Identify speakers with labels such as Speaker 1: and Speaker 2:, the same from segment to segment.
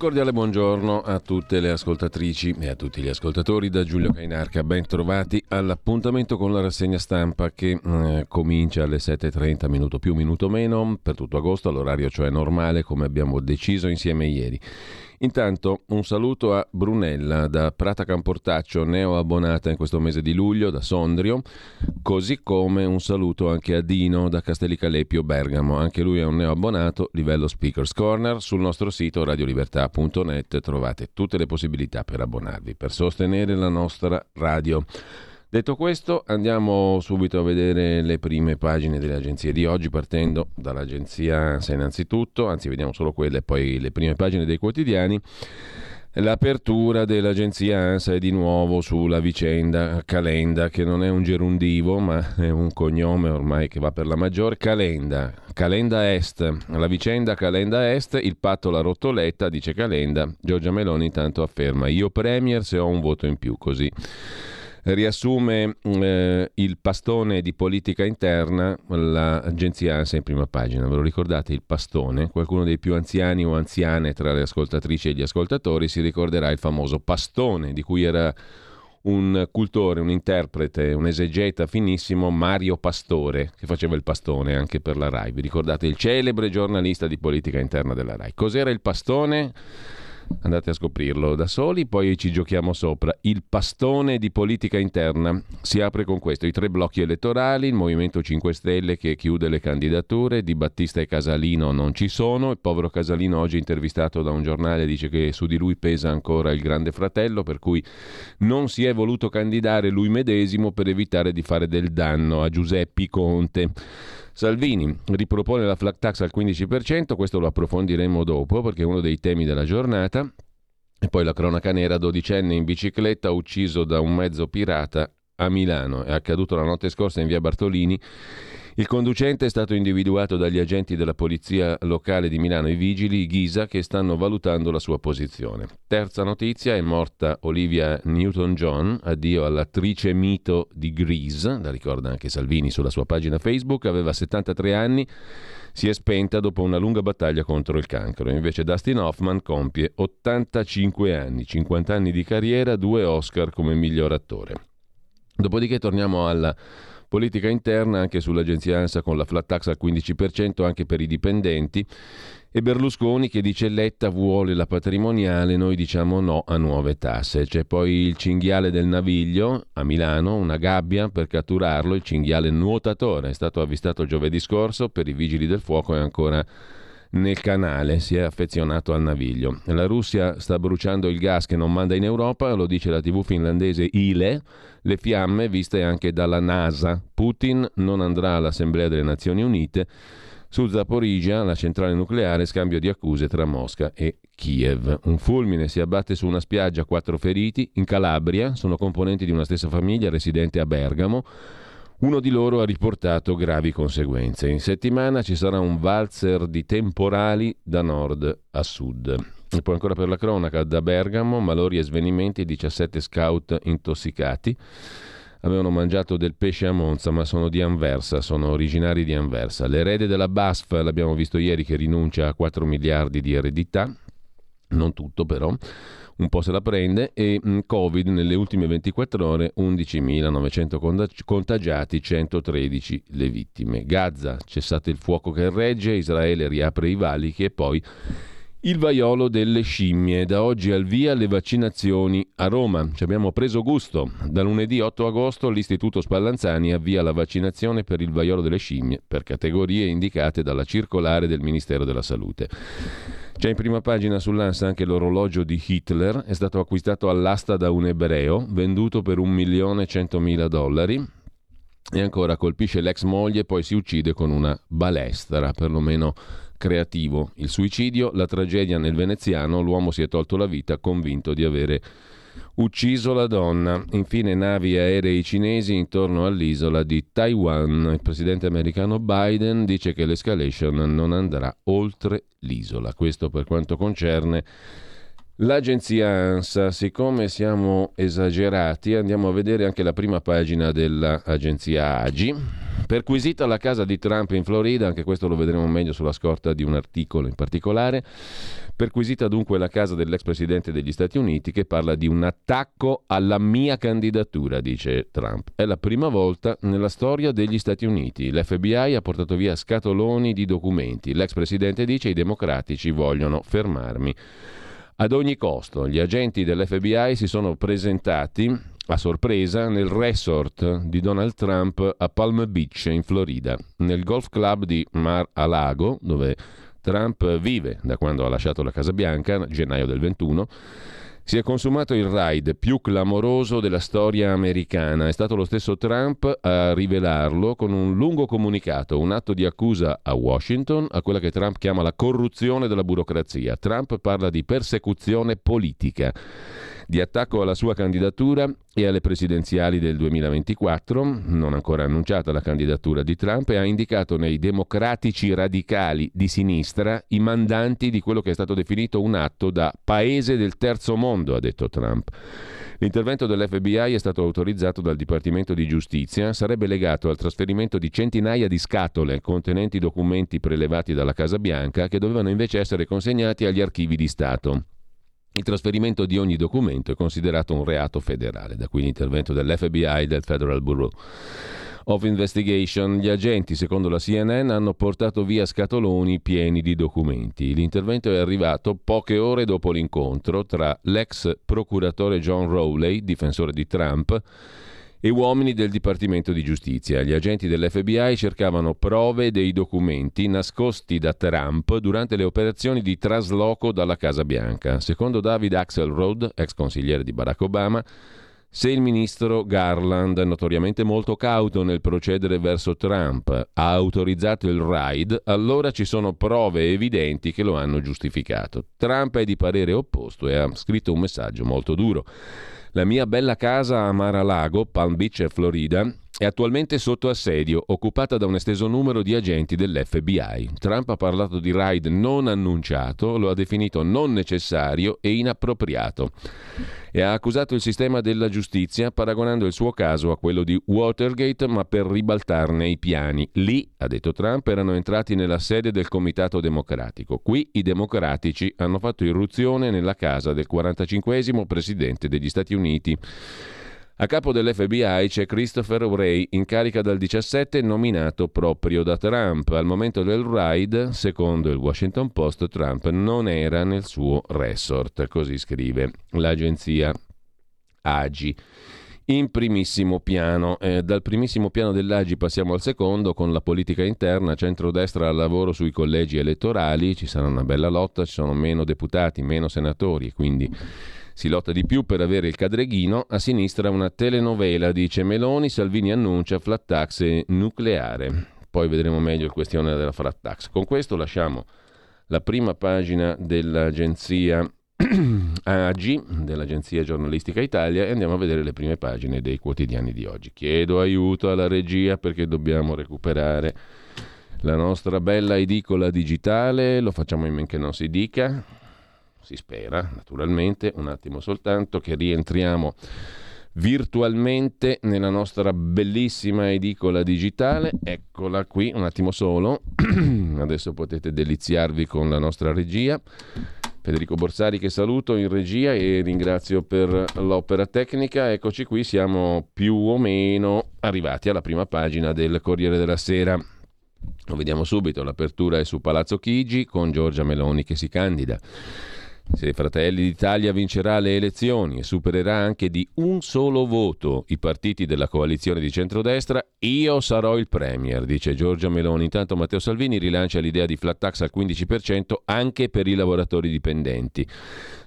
Speaker 1: Cordiale buongiorno a tutte le ascoltatrici e a tutti gli ascoltatori da Giulio Cainarca. Ben trovati all'appuntamento con la rassegna stampa che eh, comincia alle 7.30, minuto più, minuto meno, per tutto agosto, all'orario cioè normale come abbiamo deciso insieme ieri. Intanto un saluto a Brunella da Prata Camportaccio, neo abbonata in questo mese di luglio da Sondrio, così come un saluto anche a Dino da Castellicalepio Bergamo, anche lui è un neo abbonato, livello Speakers Corner. Sul nostro sito radiolibertà.net trovate tutte le possibilità per abbonarvi, per sostenere la nostra radio. Detto questo, andiamo subito a vedere le prime pagine delle agenzie di oggi, partendo dall'agenzia ANSA innanzitutto, anzi vediamo solo quelle e poi le prime pagine dei quotidiani. L'apertura dell'agenzia ANSA è di nuovo sulla vicenda Calenda, che non è un gerundivo, ma è un cognome ormai che va per la maggiore. Calenda, Calenda Est, la vicenda Calenda Est, il patto l'ha rotto Letta, dice Calenda. Giorgia Meloni intanto afferma, io Premier se ho un voto in più, così riassume eh, il pastone di politica interna l'agenzia ANSA in prima pagina. Ve lo ricordate il pastone? Qualcuno dei più anziani o anziane tra le ascoltatrici e gli ascoltatori si ricorderà il famoso pastone di cui era un cultore, un interprete, un esegeta finissimo, Mario Pastore, che faceva il pastone anche per la RAI. Vi ricordate il celebre giornalista di politica interna della RAI? Cos'era il pastone? Andate a scoprirlo da soli, poi ci giochiamo sopra. Il pastone di politica interna si apre con questo: i tre blocchi elettorali, il Movimento 5 Stelle che chiude le candidature, Di Battista e Casalino non ci sono. Il povero Casalino, oggi intervistato da un giornale, dice che su di lui pesa ancora il grande fratello, per cui non si è voluto candidare lui medesimo per evitare di fare del danno a Giuseppe Conte. Salvini ripropone la flat tax al 15%, questo lo approfondiremo dopo perché è uno dei temi della giornata. E poi la cronaca nera, dodicenne in bicicletta ucciso da un mezzo pirata a Milano. È accaduto la notte scorsa in via Bartolini il conducente è stato individuato dagli agenti della polizia locale di Milano, i vigili Ghisa, che stanno valutando la sua posizione. Terza notizia, è morta Olivia Newton-John, addio all'attrice mito di Grease, la ricorda anche Salvini sulla sua pagina Facebook, aveva 73 anni, si è spenta dopo una lunga battaglia contro il cancro. Invece Dustin Hoffman compie 85 anni, 50 anni di carriera, due Oscar come miglior attore. Dopodiché torniamo alla Politica interna anche sull'agenzia ANSA con la flat tax al 15% anche per i dipendenti. E Berlusconi che dice Letta vuole la patrimoniale, noi diciamo no a nuove tasse. C'è poi il cinghiale del Naviglio a Milano, una gabbia per catturarlo, il cinghiale nuotatore è stato avvistato giovedì scorso, per i vigili del fuoco è ancora nel canale, si è affezionato al naviglio. La Russia sta bruciando il gas che non manda in Europa, lo dice la TV finlandese ILE, le fiamme viste anche dalla NASA. Putin non andrà all'Assemblea delle Nazioni Unite. Su Zaporizhia, la centrale nucleare, scambio di accuse tra Mosca e Kiev. Un fulmine si abbatte su una spiaggia, quattro feriti. In Calabria sono componenti di una stessa famiglia residente a Bergamo. Uno di loro ha riportato gravi conseguenze. In settimana ci sarà un valzer di temporali da nord a sud. E poi ancora per la cronaca, da Bergamo, malori e svenimenti, 17 scout intossicati. Avevano mangiato del pesce a Monza, ma sono di Anversa, sono originari di Anversa. L'erede della BASF, l'abbiamo visto ieri, che rinuncia a 4 miliardi di eredità, non tutto però un po' se la prende e mh, Covid nelle ultime 24 ore 11.900 contagiati, 113 le vittime. Gaza, cessate il fuoco che regge, Israele riapre i valichi e poi il vaiolo delle scimmie. Da oggi al via le vaccinazioni a Roma. Ci abbiamo preso gusto. Da lunedì 8 agosto l'Istituto Spallanzani avvia la vaccinazione per il vaiolo delle scimmie per categorie indicate dalla circolare del Ministero della Salute. C'è in prima pagina sull'Ansa anche l'orologio di Hitler, è stato acquistato all'asta da un ebreo, venduto per un milione e centomila dollari. E ancora colpisce l'ex moglie, poi si uccide con una balestra, perlomeno creativo. Il suicidio, la tragedia nel veneziano, l'uomo si è tolto la vita convinto di avere ucciso la donna. Infine navi aerei cinesi intorno all'isola di Taiwan. Il presidente americano Biden dice che l'escalation non andrà oltre l'isola. Questo per quanto concerne l'agenzia ANSA. Siccome siamo esagerati, andiamo a vedere anche la prima pagina dell'agenzia AGI. Perquisita la casa di Trump in Florida, anche questo lo vedremo meglio sulla scorta di un articolo in particolare. Perquisita dunque la casa dell'ex presidente degli Stati Uniti che parla di un attacco alla mia candidatura, dice Trump. È la prima volta nella storia degli Stati Uniti. L'FBI ha portato via scatoloni di documenti. L'ex presidente dice i democratici vogliono fermarmi. Ad ogni costo, gli agenti dell'FBI si sono presentati a sorpresa nel resort di Donald Trump a Palm Beach in Florida, nel golf club di Mar-a-Lago, dove Trump vive da quando ha lasciato la Casa Bianca, gennaio del 21. Si è consumato il raid più clamoroso della storia americana. È stato lo stesso Trump a rivelarlo con un lungo comunicato, un atto di accusa a Washington, a quella che Trump chiama la corruzione della burocrazia. Trump parla di persecuzione politica di attacco alla sua candidatura e alle presidenziali del 2024, non ancora annunciata la candidatura di Trump, e ha indicato nei democratici radicali di sinistra i mandanti di quello che è stato definito un atto da paese del terzo mondo, ha detto Trump. L'intervento dell'FBI è stato autorizzato dal Dipartimento di Giustizia, sarebbe legato al trasferimento di centinaia di scatole contenenti documenti prelevati dalla Casa Bianca che dovevano invece essere consegnati agli archivi di Stato. Il trasferimento di ogni documento è considerato un reato federale, da qui l'intervento dell'FBI e del Federal Bureau of Investigation. Gli agenti, secondo la CNN, hanno portato via scatoloni pieni di documenti. L'intervento è arrivato poche ore dopo l'incontro tra l'ex procuratore John Rowley, difensore di Trump, e uomini del Dipartimento di Giustizia. Gli agenti dell'FBI cercavano prove dei documenti nascosti da Trump durante le operazioni di trasloco dalla Casa Bianca. Secondo David Axelrod, ex consigliere di Barack Obama, se il ministro Garland, notoriamente molto cauto nel procedere verso Trump, ha autorizzato il raid, allora ci sono prove evidenti che lo hanno giustificato. Trump è di parere opposto e ha scritto un messaggio molto duro. La mia bella casa a Mar-a-Lago, Palm Beach, Florida, è attualmente sotto assedio, occupata da un esteso numero di agenti dell'FBI. Trump ha parlato di raid non annunciato, lo ha definito non necessario e inappropriato e ha accusato il sistema della giustizia paragonando il suo caso a quello di Watergate ma per ribaltarne i piani. Lì, ha detto Trump, erano entrati nella sede del Comitato Democratico. Qui i democratici hanno fatto irruzione nella casa del 45 presidente degli Stati Uniti. A capo dell'FBI c'è Christopher Wray, in carica dal 17, nominato proprio da Trump. Al momento del raid, secondo il Washington Post, Trump non era nel suo resort, così scrive l'agenzia AGI. In primissimo piano, eh, dal primissimo piano dell'Agi passiamo al secondo con la politica interna, centrodestra al lavoro sui collegi elettorali, ci sarà una bella lotta, ci sono meno deputati, meno senatori, quindi si lotta di più per avere il cadreghino, a sinistra una telenovela, dice Meloni, Salvini annuncia flat tax nucleare. Poi vedremo meglio il questione della flat tax. Con questo lasciamo la prima pagina dell'agenzia AGI, dell'Agenzia Giornalistica Italia, e andiamo a vedere le prime pagine dei quotidiani di oggi. Chiedo aiuto alla regia perché dobbiamo recuperare la nostra bella edicola digitale, lo facciamo in men che non si dica si spera naturalmente, un attimo soltanto che rientriamo virtualmente nella nostra bellissima edicola digitale. Eccola qui, un attimo solo. Adesso potete deliziarvi con la nostra regia. Federico Borsari che saluto in regia e ringrazio per l'opera tecnica. Eccoci qui, siamo più o meno arrivati alla prima pagina del Corriere della Sera. Lo vediamo subito, l'apertura è su Palazzo Chigi con Giorgia Meloni che si candida. Se Fratelli d'Italia vincerà le elezioni e supererà anche di un solo voto i partiti della coalizione di centrodestra, io sarò il Premier, dice Giorgia Meloni. Intanto Matteo Salvini rilancia l'idea di flat tax al 15% anche per i lavoratori dipendenti.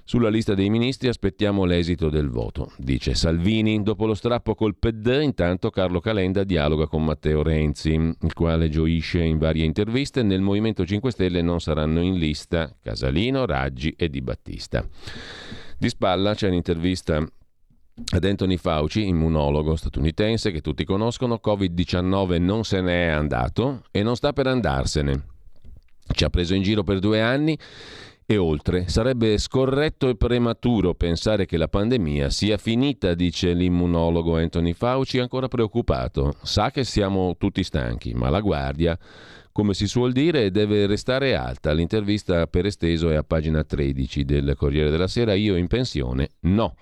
Speaker 1: Sulla lista dei ministri aspettiamo l'esito del voto, dice Salvini. Dopo lo strappo col PD, intanto Carlo Calenda dialoga con Matteo Renzi, il quale gioisce in varie interviste. Nel Movimento 5 Stelle non saranno in lista Casalino, Raggi e Di Battista. Di spalla c'è un'intervista ad Anthony Fauci, immunologo statunitense che tutti conoscono, Covid-19 non se n'è andato e non sta per andarsene. Ci ha preso in giro per due anni e oltre. Sarebbe scorretto e prematuro pensare che la pandemia sia finita, dice l'immunologo Anthony Fauci, ancora preoccupato. Sa che siamo tutti stanchi, ma la guardia, come si suol dire, deve restare alta. L'intervista per esteso è a pagina 13 del Corriere della Sera. Io in pensione? No.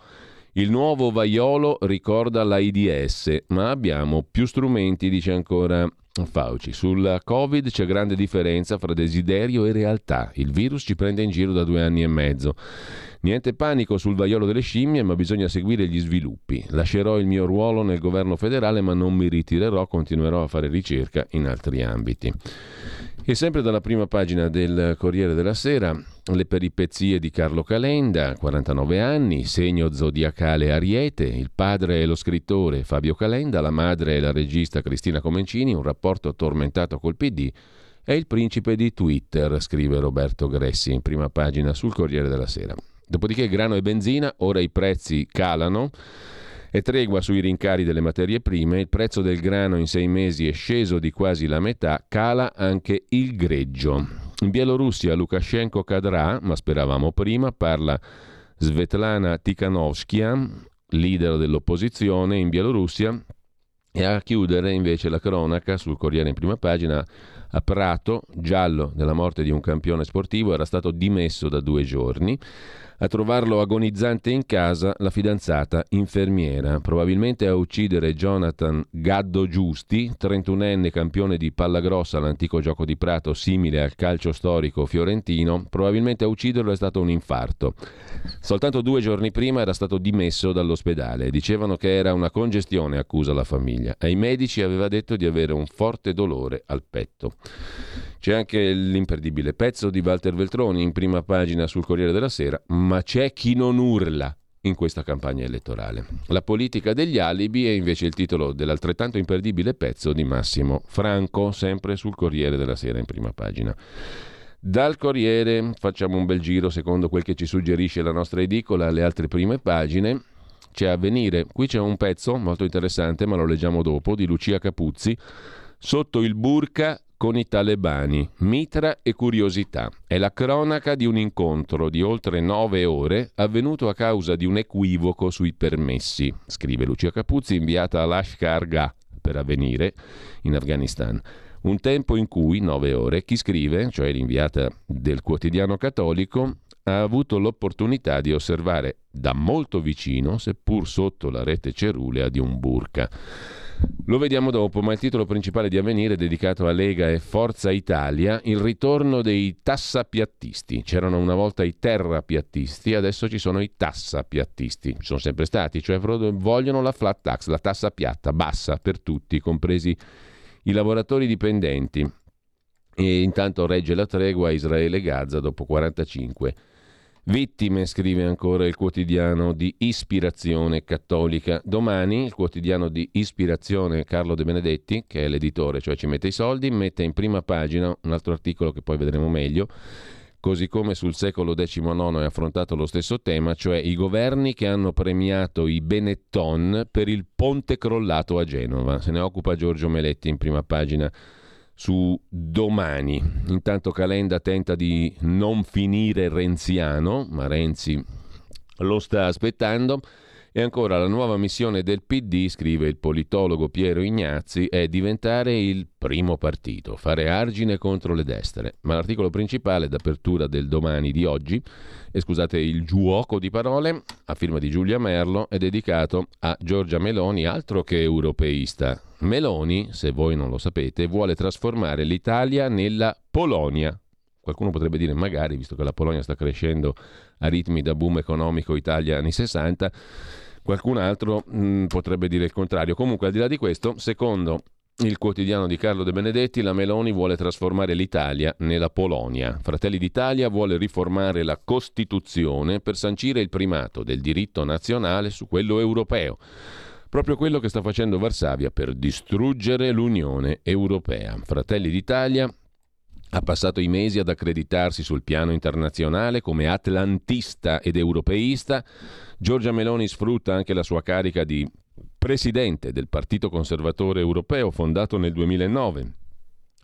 Speaker 1: Il nuovo vaiolo ricorda l'AIDS, ma abbiamo più strumenti, dice ancora Fauci. Sul Covid c'è grande differenza fra desiderio e realtà. Il virus ci prende in giro da due anni e mezzo. Niente panico sul vaiolo delle scimmie, ma bisogna seguire gli sviluppi. Lascerò il mio ruolo nel governo federale, ma non mi ritirerò, continuerò a fare ricerca in altri ambiti. E sempre dalla prima pagina del Corriere della Sera, le peripezie di Carlo Calenda, 49 anni, segno zodiacale Ariete, il padre è lo scrittore Fabio Calenda, la madre è la regista Cristina Comencini, un rapporto tormentato col PD, è il principe di Twitter, scrive Roberto Gressi in prima pagina sul Corriere della Sera. Dopodiché grano e benzina, ora i prezzi calano e tregua sui rincari delle materie prime, il prezzo del grano in sei mesi è sceso di quasi la metà, cala anche il greggio. In Bielorussia Lukashenko cadrà, ma speravamo prima, parla Svetlana Tikhanovskaya, leader dell'opposizione in Bielorussia, e a chiudere invece la cronaca sul Corriere in prima pagina a Prato, giallo della morte di un campione sportivo, era stato dimesso da due giorni. A trovarlo agonizzante in casa la fidanzata infermiera, probabilmente a uccidere Jonathan Gaddo Giusti, 31enne campione di pallagrossa all'antico gioco di Prato simile al calcio storico fiorentino, probabilmente a ucciderlo è stato un infarto. Soltanto due giorni prima era stato dimesso dall'ospedale. Dicevano che era una congestione, accusa la famiglia. Ai medici aveva detto di avere un forte dolore al petto. C'è anche l'imperdibile pezzo di Walter Veltroni in prima pagina sul Corriere della Sera, ma c'è chi non urla in questa campagna elettorale. La politica degli alibi è invece il titolo dell'altrettanto imperdibile pezzo di Massimo Franco, sempre sul Corriere della Sera in prima pagina. Dal Corriere facciamo un bel giro secondo quel che ci suggerisce la nostra edicola alle altre prime pagine. C'è a venire, qui c'è un pezzo molto interessante, ma lo leggiamo dopo, di Lucia Capuzzi, sotto il burka con i talebani, mitra e curiosità. È la cronaca di un incontro di oltre nove ore avvenuto a causa di un equivoco sui permessi, scrive Lucia Capuzzi, inviata a Lashkar Gah per avvenire in Afghanistan. Un tempo in cui, nove ore, chi scrive, cioè l'inviata del quotidiano cattolico, ha avuto l'opportunità di osservare da molto vicino, seppur sotto la rete cerulea di un burka. Lo vediamo dopo, ma il titolo principale di Avvenire dedicato a Lega e Forza Italia, il ritorno dei tassapiattisti. C'erano una volta i terrapiattisti, adesso ci sono i tassapiattisti. Ci sono sempre stati, cioè vogliono la flat tax, la tassa piatta, bassa per tutti, compresi i lavoratori dipendenti. E intanto regge la tregua Israele-Gaza dopo 45 Vittime, scrive ancora il quotidiano di ispirazione cattolica. Domani il quotidiano di ispirazione Carlo De Benedetti, che è l'editore, cioè ci mette i soldi, mette in prima pagina un altro articolo che poi vedremo meglio. Così come sul secolo XIX è affrontato lo stesso tema, cioè i governi che hanno premiato i Benetton per il ponte crollato a Genova. Se ne occupa Giorgio Meletti in prima pagina su domani. Intanto Calenda tenta di non finire renziano, ma Renzi lo sta aspettando. E ancora la nuova missione del PD, scrive il politologo Piero Ignazzi, è diventare il primo partito, fare argine contro le destre. Ma l'articolo principale d'apertura del domani di oggi, e scusate il giuoco di parole, a firma di Giulia Merlo, è dedicato a Giorgia Meloni, altro che europeista. Meloni, se voi non lo sapete, vuole trasformare l'Italia nella Polonia qualcuno potrebbe dire magari, visto che la Polonia sta crescendo a ritmi da boom economico Italia anni 60, qualcun altro mh, mm, potrebbe dire il contrario. Comunque, al di là di questo, secondo il quotidiano di Carlo De Benedetti, la Meloni vuole trasformare l'Italia nella Polonia. Fratelli d'Italia vuole riformare la Costituzione per sancire il primato del diritto nazionale su quello europeo. Proprio quello che sta facendo Varsavia per distruggere l'Unione Europea. Fratelli d'Italia ha passato i mesi ad accreditarsi sul piano internazionale come atlantista ed europeista. Giorgia Meloni sfrutta anche la sua carica di presidente del Partito Conservatore Europeo fondato nel 2009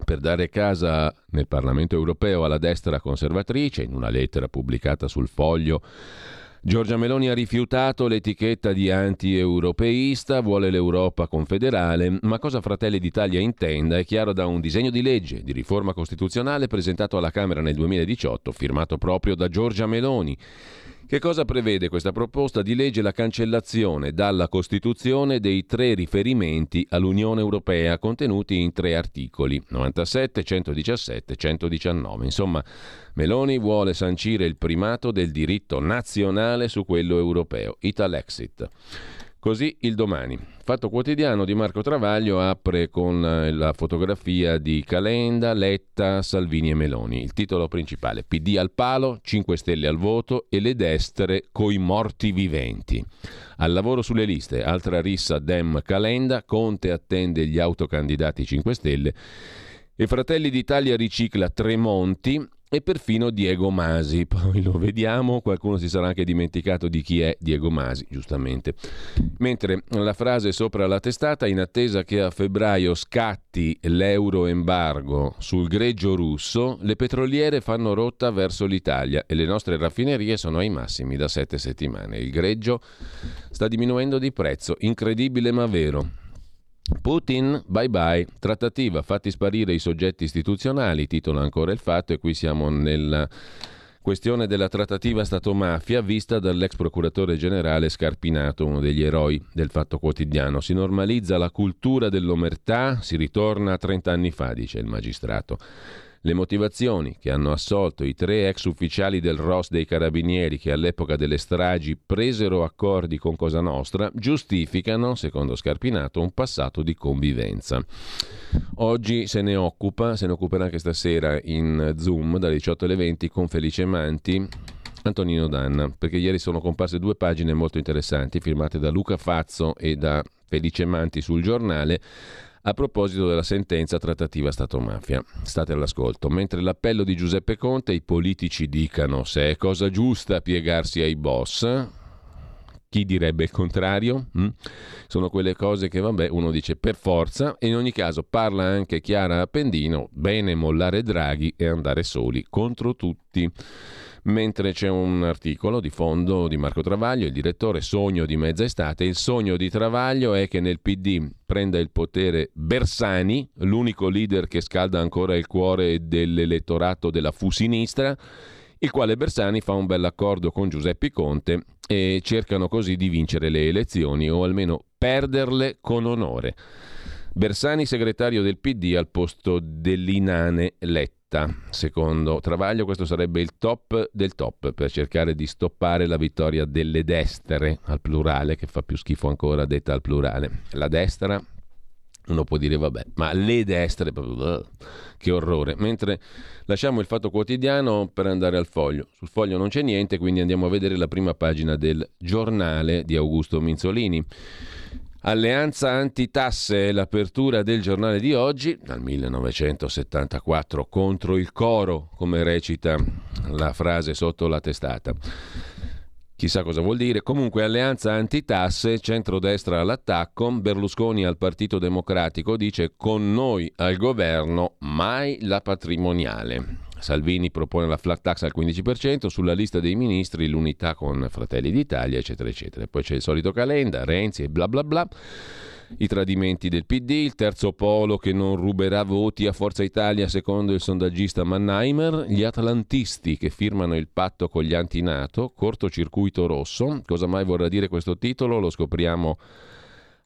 Speaker 1: per dare casa nel Parlamento europeo alla destra conservatrice, in una lettera pubblicata sul foglio, Giorgia Meloni ha rifiutato l'etichetta di anti-europeista, vuole l'Europa confederale, ma cosa Fratelli d'Italia intenda è chiaro da un disegno di legge di riforma costituzionale presentato alla Camera nel 2018, firmato proprio da Giorgia Meloni che cosa prevede questa proposta di legge? La cancellazione dalla Costituzione dei tre riferimenti all'Unione Europea contenuti in tre articoli 97, 117 e 119. Insomma, Meloni vuole sancire il primato del diritto nazionale su quello europeo. Italexit. Così il domani. Fatto quotidiano di Marco Travaglio apre con eh, la fotografia di Calenda, Letta, Salvini e Meloni. Il titolo principale: PD al palo, 5 Stelle al voto e le destre coi morti viventi. Al lavoro sulle liste, altra rissa Dem Calenda, Conte attende gli autocandidati 5 Stelle e Fratelli d'Italia ricicla Tremonti e perfino Diego Masi. Poi lo vediamo, qualcuno si sarà anche dimenticato di chi è Diego Masi, giustamente. Mentre la frase sopra la testata, in attesa che a febbraio scatti l'euro-embargo sul greggio russo, le petroliere fanno rotta verso l'Italia e le nostre raffinerie sono ai massimi da sette settimane. Il greggio sta diminuendo di prezzo, incredibile ma vero. Putin, bye bye, trattativa, fatti sparire i soggetti istituzionali, titola ancora il fatto e qui siamo nella questione della trattativa Stato-mafia vista dall'ex procuratore generale Scarpinato, uno degli eroi del Fatto Quotidiano. Si normalizza la cultura dell'omertà, si ritorna a 30 anni fa, dice il magistrato. Le motivazioni che hanno assolto i tre ex ufficiali del ROS dei Carabinieri che all'epoca delle stragi presero accordi con Cosa Nostra giustificano, secondo Scarpinato, un passato di convivenza. Oggi se ne occupa, se ne occuperà anche stasera in Zoom dalle 18 alle 20 con Felice Manti. Antonino Danna, perché ieri sono comparse due pagine molto interessanti firmate da Luca Fazzo e da Felice Manti sul giornale a proposito della sentenza trattativa Stato-mafia. State all'ascolto. Mentre l'appello di Giuseppe Conte, i politici dicano se è cosa giusta piegarsi ai boss, chi direbbe il contrario? Mm? Sono quelle cose che, vabbè, uno dice per forza in ogni caso parla anche Chiara Appendino, bene mollare Draghi e andare soli contro tutti mentre c'è un articolo di fondo di Marco Travaglio, il direttore Sogno di mezza estate. Il sogno di Travaglio è che nel PD prenda il potere Bersani, l'unico leader che scalda ancora il cuore dell'elettorato della fu sinistra, il quale Bersani fa un bel accordo con Giuseppe Conte e cercano così di vincere le elezioni o almeno perderle con onore. Bersani segretario del PD al posto dell'inane Letta diretta. Secondo Travaglio questo sarebbe il top del top per cercare di stoppare la vittoria delle destere al plurale, che fa più schifo ancora detta al plurale. La destra uno può dire vabbè, ma le destre, che orrore. Mentre lasciamo il fatto quotidiano per andare al foglio. Sul foglio non c'è niente, quindi andiamo a vedere la prima pagina del giornale di Augusto Minzolini. Alleanza antitasse è l'apertura del giornale di oggi, dal 1974, contro il coro, come recita la frase sotto la testata. Chissà cosa vuol dire. Comunque, alleanza antitasse, centrodestra all'attacco, Berlusconi al Partito Democratico dice con noi al governo mai la patrimoniale. Salvini propone la flat tax al 15%, sulla lista dei ministri l'unità con Fratelli d'Italia, eccetera, eccetera. Poi c'è il solito calenda, Renzi e bla bla bla. I tradimenti del PD, il terzo polo che non ruberà voti a Forza Italia secondo il sondaggista Mannheimer, gli atlantisti che firmano il patto con gli anti-NATO, cortocircuito rosso. Cosa mai vorrà dire questo titolo? Lo scopriamo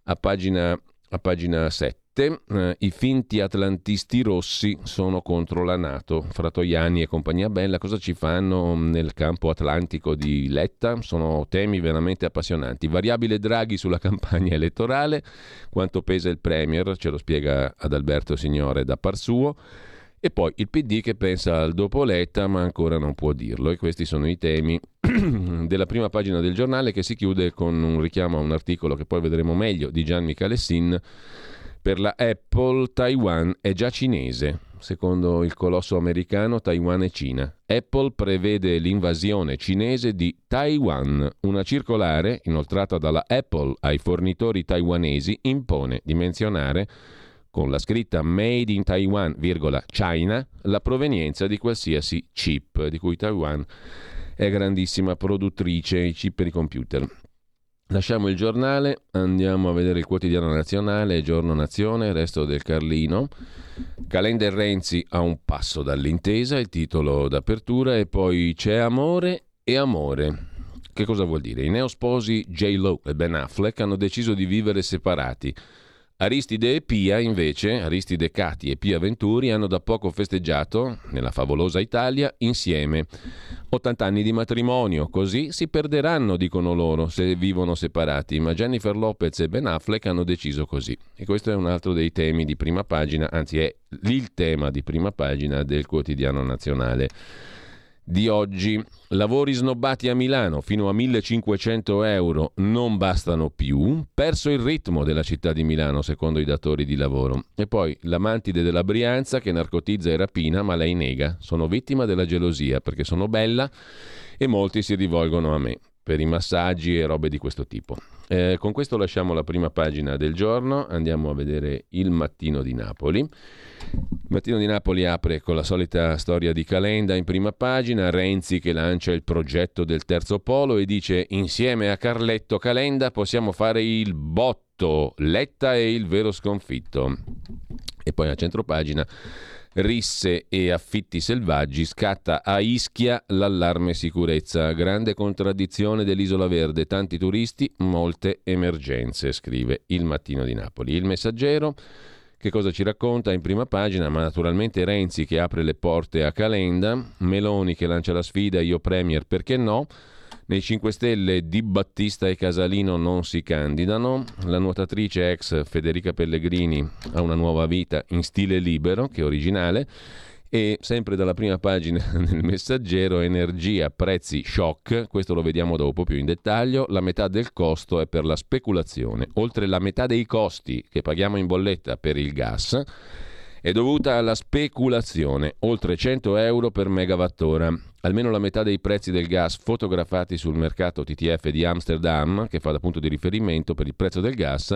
Speaker 1: a pagina a pagina 7. 7, eh, i finti atlantisti rossi sono contro la Nato. Fratoiani e compagnia bella cosa ci fanno nel campo atlantico di Letta? Sono temi veramente appassionanti. Variabile Draghi sulla campagna elettorale, quanto pesa il Premier, ce lo spiega ad Alberto Signore da par suo. E poi il PD che pensa al dopo Letta ma ancora non può dirlo e questi sono i temi della prima pagina del giornale che si chiude con un richiamo a un articolo che poi vedremo meglio di Gian Michele Sin per la Apple Taiwan è già cinese. Secondo il colosso americano, Taiwan è Cina. Apple prevede l'invasione cinese di Taiwan. Una circolare, inoltrata dalla Apple ai fornitori taiwanesi, impone di menzionare con la scritta Made in Taiwan, China, la provenienza di qualsiasi chip, di cui Taiwan è grandissima produttrice, i chip per i computer. Lasciamo il giornale, andiamo a vedere il quotidiano nazionale, Giorno Nazione, resto del Carlino. Calenda Renzi a un passo dall'intesa, il titolo d'apertura, e poi c'è amore e amore. Che cosa vuol dire? I neosposi J-Lo e Ben Affleck hanno deciso di vivere separati. Aristide e Pia, invece, Aristide Cati e Pia Venturi, hanno da poco festeggiato, nella favolosa Italia, insieme. 80 anni di matrimonio, così si perderanno, dicono loro, se vivono separati, ma Jennifer Lopez e Ben Affleck hanno deciso così. E questo è un altro dei temi di prima pagina, anzi è il tema di prima pagina del quotidiano nazionale di oggi. Lavori snobbati a Milano fino a 1500 euro non bastano più. Perso il ritmo della città di Milano, secondo i datori di lavoro. E poi l'amantide della Brianza che narcotizza e rapina, ma lei nega. Sono vittima della gelosia perché sono bella e molti si rivolgono a me per i massaggi e robe di questo tipo. Eh, con questo lasciamo la prima pagina del giorno, andiamo a vedere il mattino di Napoli. Il mattino di Napoli apre con la solita storia di Calenda in prima pagina, Renzi che lancia il progetto del terzo polo e dice insieme a Carletto Calenda possiamo fare il botto, Letta è il vero sconfitto. E poi a centro pagina risse e affitti selvaggi, scatta a Ischia l'allarme sicurezza. Grande contraddizione dell'Isola Verde, tanti turisti, molte emergenze, scrive il Mattino di Napoli. Il messaggero che cosa ci racconta in prima pagina? Ma naturalmente Renzi che apre le porte a Calenda, Meloni che lancia la sfida, io Premier perché no? Nei 5 Stelle Di Battista e Casalino non si candidano. La nuotatrice ex Federica Pellegrini ha una nuova vita in stile libero che originale. E sempre dalla prima pagina del messaggero, energia, prezzi, shock, questo lo vediamo dopo più in dettaglio, la metà del costo è per la speculazione, oltre la metà dei costi che paghiamo in bolletta per il gas è dovuta alla speculazione, oltre 100 euro per megawattora. Almeno la metà dei prezzi del gas fotografati sul mercato TTF di Amsterdam, che fa da punto di riferimento per il prezzo del gas,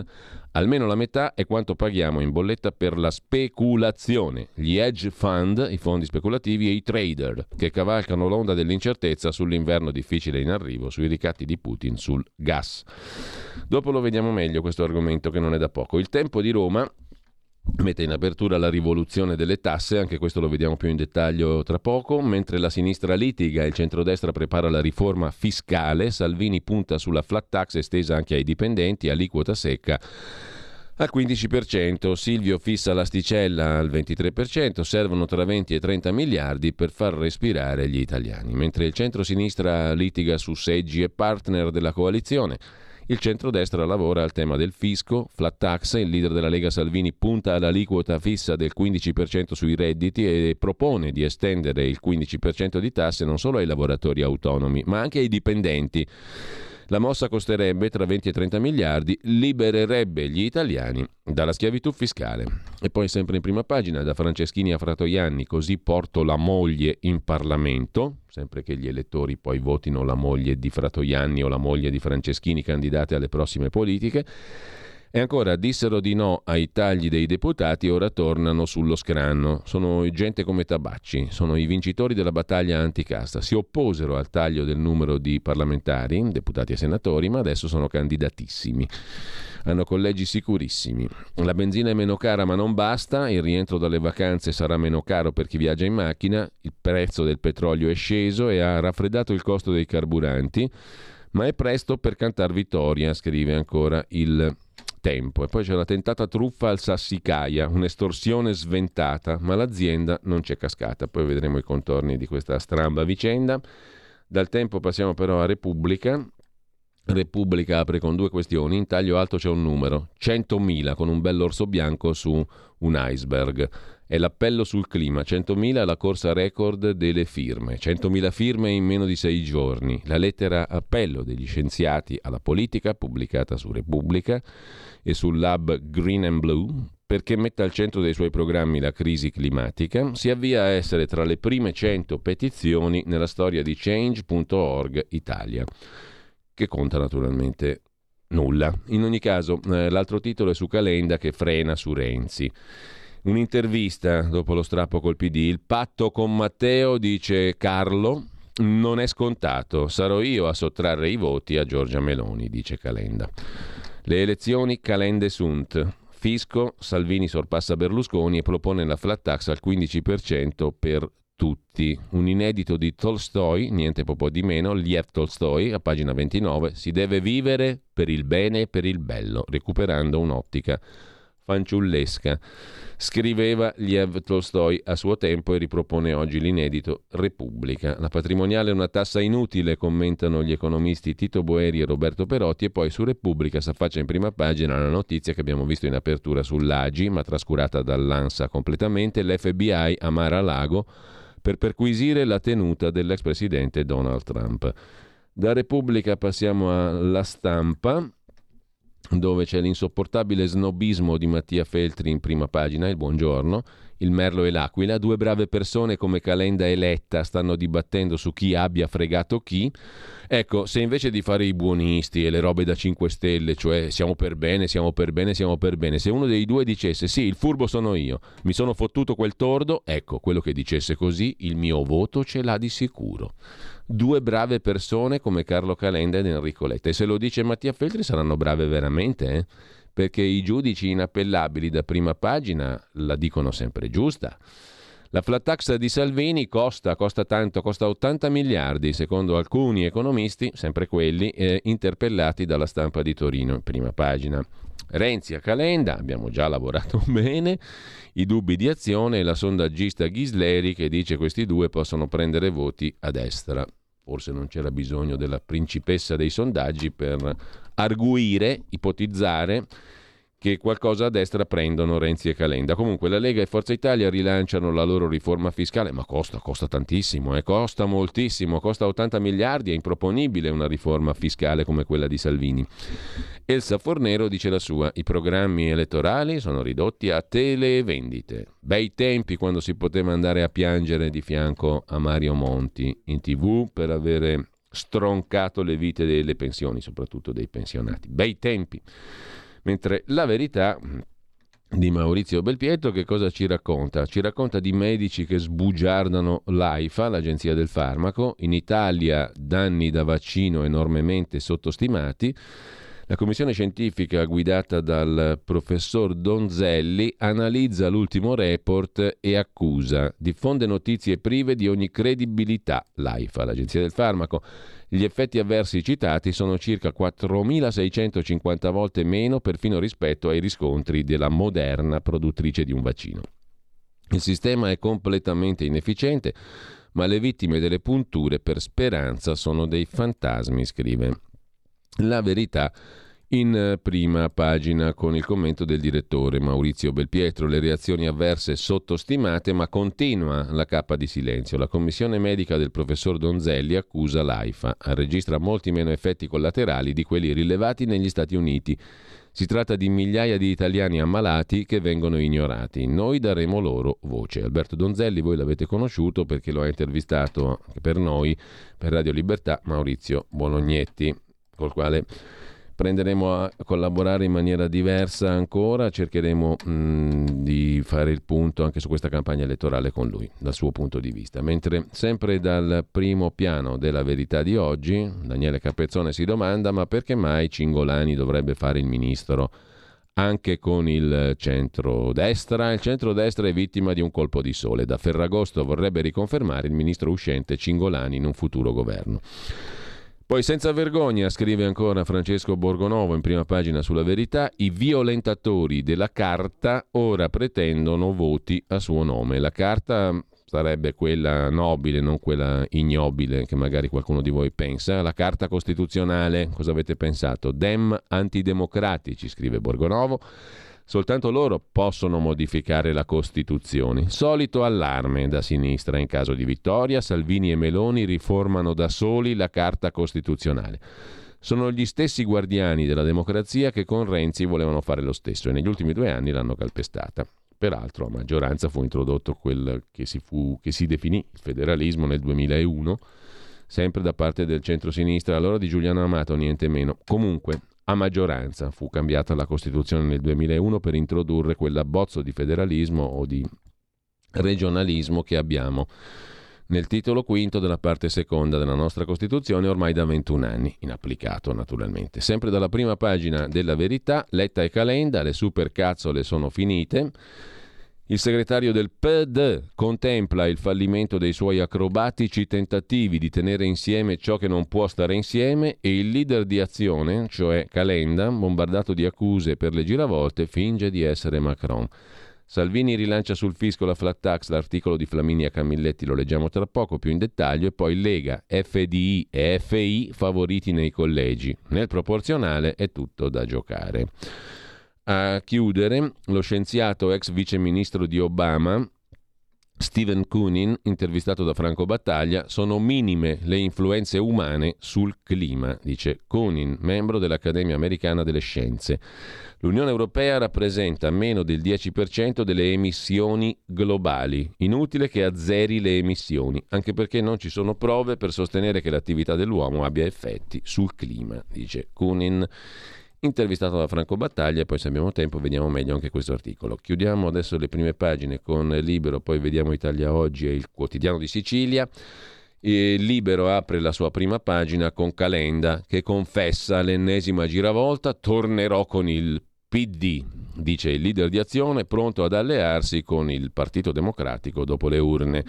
Speaker 1: almeno la metà è quanto paghiamo in bolletta per la speculazione. Gli hedge fund, i fondi speculativi e i trader, che cavalcano l'onda dell'incertezza sull'inverno difficile in arrivo, sui ricatti di Putin sul gas. Dopo lo vediamo meglio questo argomento che non è da poco. Il tempo di Roma mette in apertura la rivoluzione delle tasse, anche questo lo vediamo più in dettaglio tra poco, mentre la sinistra litiga e il centrodestra prepara la riforma fiscale, Salvini punta sulla flat tax estesa anche ai dipendenti, aliquota secca al 15%, Silvio fissa l'asticella al 23%, servono tra 20 e 30 miliardi per far respirare gli italiani, mentre il centro-sinistra litiga su seggi e partner della coalizione. Il centrodestra lavora al tema del fisco, flat tax, il leader della Lega Salvini punta all'aliquota fissa del 15% sui redditi e propone di estendere il 15% di tasse non solo ai lavoratori autonomi, ma anche ai dipendenti. La mossa costerebbe tra 20 e 30 miliardi, libererebbe gli italiani dalla schiavitù fiscale. E poi sempre in prima pagina, da Franceschini a Fratoianni, così porto la moglie in Parlamento, sempre che gli elettori poi votino la moglie di Fratoianni o la moglie di Franceschini candidate alle prossime politiche. E ancora dissero di no ai tagli dei deputati e ora tornano sullo scranno. Sono gente come Tabacci, sono i vincitori della battaglia anticasta. Si opposero al taglio del numero di parlamentari, deputati e senatori, ma adesso sono candidatissimi. Hanno collegi sicurissimi. La benzina è meno cara ma non basta, il rientro dalle vacanze sarà meno caro per chi viaggia in macchina, il prezzo del petrolio è sceso e ha raffreddato il costo dei carburanti, ma è presto per cantar vittoria, scrive ancora il tempo. E poi c'è la tentata truffa al Sassicaia, un'estorsione sventata, ma l'azienda non c'è cascata. Poi vedremo i contorni di questa stramba vicenda. Dal tempo passiamo però a Repubblica. Repubblica apre con due questioni. In taglio alto c'è un numero, 100.000 con un bell'orso bianco su un iceberg. È l'appello sul clima, 100.000 è la corsa record delle firme, 100.000 firme in meno di sei giorni. La lettera appello degli scienziati alla politica, pubblicata su Repubblica e sul lab Green and Blue, perché metta al centro dei suoi programmi la crisi climatica, si avvia a essere tra le prime 100 petizioni nella storia di Change.org Italia, che conta naturalmente nulla. In ogni caso, eh, l'altro titolo è su Calenda che frena su Renzi. Un'intervista dopo lo strappo col PD. Il patto con Matteo, dice Carlo, non è scontato. Sarò io a sottrarre i voti a Giorgia Meloni, dice Calenda. Le elezioni Calende sunt. Fisco, Salvini sorpassa Berlusconi e propone la flat tax al 15% per tutti. Un inedito di Tolstoi, niente po' di meno, Liev Tolstoi, a pagina 29, si deve vivere per il bene e per il bello, recuperando un'ottica fanciullesca. Scriveva Liev Tolstoi a suo tempo e ripropone oggi l'inedito Repubblica. La patrimoniale è una tassa inutile, commentano gli economisti Tito Boeri e Roberto Perotti e poi su Repubblica si affaccia in prima pagina la notizia che abbiamo visto in apertura sull'Agi, ma trascurata dall'ANSA completamente, l'FBI a Mar-a-Lago per perquisire la tenuta dell'ex presidente Donald Trump. Da Repubblica passiamo alla stampa dove c'è l'insopportabile snobismo di Mattia Feltri in prima pagina, il buongiorno, il Merlo e l'Aquila, due brave persone come Calenda e Letta stanno dibattendo su chi abbia fregato chi. Ecco, se invece di fare i buonisti e le robe da 5 stelle, cioè siamo per bene, siamo per bene, siamo per bene, se uno dei due dicesse sì, il furbo sono io, mi sono fottuto quel tordo, ecco, quello che dicesse così, il mio voto ce l'ha di sicuro due brave persone come Carlo Calenda ed Enrico Letta. E se lo dice Mattia Feltri saranno brave veramente, eh? perché i giudici inappellabili da prima pagina la dicono sempre giusta. La flat tax di Salvini costa, costa tanto, costa 80 miliardi, secondo alcuni economisti, sempre quelli, eh, interpellati dalla stampa di Torino, in prima pagina. Renzi a Calenda, abbiamo già lavorato bene, i dubbi di azione e la sondaggista Ghisleri che dice questi due possono prendere voti a destra. Forse non c'era bisogno della principessa dei sondaggi per arguire, ipotizzare che qualcosa a destra prendono Renzi e Calenda. Comunque la Lega e Forza Italia rilanciano la loro riforma fiscale, ma costa, costa tantissimo, eh, costa moltissimo, costa 80 miliardi, è improponibile una riforma fiscale come quella di Salvini. Elsa Fornero dice la sua, i programmi elettorali sono ridotti a televendite. Bei tempi quando si poteva andare a piangere di fianco a Mario Monti in tv per avere stroncato le vite delle pensioni, soprattutto dei pensionati. Bei tempi. Mentre la verità di Maurizio Belpietro che cosa ci racconta? Ci racconta di medici che sbugiardano l'AIFA, l'Agenzia del Farmaco, in Italia danni da vaccino enormemente sottostimati. La commissione scientifica guidata dal professor Donzelli analizza l'ultimo report e accusa, diffonde notizie prive di ogni credibilità. L'AIFA, l'Agenzia del Farmaco, gli effetti avversi citati sono circa 4.650 volte meno perfino rispetto ai riscontri della moderna produttrice di un vaccino. Il sistema è completamente inefficiente, ma le vittime delle punture per speranza sono dei fantasmi, scrive. La verità in eh, prima pagina con il commento del direttore Maurizio Belpietro. Le reazioni avverse sottostimate, ma continua la cappa di silenzio. La commissione medica del professor Donzelli accusa l'AIFA. Registra molti meno effetti collaterali di quelli rilevati negli Stati Uniti. Si tratta di migliaia di italiani ammalati che vengono ignorati. Noi daremo loro voce. Alberto Donzelli, voi l'avete conosciuto perché lo ha intervistato per noi, per Radio Libertà, Maurizio Bolognetti, col quale prenderemo a collaborare in maniera diversa ancora, cercheremo mh, mm, di fare il punto anche su questa campagna elettorale con lui, dal suo punto di vista. Mentre sempre dal primo piano della verità di oggi, Daniele Capezzone si domanda ma perché mai Cingolani dovrebbe fare il ministro? anche con il centro-destra. Il centro-destra è vittima di un colpo di sole. Da Ferragosto vorrebbe riconfermare il ministro uscente Cingolani in un futuro governo. Poi senza vergogna, scrive ancora Francesco Borgonovo in prima pagina sulla verità, i violentatori della carta ora pretendono voti a suo nome. La carta sarebbe quella nobile, non quella ignobile che magari qualcuno di voi pensa. La carta costituzionale, cosa avete pensato? Dem antidemocratici, scrive Borgonovo. Soltanto loro possono modificare la Costituzione. Solito allarme da sinistra in caso di vittoria, Salvini e Meloni riformano da soli la Carta Costituzionale. Sono gli stessi guardiani della democrazia che con Renzi volevano fare lo stesso e negli ultimi due anni l'hanno calpestata. Peraltro a maggioranza fu introdotto quel che si, fu, che si definì il federalismo nel 2001, sempre da parte del centro-sinistra, allora di Giuliano Amato, niente meno. Comunque, a maggioranza. Fu cambiata la Costituzione nel 2001 per introdurre quell'abbozzo di federalismo o di regionalismo che abbiamo nel titolo quinto della parte seconda della nostra Costituzione ormai da 21 anni, inapplicato naturalmente. Sempre dalla prima pagina della verità, Letta e Calenda, le supercazzole sono finite. Il segretario del PD contempla il fallimento dei suoi acrobatici tentativi di tenere insieme ciò che non può stare insieme e il leader di azione, cioè Calenda, bombardato di accuse per le giravolte, finge di essere Macron. Salvini rilancia sul fisco la flat tax, l'articolo di Flaminia Camilletti lo leggiamo tra poco più in dettaglio, e poi Lega, FDI e FI favoriti nei collegi. Nel proporzionale è tutto da giocare. A chiudere, lo scienziato ex viceministro di Obama, Stephen Kunin, intervistato da Franco Battaglia, sono minime le influenze umane sul clima, dice Kunin, membro dell'Accademia Americana delle Scienze. L'Unione Europea rappresenta meno del 10% delle emissioni globali. Inutile che azzeri le emissioni, anche perché non ci sono prove per sostenere che l'attività dell'uomo abbia effetti sul clima, dice Kunin intervistato da Franco Battaglia e poi se abbiamo tempo vediamo meglio anche questo articolo. Chiudiamo adesso le prime pagine con Libero, poi vediamo Italia Oggi e il quotidiano di Sicilia. E Libero apre la sua prima pagina con Calenda che confessa l'ennesima giravolta, tornerò con il PD, dice il leader di azione, pronto ad allearsi con il Partito Democratico dopo le urne.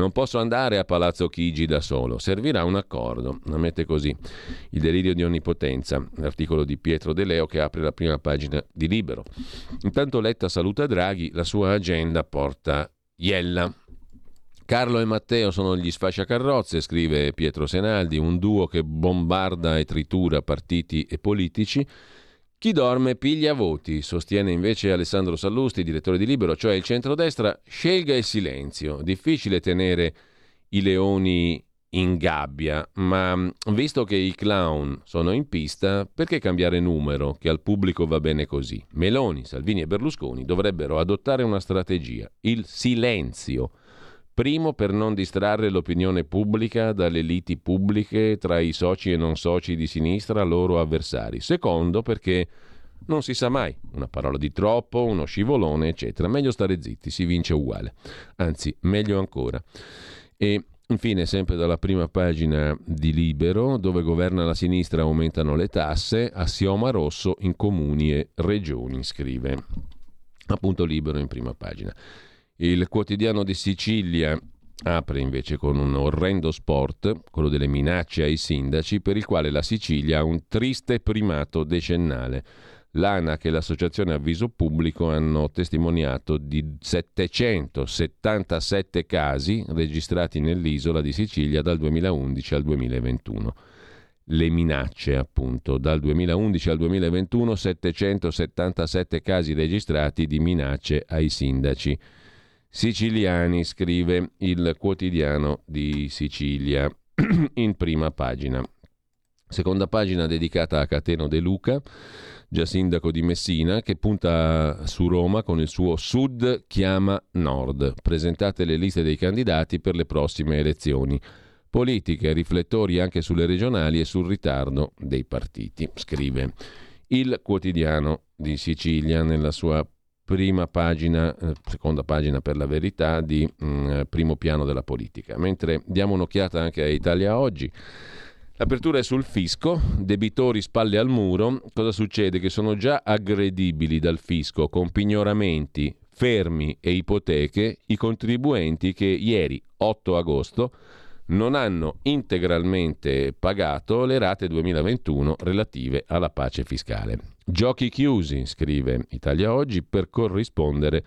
Speaker 1: Non posso andare a Palazzo Chigi da solo, servirà un accordo. La mette così. Il delirio di onnipotenza, l'articolo di Pietro De Leo che apre la prima pagina di Libero. Intanto Letta saluta Draghi, la sua agenda porta Iella. Carlo e Matteo sono gli sfasciacarrozze, scrive Pietro Senaldi, un duo che bombarda e tritura partiti e politici chi dorme piglia voti, sostiene invece Alessandro Sallusti, direttore di Libero, cioè il centrodestra scelga il silenzio. Difficile tenere i leoni in gabbia, ma mm, visto che i clown sono in pista, perché cambiare numero, che al pubblico va bene così? Meloni, Salvini e Berlusconi dovrebbero adottare una strategia, il silenzio. Primo per non distrarre l'opinione pubblica dalle liti pubbliche tra i soci e non soci di sinistra, loro avversari. Secondo perché non si sa mai, una parola di troppo, uno scivolone, eccetera. Meglio stare zitti, si vince uguale. Anzi, meglio ancora. E Infine, sempre dalla prima pagina di Libero, dove governa la sinistra aumentano le tasse, assioma rosso in comuni e regioni, scrive appunto Libero in prima pagina. Il quotidiano di Sicilia apre invece con un orrendo sport, quello delle minacce ai sindaci, per il quale la Sicilia ha un triste primato decennale. L'ANAC e l'Associazione Avviso Pubblico hanno testimoniato di 777 casi registrati nell'isola di Sicilia dal 2011 al 2021 le minacce, appunto. Dal 2011 al 2021 777 casi registrati di minacce ai sindaci siciliani, scrive il quotidiano di Sicilia in prima pagina. Seconda pagina dedicata a Cateno De Luca, già sindaco di Messina, che punta su Roma con il suo Sud chiama Nord. Presentate le liste dei candidati per le prossime elezioni politiche, riflettori anche sulle regionali e sul ritardo dei partiti, scrive il quotidiano di Sicilia nella sua prima pagina, eh, seconda pagina per la verità, di mm, primo piano della politica. Mentre diamo un'occhiata anche a Italia oggi. L'apertura è sul fisco, debitori spalle al muro. Cosa succede? Che sono già aggredibili dal fisco con pignoramenti, fermi e ipoteche i contribuenti che ieri, 8 agosto, non hanno integralmente pagato le rate 2021 relative alla pace fiscale. Giochi chiusi, scrive Italia Oggi, per corrispondere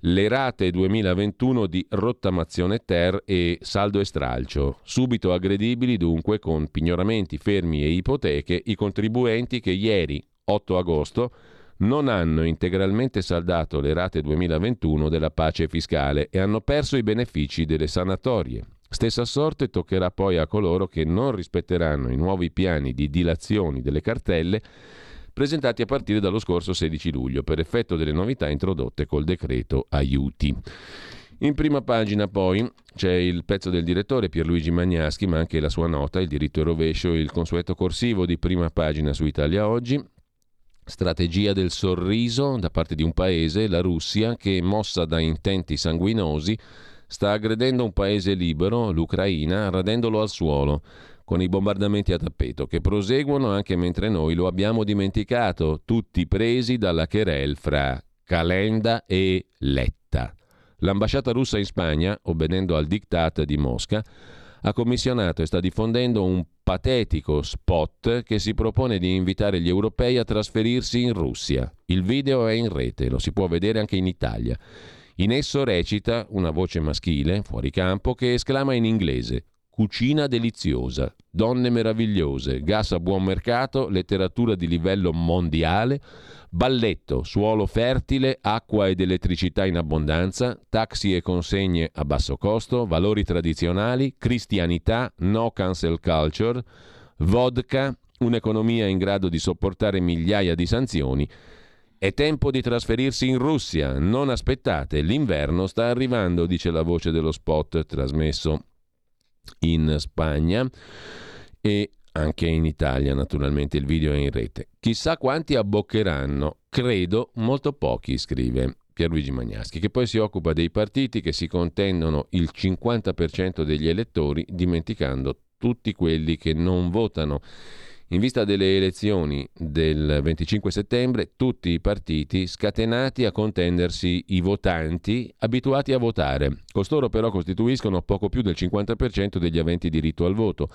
Speaker 1: le rate 2021 di rottamazione ter e saldo e stralcio, subito aggredibili dunque con pignoramenti, fermi e ipoteche i contribuenti che ieri, 8 agosto, non hanno integralmente saldato le rate 2021 della pace fiscale e hanno perso i benefici delle sanatorie. Stessa sorte toccherà poi a coloro che non rispetteranno i nuovi piani di dilazioni delle cartelle presentati a partire dallo scorso 16 luglio per effetto delle novità introdotte col decreto aiuti. In prima pagina poi c'è il pezzo del direttore Pierluigi Magnaschi, ma anche la sua nota, il diritto e rovescio, il consueto corsivo di prima pagina su Italia Oggi. Strategia del sorriso da parte di un paese, la Russia, che mossa da intenti sanguinosi sta aggredendo un paese libero, l'Ucraina, radendolo al suolo con i bombardamenti a tappeto che proseguono anche mentre noi lo abbiamo dimenticato, tutti presi dalla querel fra Calenda e Letta. L'ambasciata russa in Spagna, obbedendo al diktat di Mosca, ha commissionato e sta diffondendo un patetico spot che si propone di invitare gli europei a trasferirsi in Russia. Il video è in rete, lo si può vedere anche in Italia. In esso recita una voce maschile, fuori campo, che esclama in inglese cucina deliziosa, donne meravigliose, gas a buon mercato, letteratura di livello mondiale, balletto, suolo fertile, acqua ed elettricità in abbondanza, taxi e consegne a basso costo, valori tradizionali, cristianità, no cancel culture, vodka, un'economia in grado di sopportare migliaia di sanzioni. È tempo di trasferirsi in Russia, non aspettate, l'inverno sta arrivando, dice la voce dello spot trasmesso in Spagna e anche in Italia naturalmente il video è in rete. Chissà quanti abboccheranno, credo molto pochi, scrive Pierluigi Magnaschi, che poi si occupa dei partiti che si contendono il 50% degli elettori, dimenticando tutti quelli che non votano. In vista delle elezioni del 25 settembre, tutti i partiti scatenati a contendersi i votanti abituati a votare. Costoro però costituiscono poco più del 50% degli aventi diritto al voto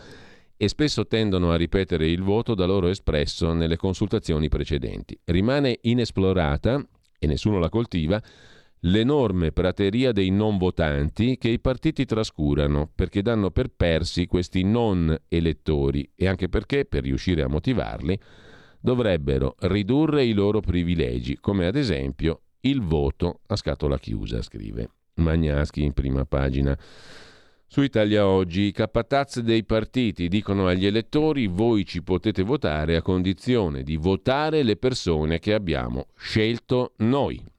Speaker 1: e spesso tendono a ripetere il voto da loro espresso nelle consultazioni precedenti. Rimane inesplorata, e nessuno la coltiva, l'enorme prateria dei non votanti che i partiti trascurano perché danno per persi questi non elettori e anche perché, per riuscire a motivarli, dovrebbero ridurre i loro privilegi, come ad esempio il voto a scatola chiusa, scrive Magnaschi in prima pagina. Su Italia Oggi i capataz dei partiti dicono agli elettori voi ci potete votare a condizione di votare le persone che abbiamo scelto noi.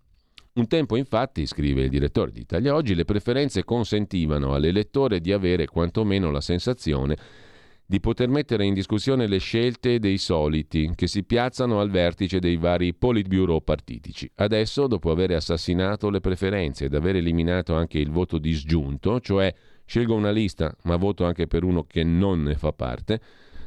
Speaker 1: Un tempo infatti, scrive il direttore di Italia Oggi, le preferenze consentivano all'elettore di avere quantomeno la sensazione di poter mettere in discussione le scelte dei soliti che si piazzano al vertice dei vari politburo partitici. Adesso, dopo aver assassinato le preferenze ed aver eliminato anche il voto disgiunto, cioè scelgo una lista ma voto anche per uno che non ne fa parte,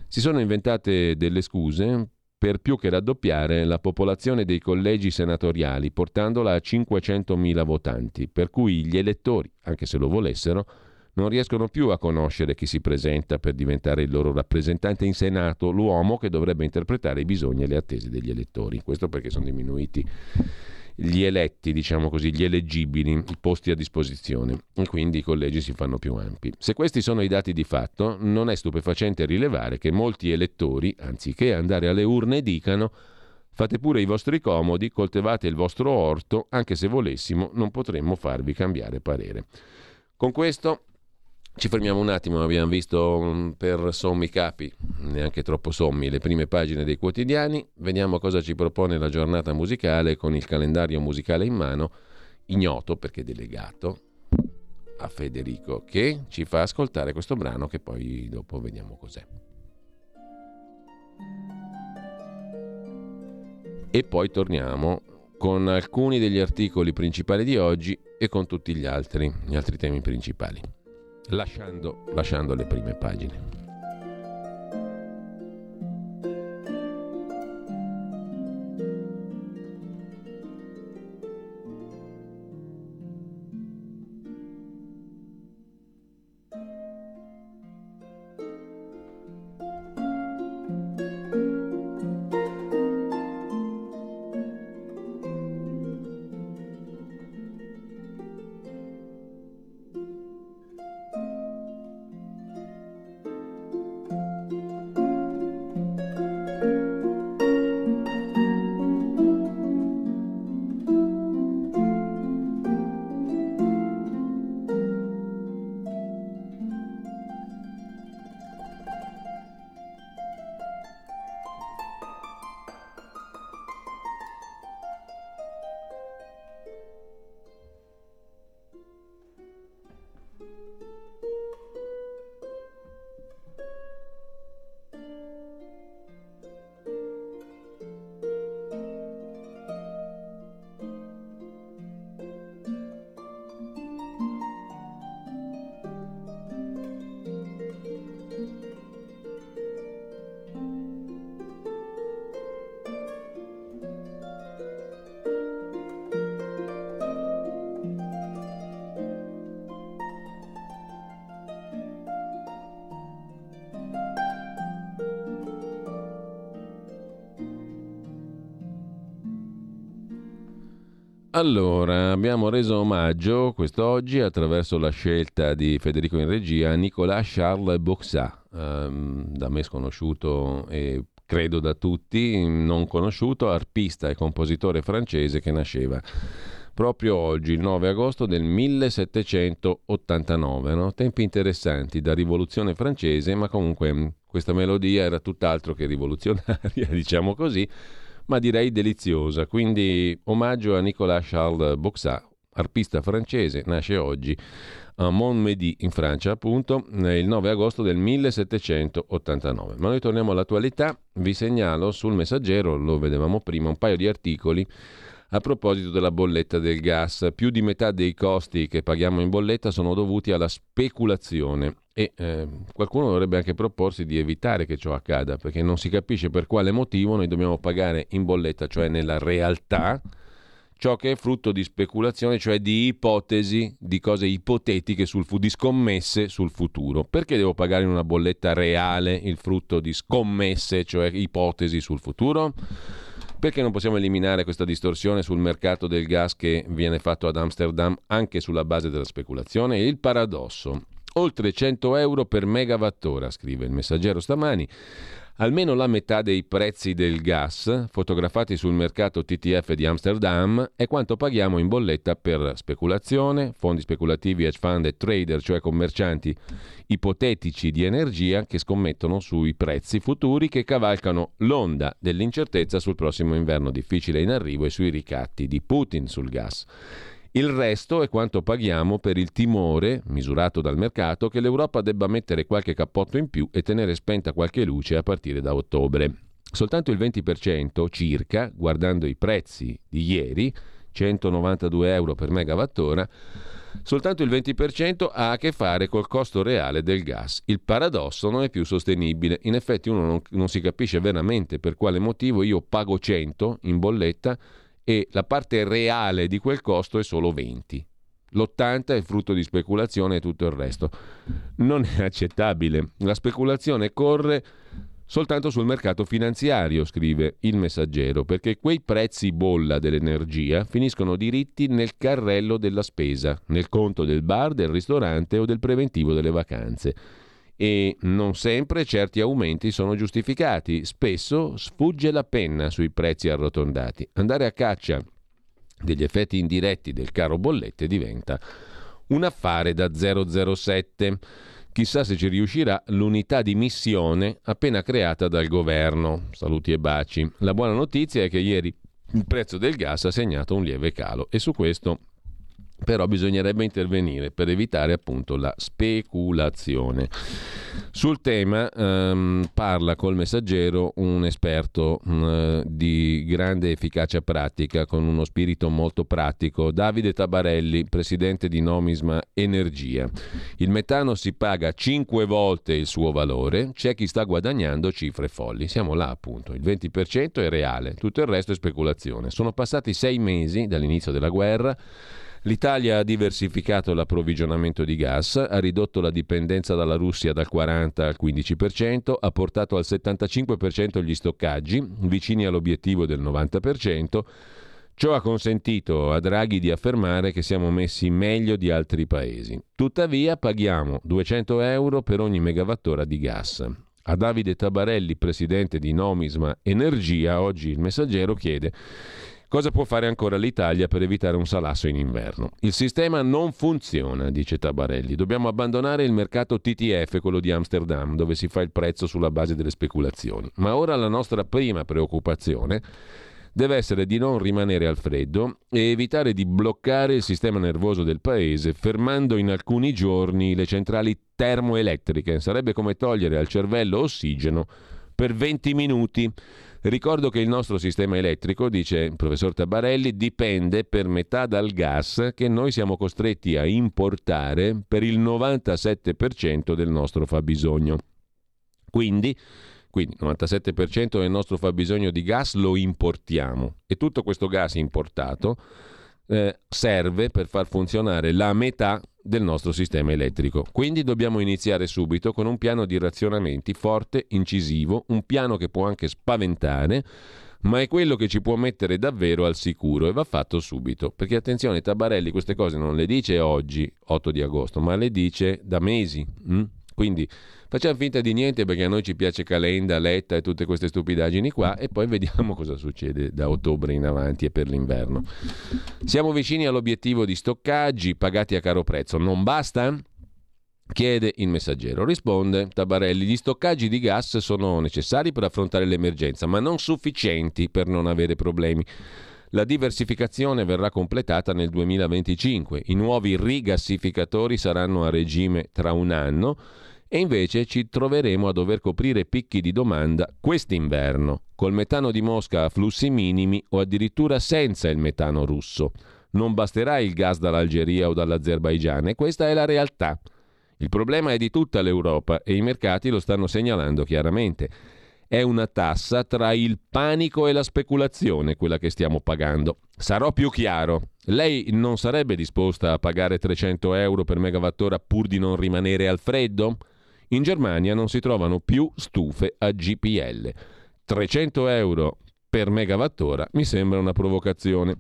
Speaker 1: si sono inventate delle scuse per più che raddoppiare la popolazione dei collegi senatoriali, portandola a 500.000 votanti, per cui gli elettori, anche se lo volessero, non riescono più a conoscere chi si presenta per diventare il loro rappresentante in Senato, l'uomo che dovrebbe interpretare i bisogni e le attese degli elettori. Questo perché sono diminuiti gli eletti, diciamo così, gli eleggibili, i posti a disposizione e quindi i collegi si fanno più ampi. Se questi sono i dati di fatto, non è stupefacente rilevare che molti elettori, anziché andare alle urne, dicano fate pure i vostri comodi, coltivate il vostro orto, anche se volessimo non potremmo farvi cambiare parere. Con questo ci fermiamo un attimo, abbiamo visto mm, per sommi capi, neanche troppo sommi, le prime pagine dei quotidiani. Vediamo cosa ci propone la giornata musicale con il calendario musicale in mano, ignoto perché delegato a Federico, che ci fa ascoltare questo brano che poi dopo vediamo cos'è. E poi torniamo con alcuni degli articoli principali di oggi e con tutti gli altri, gli altri temi principali lasciando, lasciando le prime pagine. Allora, abbiamo reso omaggio quest'oggi attraverso la scelta di Federico in regia a Nicolas Charles Boxat, ehm, da me sconosciuto e credo da tutti, non conosciuto, arpista e compositore francese che nasceva proprio oggi, il 9 agosto del 1789. No? Tempi interessanti da rivoluzione francese, ma comunque questa melodia era tutt'altro che rivoluzionaria, diciamo così ma direi deliziosa. Quindi omaggio a Nicolas Charles Boxat, arpista francese, nasce oggi a Montmédy in Francia, appunto, il 9 agosto del 1789. Ma noi torniamo all'attualità, vi segnalo sul messaggero, lo vedevamo prima, un paio di articoli a proposito della bolletta del gas. Più di metà dei costi che paghiamo in bolletta sono dovuti alla speculazione e eh, qualcuno dovrebbe anche proporsi di evitare che ciò accada, perché non si capisce per quale motivo noi dobbiamo pagare in bolletta, cioè nella realtà, ciò che è frutto di speculazione, cioè di ipotesi, di cose ipotetiche, sul fu- di scommesse sul futuro. Perché devo pagare in una bolletta reale il frutto di scommesse, cioè ipotesi sul futuro? Perché non possiamo eliminare questa distorsione sul mercato del gas che viene fatto ad Amsterdam anche sulla base della speculazione? Il paradosso Oltre 100 euro per megawattora, scrive il messaggero stamani. Almeno la metà dei prezzi del gas fotografati sul mercato TTF di Amsterdam è quanto paghiamo in bolletta per speculazione, fondi speculativi, hedge fund e trader, cioè commercianti ipotetici di energia che scommettono sui prezzi futuri che cavalcano l'onda dell'incertezza sul prossimo inverno difficile in arrivo e sui ricatti di Putin sul gas. Il resto è quanto paghiamo per il timore, misurato dal mercato, che l'Europa debba mettere qualche cappotto in più e tenere spenta qualche luce a partire da ottobre. Soltanto il 20% circa, guardando i prezzi di ieri, 192 euro per megawattora, soltanto il 20% ha a che fare col costo reale del gas. Il paradosso non è più sostenibile. In effetti uno non, non si capisce veramente per quale motivo io pago 100 in bolletta e la parte reale di quel costo è solo 20. L'80 è frutto di speculazione e tutto il resto. Non è accettabile. La speculazione corre soltanto sul mercato finanziario, scrive il messaggero, perché quei prezzi bolla dell'energia finiscono diritti nel carrello della spesa, nel conto del bar, del ristorante o del preventivo delle vacanze e non sempre certi aumenti sono giustificati. Spesso sfugge la penna sui prezzi arrotondati. Andare a caccia degli effetti indiretti del caro bollette diventa un affare da 007. Chissà se ci riuscirà l'unità di missione appena creata dal governo. Saluti e baci. La buona notizia è che ieri il prezzo del gas ha segnato un lieve calo e su questo però bisognerebbe intervenire per evitare appunto la speculazione. Sul tema ehm, parla col messaggero un esperto eh, di grande efficacia pratica, con uno spirito molto pratico, Davide Tabarelli, presidente di Nomisma Energia. Il metano si paga 5 volte il suo valore, c'è chi sta guadagnando cifre folli. Siamo là appunto, il 20% è reale, tutto il resto è speculazione. Sono passati sei mesi dall'inizio della guerra L'Italia ha diversificato l'approvvigionamento di gas, ha ridotto la dipendenza dalla Russia dal 40 al 15%, ha portato al 75% gli stoccaggi, vicini all'obiettivo del 90%. Ciò ha consentito a Draghi di affermare che siamo messi meglio di altri paesi. Tuttavia paghiamo 200 euro per ogni megawattora di gas. A Davide Tabarelli, presidente di Nomisma Energia, oggi il messaggero chiede Cosa può fare ancora l'Italia per evitare un salasso in inverno? Il sistema non funziona, dice Tabarelli. Dobbiamo abbandonare il mercato TTF, quello di Amsterdam, dove si fa il prezzo sulla base delle speculazioni. Ma ora la nostra prima preoccupazione deve essere di non rimanere al freddo e evitare di bloccare il sistema nervoso del paese, fermando in alcuni giorni le centrali termoelettriche. Sarebbe come togliere al cervello ossigeno per 20 minuti. Ricordo che il nostro sistema elettrico, dice il professor Tabarelli, dipende per metà dal gas che noi siamo costretti a importare per il 97% del nostro fabbisogno. Quindi, quindi il 97% del nostro fabbisogno di gas lo importiamo e tutto questo gas importato eh, serve per far funzionare la metà del nostro sistema elettrico. Quindi dobbiamo iniziare subito con un piano di razionamenti forte, incisivo, un piano che può anche spaventare, ma è quello che ci può mettere davvero al sicuro e va fatto subito. Perché attenzione, Tabarelli queste cose non le dice oggi, 8 di agosto, ma le dice da mesi. Hm? Quindi facciamo finta di niente perché a noi ci piace Calenda, Letta e tutte queste stupidaggini qua e poi vediamo cosa succede da ottobre in avanti e per l'inverno. Siamo vicini all'obiettivo di stoccaggi pagati a caro prezzo. Non basta? Chiede il messaggero. Risponde Tabarelli: Gli stoccaggi di gas sono necessari per affrontare l'emergenza, ma non sufficienti per non avere problemi. La diversificazione verrà completata nel 2025. I nuovi rigassificatori saranno a regime tra un anno e invece ci troveremo a dover coprire picchi di domanda quest'inverno, col metano di Mosca a flussi minimi o addirittura senza il metano russo. Non basterà il gas dall'Algeria o dall'Azerbaigian e questa è la realtà. Il problema è di tutta l'Europa e i mercati lo stanno segnalando chiaramente. È una tassa tra il panico e la speculazione quella che stiamo pagando. Sarò più chiaro. Lei non sarebbe disposta a pagare 300 euro per megawattora pur di non rimanere al freddo? In Germania non si trovano più stufe a GPL. 300 euro per megawattora mi sembra una provocazione.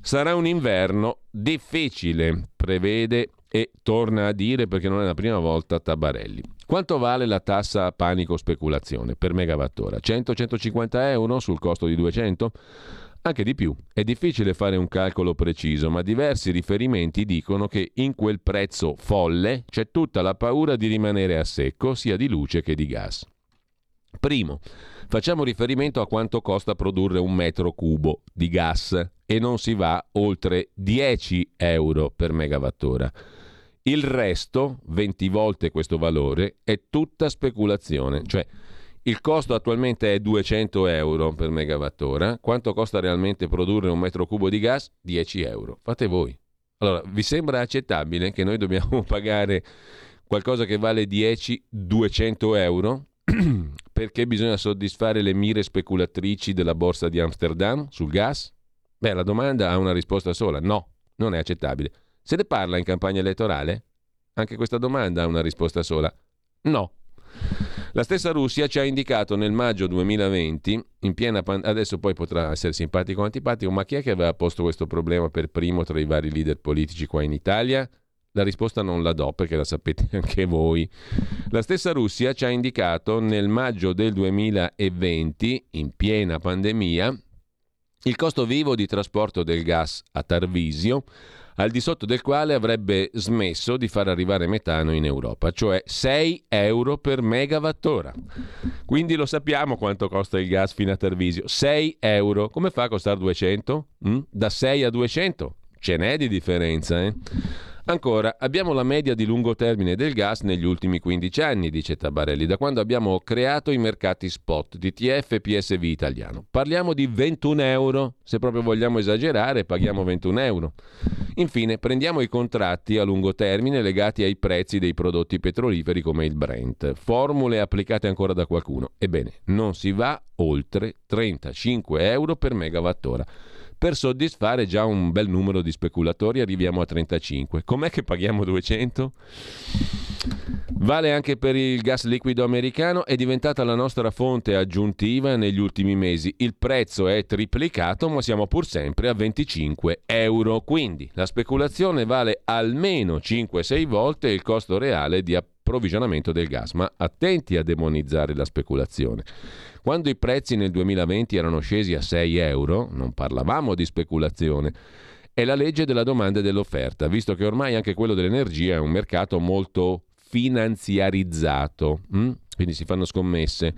Speaker 1: Sarà un inverno difficile, prevede e torna a dire perché non è la prima volta Tabarelli. Quanto vale la tassa panico speculazione per megawattora? 100-150 euro sul costo di 200? Anche di più. È difficile fare un calcolo preciso, ma diversi riferimenti dicono che in quel prezzo folle c'è tutta la paura di rimanere a secco sia di luce che di gas. Primo, facciamo riferimento a quanto costa produrre un metro cubo di gas e non si va oltre 10 euro per megawattora. Il resto, 20 volte questo valore, è tutta speculazione, cioè il costo attualmente è 200 euro per megawattora, quanto costa realmente produrre un metro cubo di gas? 10 euro. Fate voi. Allora, vi sembra accettabile che noi dobbiamo pagare qualcosa che vale 10-200 euro? perché bisogna soddisfare le mire speculatrici della borsa di Amsterdam sul gas? Beh, la domanda ha una risposta sola, no, non è accettabile. Se ne parla in campagna elettorale? Anche questa domanda ha una risposta sola. No. La stessa Russia ci ha indicato nel maggio 2020, in piena pan- adesso poi potrà essere simpatico o antipatico, ma chi è che aveva posto questo problema per primo tra i vari leader politici qua in Italia? La risposta non la do perché la sapete anche voi. La stessa Russia ci ha indicato nel maggio del 2020, in piena pandemia, il costo vivo di trasporto del gas a Tarvisio al di sotto del quale avrebbe smesso di far arrivare metano in Europa, cioè 6 euro per megawattora. Quindi lo sappiamo quanto costa il gas fino a Tarvisio, 6 euro. Come fa a costare 200? Mm? Da 6 a 200? Ce n'è di differenza, eh? Ancora, abbiamo la media di lungo termine del gas negli ultimi 15 anni, dice Tabarelli, da quando abbiamo creato i mercati spot di TF e PSV italiano. Parliamo di 21 euro, se proprio vogliamo esagerare paghiamo 21 euro. Infine, prendiamo i contratti a lungo termine legati ai prezzi dei prodotti petroliferi come il Brent, formule applicate ancora da qualcuno. Ebbene, non si va oltre 35 euro per megawattora per soddisfare già un bel numero di speculatori arriviamo a 35. Com'è che paghiamo 200? Vale anche per il gas liquido americano, è diventata la nostra fonte aggiuntiva negli ultimi mesi. Il prezzo è triplicato, ma siamo pur sempre a 25 euro. Quindi la speculazione vale almeno 5-6 volte il costo reale di approvvigionamento del gas. Ma attenti a demonizzare la speculazione. Quando i prezzi nel 2020 erano scesi a 6 euro, non parlavamo di speculazione. È la legge della domanda e dell'offerta, visto che ormai anche quello dell'energia è un mercato molto finanziarizzato, hm? quindi si fanno scommesse,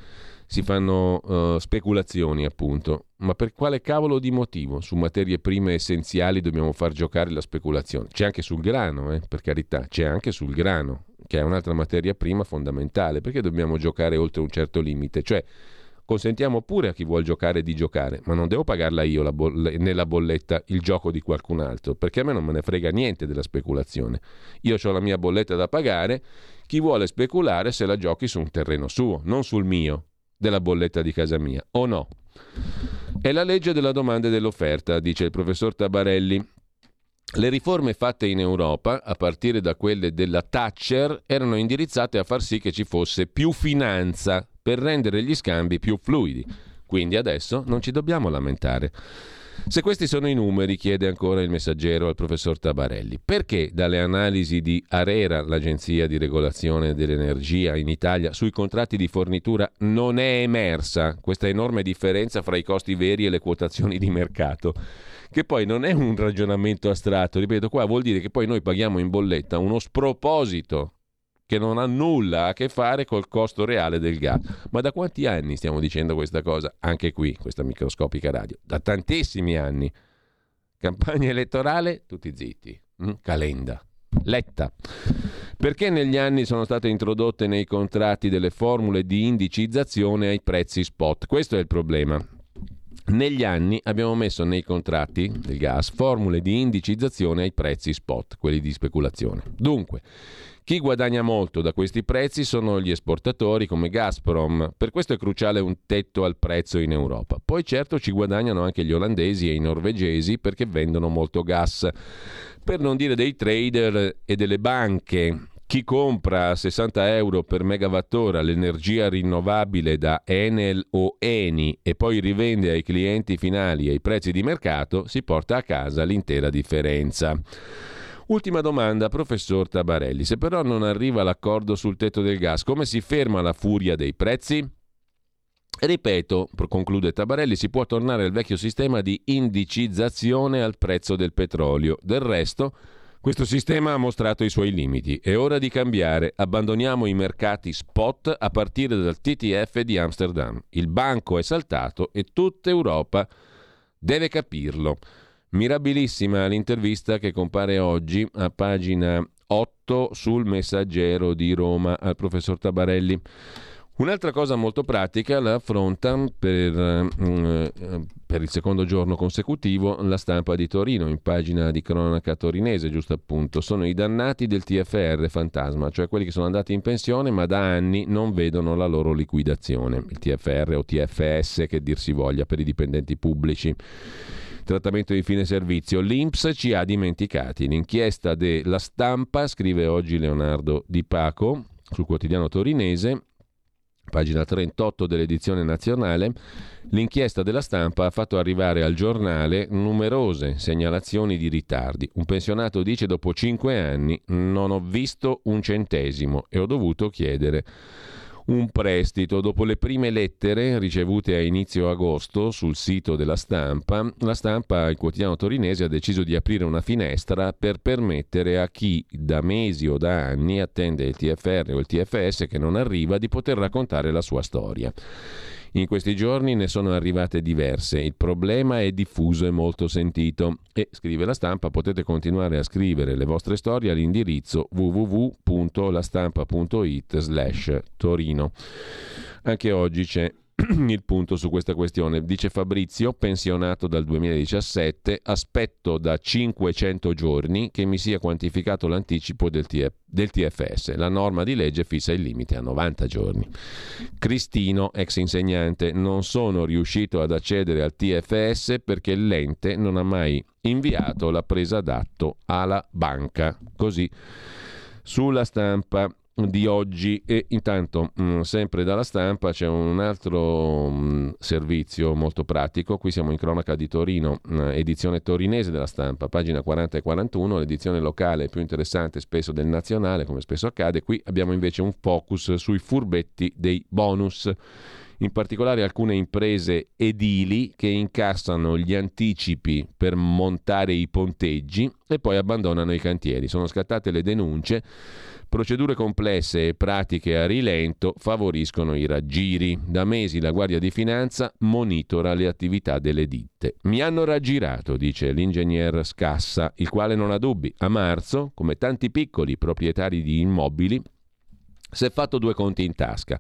Speaker 1: si fanno uh, speculazioni appunto. Ma per quale cavolo di motivo su materie prime essenziali dobbiamo far giocare la speculazione? C'è anche sul grano, eh, per carità, c'è anche sul grano, che è un'altra materia prima fondamentale. Perché dobbiamo giocare oltre un certo limite? Cioè, Consentiamo pure a chi vuole giocare di giocare, ma non devo pagarla io bolle- nella bolletta il gioco di qualcun altro, perché a me non me ne frega niente della speculazione. Io ho la mia bolletta da pagare, chi vuole speculare se la giochi su un terreno suo, non sul mio, della bolletta di casa mia, o no? È la legge della domanda e dell'offerta, dice il professor Tabarelli. Le riforme fatte in Europa, a partire da quelle della Thatcher, erano indirizzate a far sì che ci fosse più finanza per rendere gli scambi più fluidi. Quindi adesso non ci dobbiamo lamentare. Se questi sono i numeri, chiede ancora il messaggero al professor Tabarelli, perché dalle analisi di Arera, l'agenzia di regolazione dell'energia in Italia, sui contratti di fornitura non è emersa questa enorme differenza fra i costi veri e le quotazioni di mercato? Che poi non è un ragionamento astratto, ripeto, qua vuol dire che poi noi paghiamo in bolletta uno sproposito che non ha nulla a che fare col costo reale del gas. Ma da quanti anni stiamo dicendo questa cosa? Anche qui, questa microscopica radio. Da tantissimi anni. Campagna elettorale, tutti zitti. Mm? Calenda. Letta. Perché negli anni sono state introdotte nei contratti delle formule di indicizzazione ai prezzi spot? Questo è il problema. Negli anni abbiamo messo nei contratti del gas formule di indicizzazione ai prezzi spot, quelli di speculazione. Dunque, chi guadagna molto da questi prezzi sono gli esportatori come Gazprom, per questo è cruciale un tetto al prezzo in Europa. Poi certo ci guadagnano anche gli olandesi e i norvegesi perché vendono molto gas, per non dire dei trader e delle banche. Chi compra a 60 euro per megawattora l'energia rinnovabile da Enel o Eni e poi rivende ai clienti finali ai prezzi di mercato si porta a casa l'intera differenza. Ultima domanda, professor Tabarelli. Se però non arriva l'accordo sul tetto del gas, come si ferma la furia dei prezzi? Ripeto, conclude Tabarelli, si può tornare al vecchio sistema di indicizzazione al prezzo del petrolio. Del resto, questo sistema ha mostrato i suoi limiti. È ora di cambiare. Abbandoniamo i mercati spot a partire dal TTF di Amsterdam. Il banco è saltato e tutta Europa deve capirlo. Mirabilissima l'intervista che compare oggi a pagina 8 sul messaggero di Roma al professor Tabarelli. Un'altra cosa molto pratica la affronta per, eh, per, il secondo giorno consecutivo la stampa di Torino, in pagina di cronaca torinese, giusto appunto. Sono i dannati del TFR fantasma, cioè quelli che sono andati in pensione ma da anni non vedono la loro liquidazione. Il TFR o TFS che dir si voglia per i dipendenti pubblici trattamento di fine servizio. L'Inps ci ha dimenticati. L'inchiesta della stampa, scrive oggi Leonardo Di Paco sul quotidiano torinese, pagina 38 dell'edizione nazionale, l'inchiesta della stampa ha fatto arrivare al giornale numerose segnalazioni di ritardi. Un pensionato dice dopo cinque anni non ho visto un centesimo e ho dovuto chiedere un prestito. Dopo le prime lettere ricevute a inizio agosto sul sito della stampa, la stampa, il quotidiano torinese, ha deciso di aprire una finestra per permettere a chi da mesi o da anni attende il TFR o il TFS che non arriva di poter raccontare la sua storia. In questi giorni ne sono arrivate diverse, il problema è diffuso e molto sentito e, scrive la stampa, potete continuare a scrivere le vostre storie all'indirizzo www.lastampa.it slash Torino. Anche oggi c'è il punto su questa questione. Dice Fabrizio, pensionato dal 2017, aspetto da 500 giorni che mi sia quantificato l'anticipo del, TF, del TFS. La norma di legge fissa il limite a 90 giorni. Cristino, ex insegnante, non sono riuscito ad accedere al TFS perché l'ente non ha mai inviato la presa d'atto alla banca. Così sulla stampa di oggi. E intanto mm, sempre dalla stampa c'è un altro mm, servizio molto pratico, qui siamo in cronaca di Torino, mh, edizione torinese della stampa, pagina 40 e 41, l'edizione locale più interessante spesso del nazionale come spesso accade, qui abbiamo invece un focus sui furbetti dei bonus in particolare alcune imprese edili che incassano gli anticipi per montare i ponteggi e poi abbandonano i cantieri. Sono scattate le denunce Procedure complesse e pratiche a rilento favoriscono i raggiri. Da mesi la Guardia di Finanza monitora le attività delle ditte. Mi hanno raggirato, dice l'ingegner Scassa, il quale non ha dubbi. A marzo, come tanti piccoli proprietari di immobili, si è fatto due conti in tasca.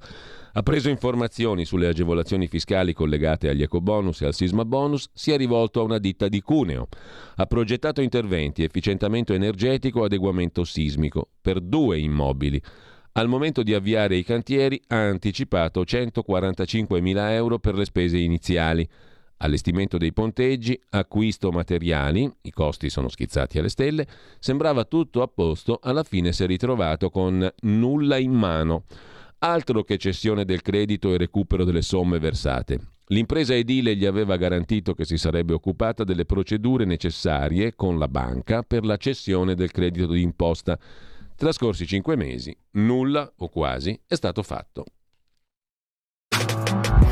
Speaker 1: Ha preso informazioni sulle agevolazioni fiscali collegate agli ecobonus e al sisma bonus, si è rivolto a una ditta di Cuneo. Ha progettato interventi, efficientamento energetico, adeguamento sismico per due immobili. Al momento di avviare i cantieri ha anticipato 145.000 euro per le spese iniziali allestimento dei ponteggi, acquisto materiali, i costi sono schizzati alle stelle, sembrava tutto a posto, alla fine si è ritrovato con nulla in mano. Altro che cessione del credito e recupero delle somme versate. L'impresa edile gli aveva garantito che si sarebbe occupata delle procedure necessarie con la banca per la cessione del credito d'imposta. Trascorsi cinque mesi, nulla o quasi è stato fatto.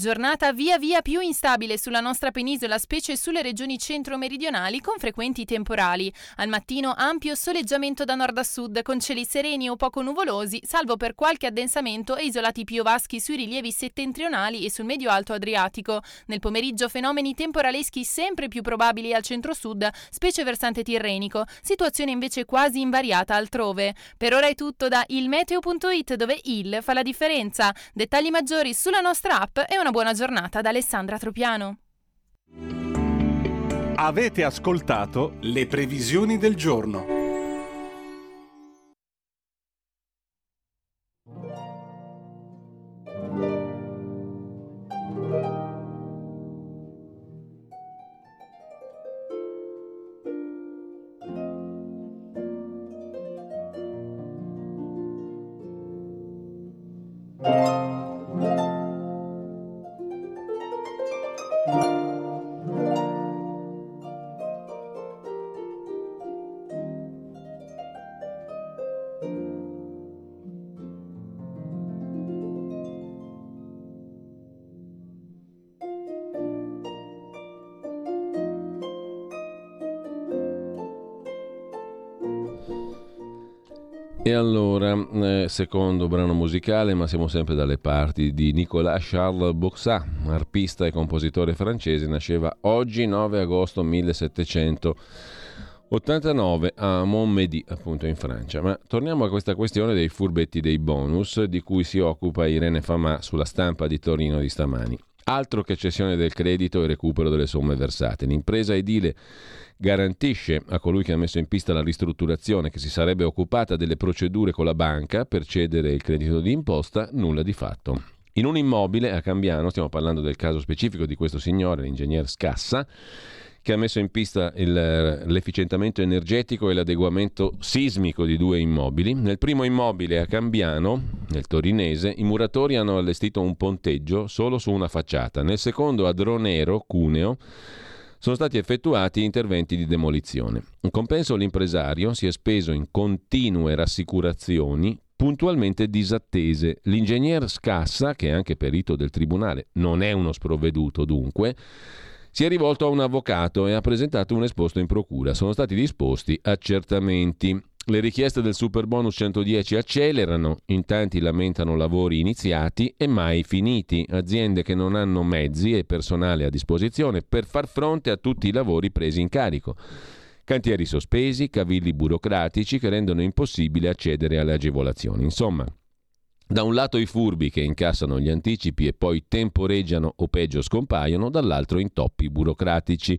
Speaker 2: Giornata via via più instabile sulla nostra penisola, specie sulle regioni centro-meridionali con frequenti temporali. Al mattino ampio soleggiamento da nord a sud con cieli sereni o poco nuvolosi, salvo per qualche addensamento e isolati piovaschi sui rilievi settentrionali e sul medio-alto Adriatico. Nel pomeriggio fenomeni temporaleschi sempre più probabili al centro-sud, specie versante tirrenico, situazione invece quasi invariata altrove. Per ora è tutto da ilmeteo.it dove il fa la differenza. Dettagli maggiori sulla nostra app e una buona giornata da Alessandra Tropiano.
Speaker 3: Avete ascoltato le previsioni del giorno.
Speaker 1: Allora, eh, secondo brano musicale, ma siamo sempre dalle parti di Nicolas Charles Boxat, arpista e compositore francese, nasceva oggi 9 agosto 1789 a Montmédy, appunto in Francia. Ma torniamo a questa questione dei furbetti dei bonus di cui si occupa Irene Famà sulla stampa di Torino di stamani. Altro che cessione del credito e recupero delle somme versate. L'impresa edile garantisce a colui che ha messo in pista la ristrutturazione che si sarebbe occupata delle procedure con la banca per cedere il credito di imposta nulla di fatto. In un immobile a Cambiano, stiamo parlando del caso specifico di questo signore, l'ingegner Scassa, che ha messo in pista il, l'efficientamento energetico e l'adeguamento sismico di due immobili. Nel primo immobile a Cambiano, nel torinese, i muratori hanno allestito un ponteggio solo su una facciata. Nel secondo a Dronero, Cuneo, sono stati effettuati interventi di demolizione. In compenso l'impresario si è speso in continue rassicurazioni puntualmente disattese. L'ingegner Scassa, che è anche perito del tribunale, non è uno sprovveduto dunque, si è rivolto a un avvocato e ha presentato un esposto in procura. Sono stati disposti accertamenti. Le richieste del super bonus 110 accelerano, in tanti lamentano lavori iniziati e mai finiti, aziende che non hanno mezzi e personale a disposizione per far fronte a tutti i lavori presi in carico. Cantieri sospesi, cavilli burocratici che rendono impossibile accedere alle agevolazioni. Insomma, da un lato i furbi che incassano gli anticipi e poi temporeggiano o peggio scompaiono, dall'altro intoppi burocratici.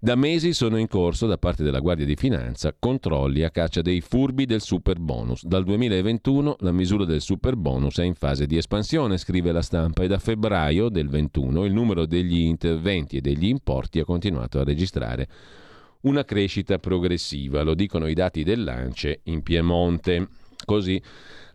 Speaker 1: Da mesi sono in corso da parte della Guardia di Finanza controlli a caccia dei furbi del super bonus. Dal 2021 la misura del super bonus è in fase di espansione, scrive la stampa, e da febbraio del 21 il numero degli interventi e degli importi ha continuato a registrare una crescita progressiva, lo dicono i dati dell'ANCE in Piemonte. Così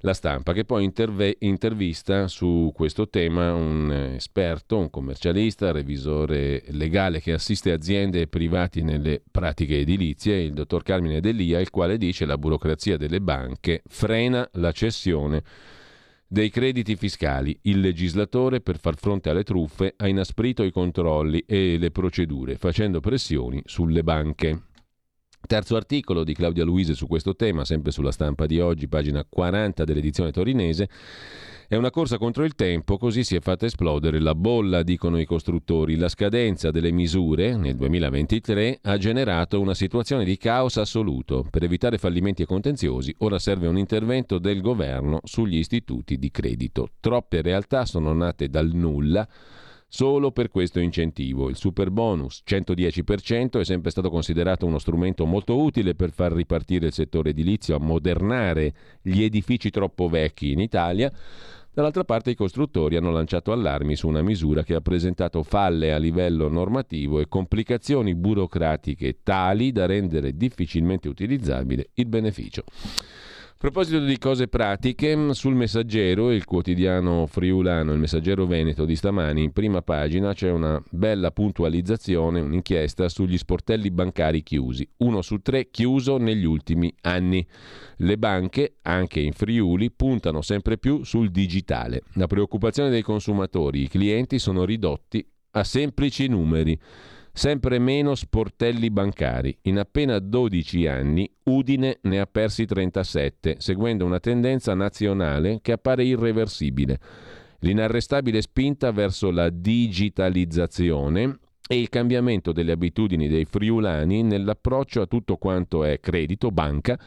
Speaker 1: la stampa, che poi interve- intervista su questo tema un esperto, un commercialista, revisore legale che assiste aziende e privati nelle pratiche edilizie, il dottor Carmine Delia, il quale dice la burocrazia delle banche frena la cessione dei crediti fiscali. Il legislatore, per far fronte alle truffe, ha inasprito i controlli e le procedure, facendo pressioni sulle banche. Terzo articolo di Claudia Luise su questo tema, sempre sulla stampa di oggi, pagina 40 dell'edizione torinese. È una corsa contro il tempo, così si è fatta esplodere la bolla, dicono i costruttori. La scadenza delle misure nel 2023 ha generato una situazione di caos assoluto. Per evitare fallimenti e contenziosi, ora serve un intervento del governo sugli istituti di credito. Troppe realtà sono nate dal nulla solo per questo incentivo. Il super bonus 110% è sempre stato considerato uno strumento molto utile per far ripartire il settore edilizio, ammodernare gli edifici troppo vecchi in Italia. Dall'altra parte i costruttori hanno lanciato allarmi su una misura che ha presentato falle a livello normativo e complicazioni burocratiche tali da rendere difficilmente utilizzabile il beneficio. A proposito di cose pratiche, sul Messaggero, il quotidiano friulano, il Messaggero Veneto di stamani, in prima pagina c'è una bella puntualizzazione, un'inchiesta sugli sportelli bancari chiusi. Uno su tre chiuso negli ultimi anni. Le banche, anche in Friuli, puntano sempre più sul digitale. La preoccupazione dei consumatori, i clienti sono ridotti a semplici numeri sempre meno sportelli bancari. In appena 12 anni Udine ne ha persi 37, seguendo una tendenza nazionale che appare irreversibile. L'inarrestabile spinta verso la digitalizzazione e il cambiamento delle abitudini dei friulani nell'approccio a tutto quanto è credito, banca,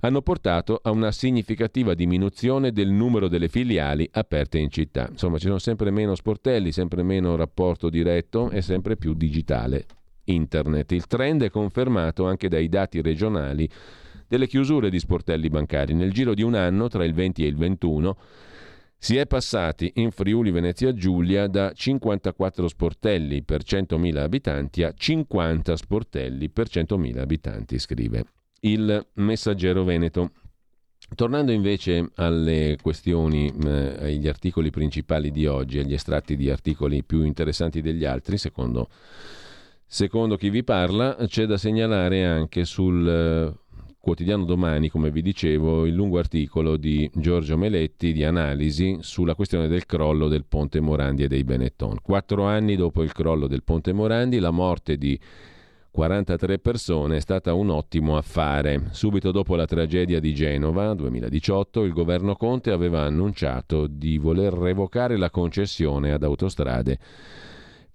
Speaker 1: hanno portato a una significativa diminuzione del numero delle filiali aperte in città. Insomma, ci sono sempre meno sportelli, sempre meno rapporto diretto e sempre più digitale. Internet. Il trend è confermato anche dai dati regionali delle chiusure di sportelli bancari. Nel giro di un anno, tra il 20 e il 21, si è passati in Friuli Venezia Giulia da 54 sportelli per 100.000 abitanti a 50 sportelli per 100.000 abitanti, scrive il Messaggero Veneto. Tornando invece alle questioni, eh, agli articoli principali di oggi, agli estratti di articoli più interessanti degli altri, secondo, secondo chi vi parla, c'è da segnalare anche sul eh, quotidiano domani, come vi dicevo, il lungo articolo di Giorgio Meletti di analisi sulla questione del crollo del ponte Morandi e dei Benetton. Quattro anni dopo il crollo del ponte Morandi, la morte di 43 persone è stata un ottimo affare. Subito dopo la tragedia di Genova 2018, il governo Conte aveva annunciato di voler revocare la concessione ad autostrade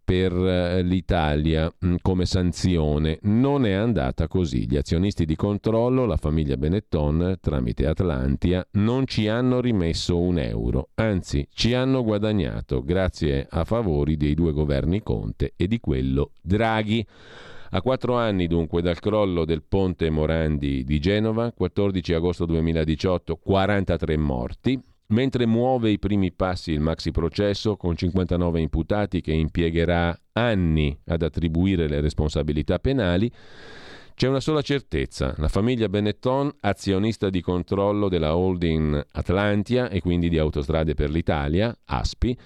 Speaker 1: per eh, l'Italia mm, come sanzione. Non è andata così. Gli azionisti di controllo, la famiglia Benetton, tramite Atlantia, non ci hanno rimesso un euro, anzi ci hanno guadagnato grazie a favori dei due governi Conte e di quello Draghi. A quattro anni dunque dal crollo del ponte Morandi di Genova, 14 agosto 2018, 43 morti, Mentre muove i primi passi il maxi processo con 59 imputati che impiegherà anni ad attribuire le responsabilità penali, c'è una sola certezza, la famiglia Benetton, azionista di controllo della holding Atlantia e quindi di Autostrade per l'Italia, ASPI,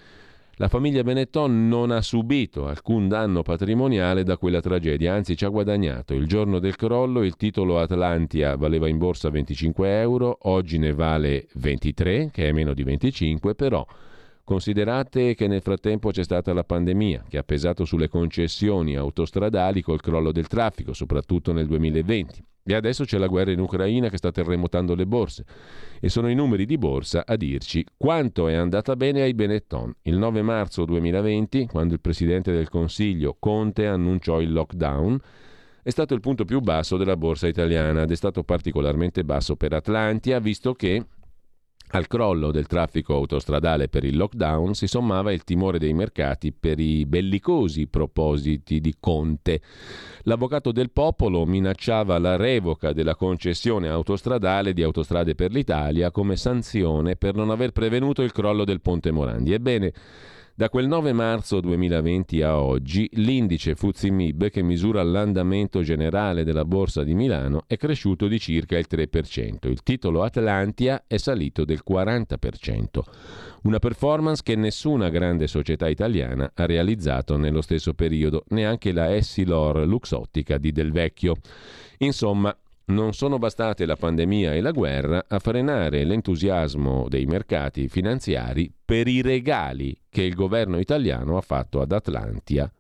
Speaker 1: la famiglia Benetton non ha subito alcun danno patrimoniale da quella tragedia, anzi ci ha guadagnato. Il giorno del crollo il titolo Atlantia valeva in borsa 25 euro, oggi ne vale 23, che è meno di 25, però considerate che nel frattempo c'è stata la pandemia, che ha pesato sulle concessioni autostradali col crollo del traffico, soprattutto nel 2020. E adesso c'è la guerra in Ucraina che sta terremotando le borse. E sono i numeri di borsa a dirci quanto è andata bene ai Benetton. Il 9 marzo 2020, quando il Presidente del Consiglio Conte annunciò il lockdown, è stato il punto più basso della borsa italiana ed è stato particolarmente basso per Atlantia, visto che al crollo del traffico autostradale per il lockdown si sommava il timore dei mercati per i bellicosi propositi di Conte. L'avvocato del popolo minacciava la revoca della concessione autostradale di Autostrade per l'Italia come sanzione per non aver prevenuto il crollo del ponte Morandi. Ebbene, Da quel 9 marzo 2020 a oggi l'indice Fuzimib, che misura l'andamento generale della borsa di Milano, è cresciuto di circa il 3%. Il titolo Atlantia è salito del 40%. Una performance che nessuna grande società italiana ha realizzato nello stesso periodo, neanche la Essilor Luxottica di Del Vecchio. Insomma, non sono bastate la pandemia e la guerra a frenare l'entusiasmo dei mercati finanziari per i regali che il governo italiano ha fatto ad Atlantia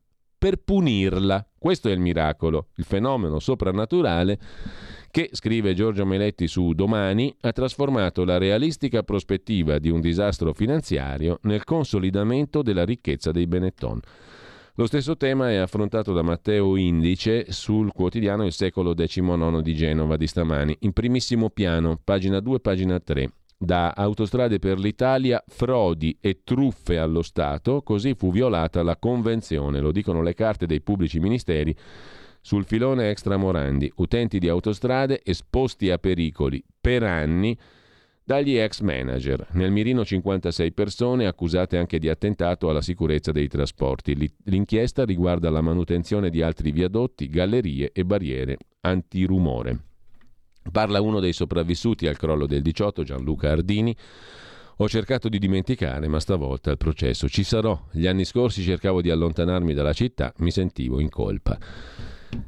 Speaker 1: per punirla. Questo è il miracolo, il fenomeno soprannaturale che, scrive Giorgio Meletti su Domani, ha trasformato la realistica prospettiva di un disastro finanziario nel consolidamento della ricchezza dei Benetton. Lo stesso tema è affrontato da Matteo Indice sul quotidiano Il secolo XIX di Genova di stamani. In primissimo piano, pagina 2, pagina 3. Da Autostrade per l'Italia, frodi e truffe allo Stato, così fu violata la convenzione, lo dicono le carte dei pubblici ministeri sul filone extramorandi, utenti di autostrade esposti a pericoli per anni dagli ex manager. Nel mirino 56 persone accusate anche di attentato alla sicurezza dei trasporti. L'inchiesta riguarda la manutenzione di altri viadotti, gallerie e barriere antirumore. Parla uno dei sopravvissuti al crollo del 18, Gianluca Ardini. Ho cercato di dimenticare, ma stavolta il processo ci sarò. Gli anni scorsi cercavo di allontanarmi dalla città, mi sentivo in colpa.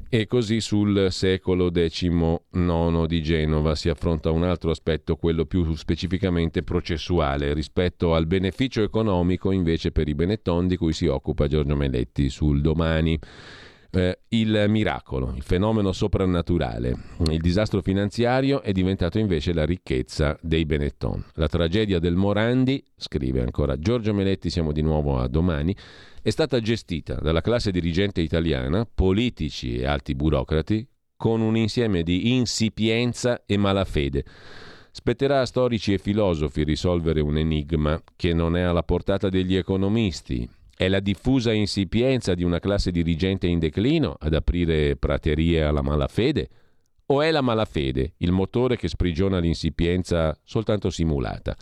Speaker 1: E così sul secolo XIX di Genova si affronta un altro aspetto, quello più specificamente processuale, rispetto al beneficio economico invece per i Benetton di cui si occupa Giorgio Meletti sul domani. Eh, il miracolo, il fenomeno soprannaturale. Il disastro finanziario è diventato invece la ricchezza dei Benetton. La tragedia del Morandi, scrive ancora Giorgio Meletti, siamo di nuovo a domani, è stata gestita dalla classe dirigente italiana, politici e alti burocrati, con un insieme di insipienza e malafede. Spetterà a storici e filosofi risolvere un enigma che non è alla portata degli economisti. È la diffusa insipienza di una classe dirigente in declino ad aprire praterie alla malafede? O è la malafede il motore che sprigiona l'insipienza soltanto simulata?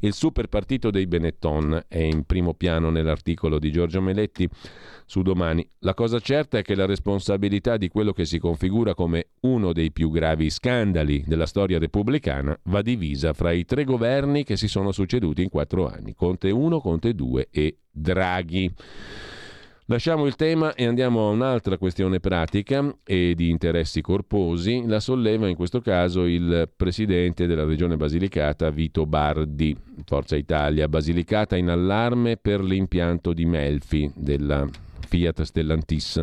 Speaker 1: Il super partito dei Benetton è in primo piano nell'articolo di Giorgio Meletti su domani. La cosa certa è che la responsabilità di quello che si configura come uno dei più gravi scandali della storia repubblicana va divisa fra i tre governi che si sono succeduti in quattro anni, Conte 1, Conte 2 e Draghi. Lasciamo il tema e andiamo a un'altra questione pratica e di interessi corposi. La solleva in questo caso il presidente della regione Basilicata, Vito Bardi, Forza Italia. Basilicata in allarme per l'impianto di Melfi della Fiat Stellantis.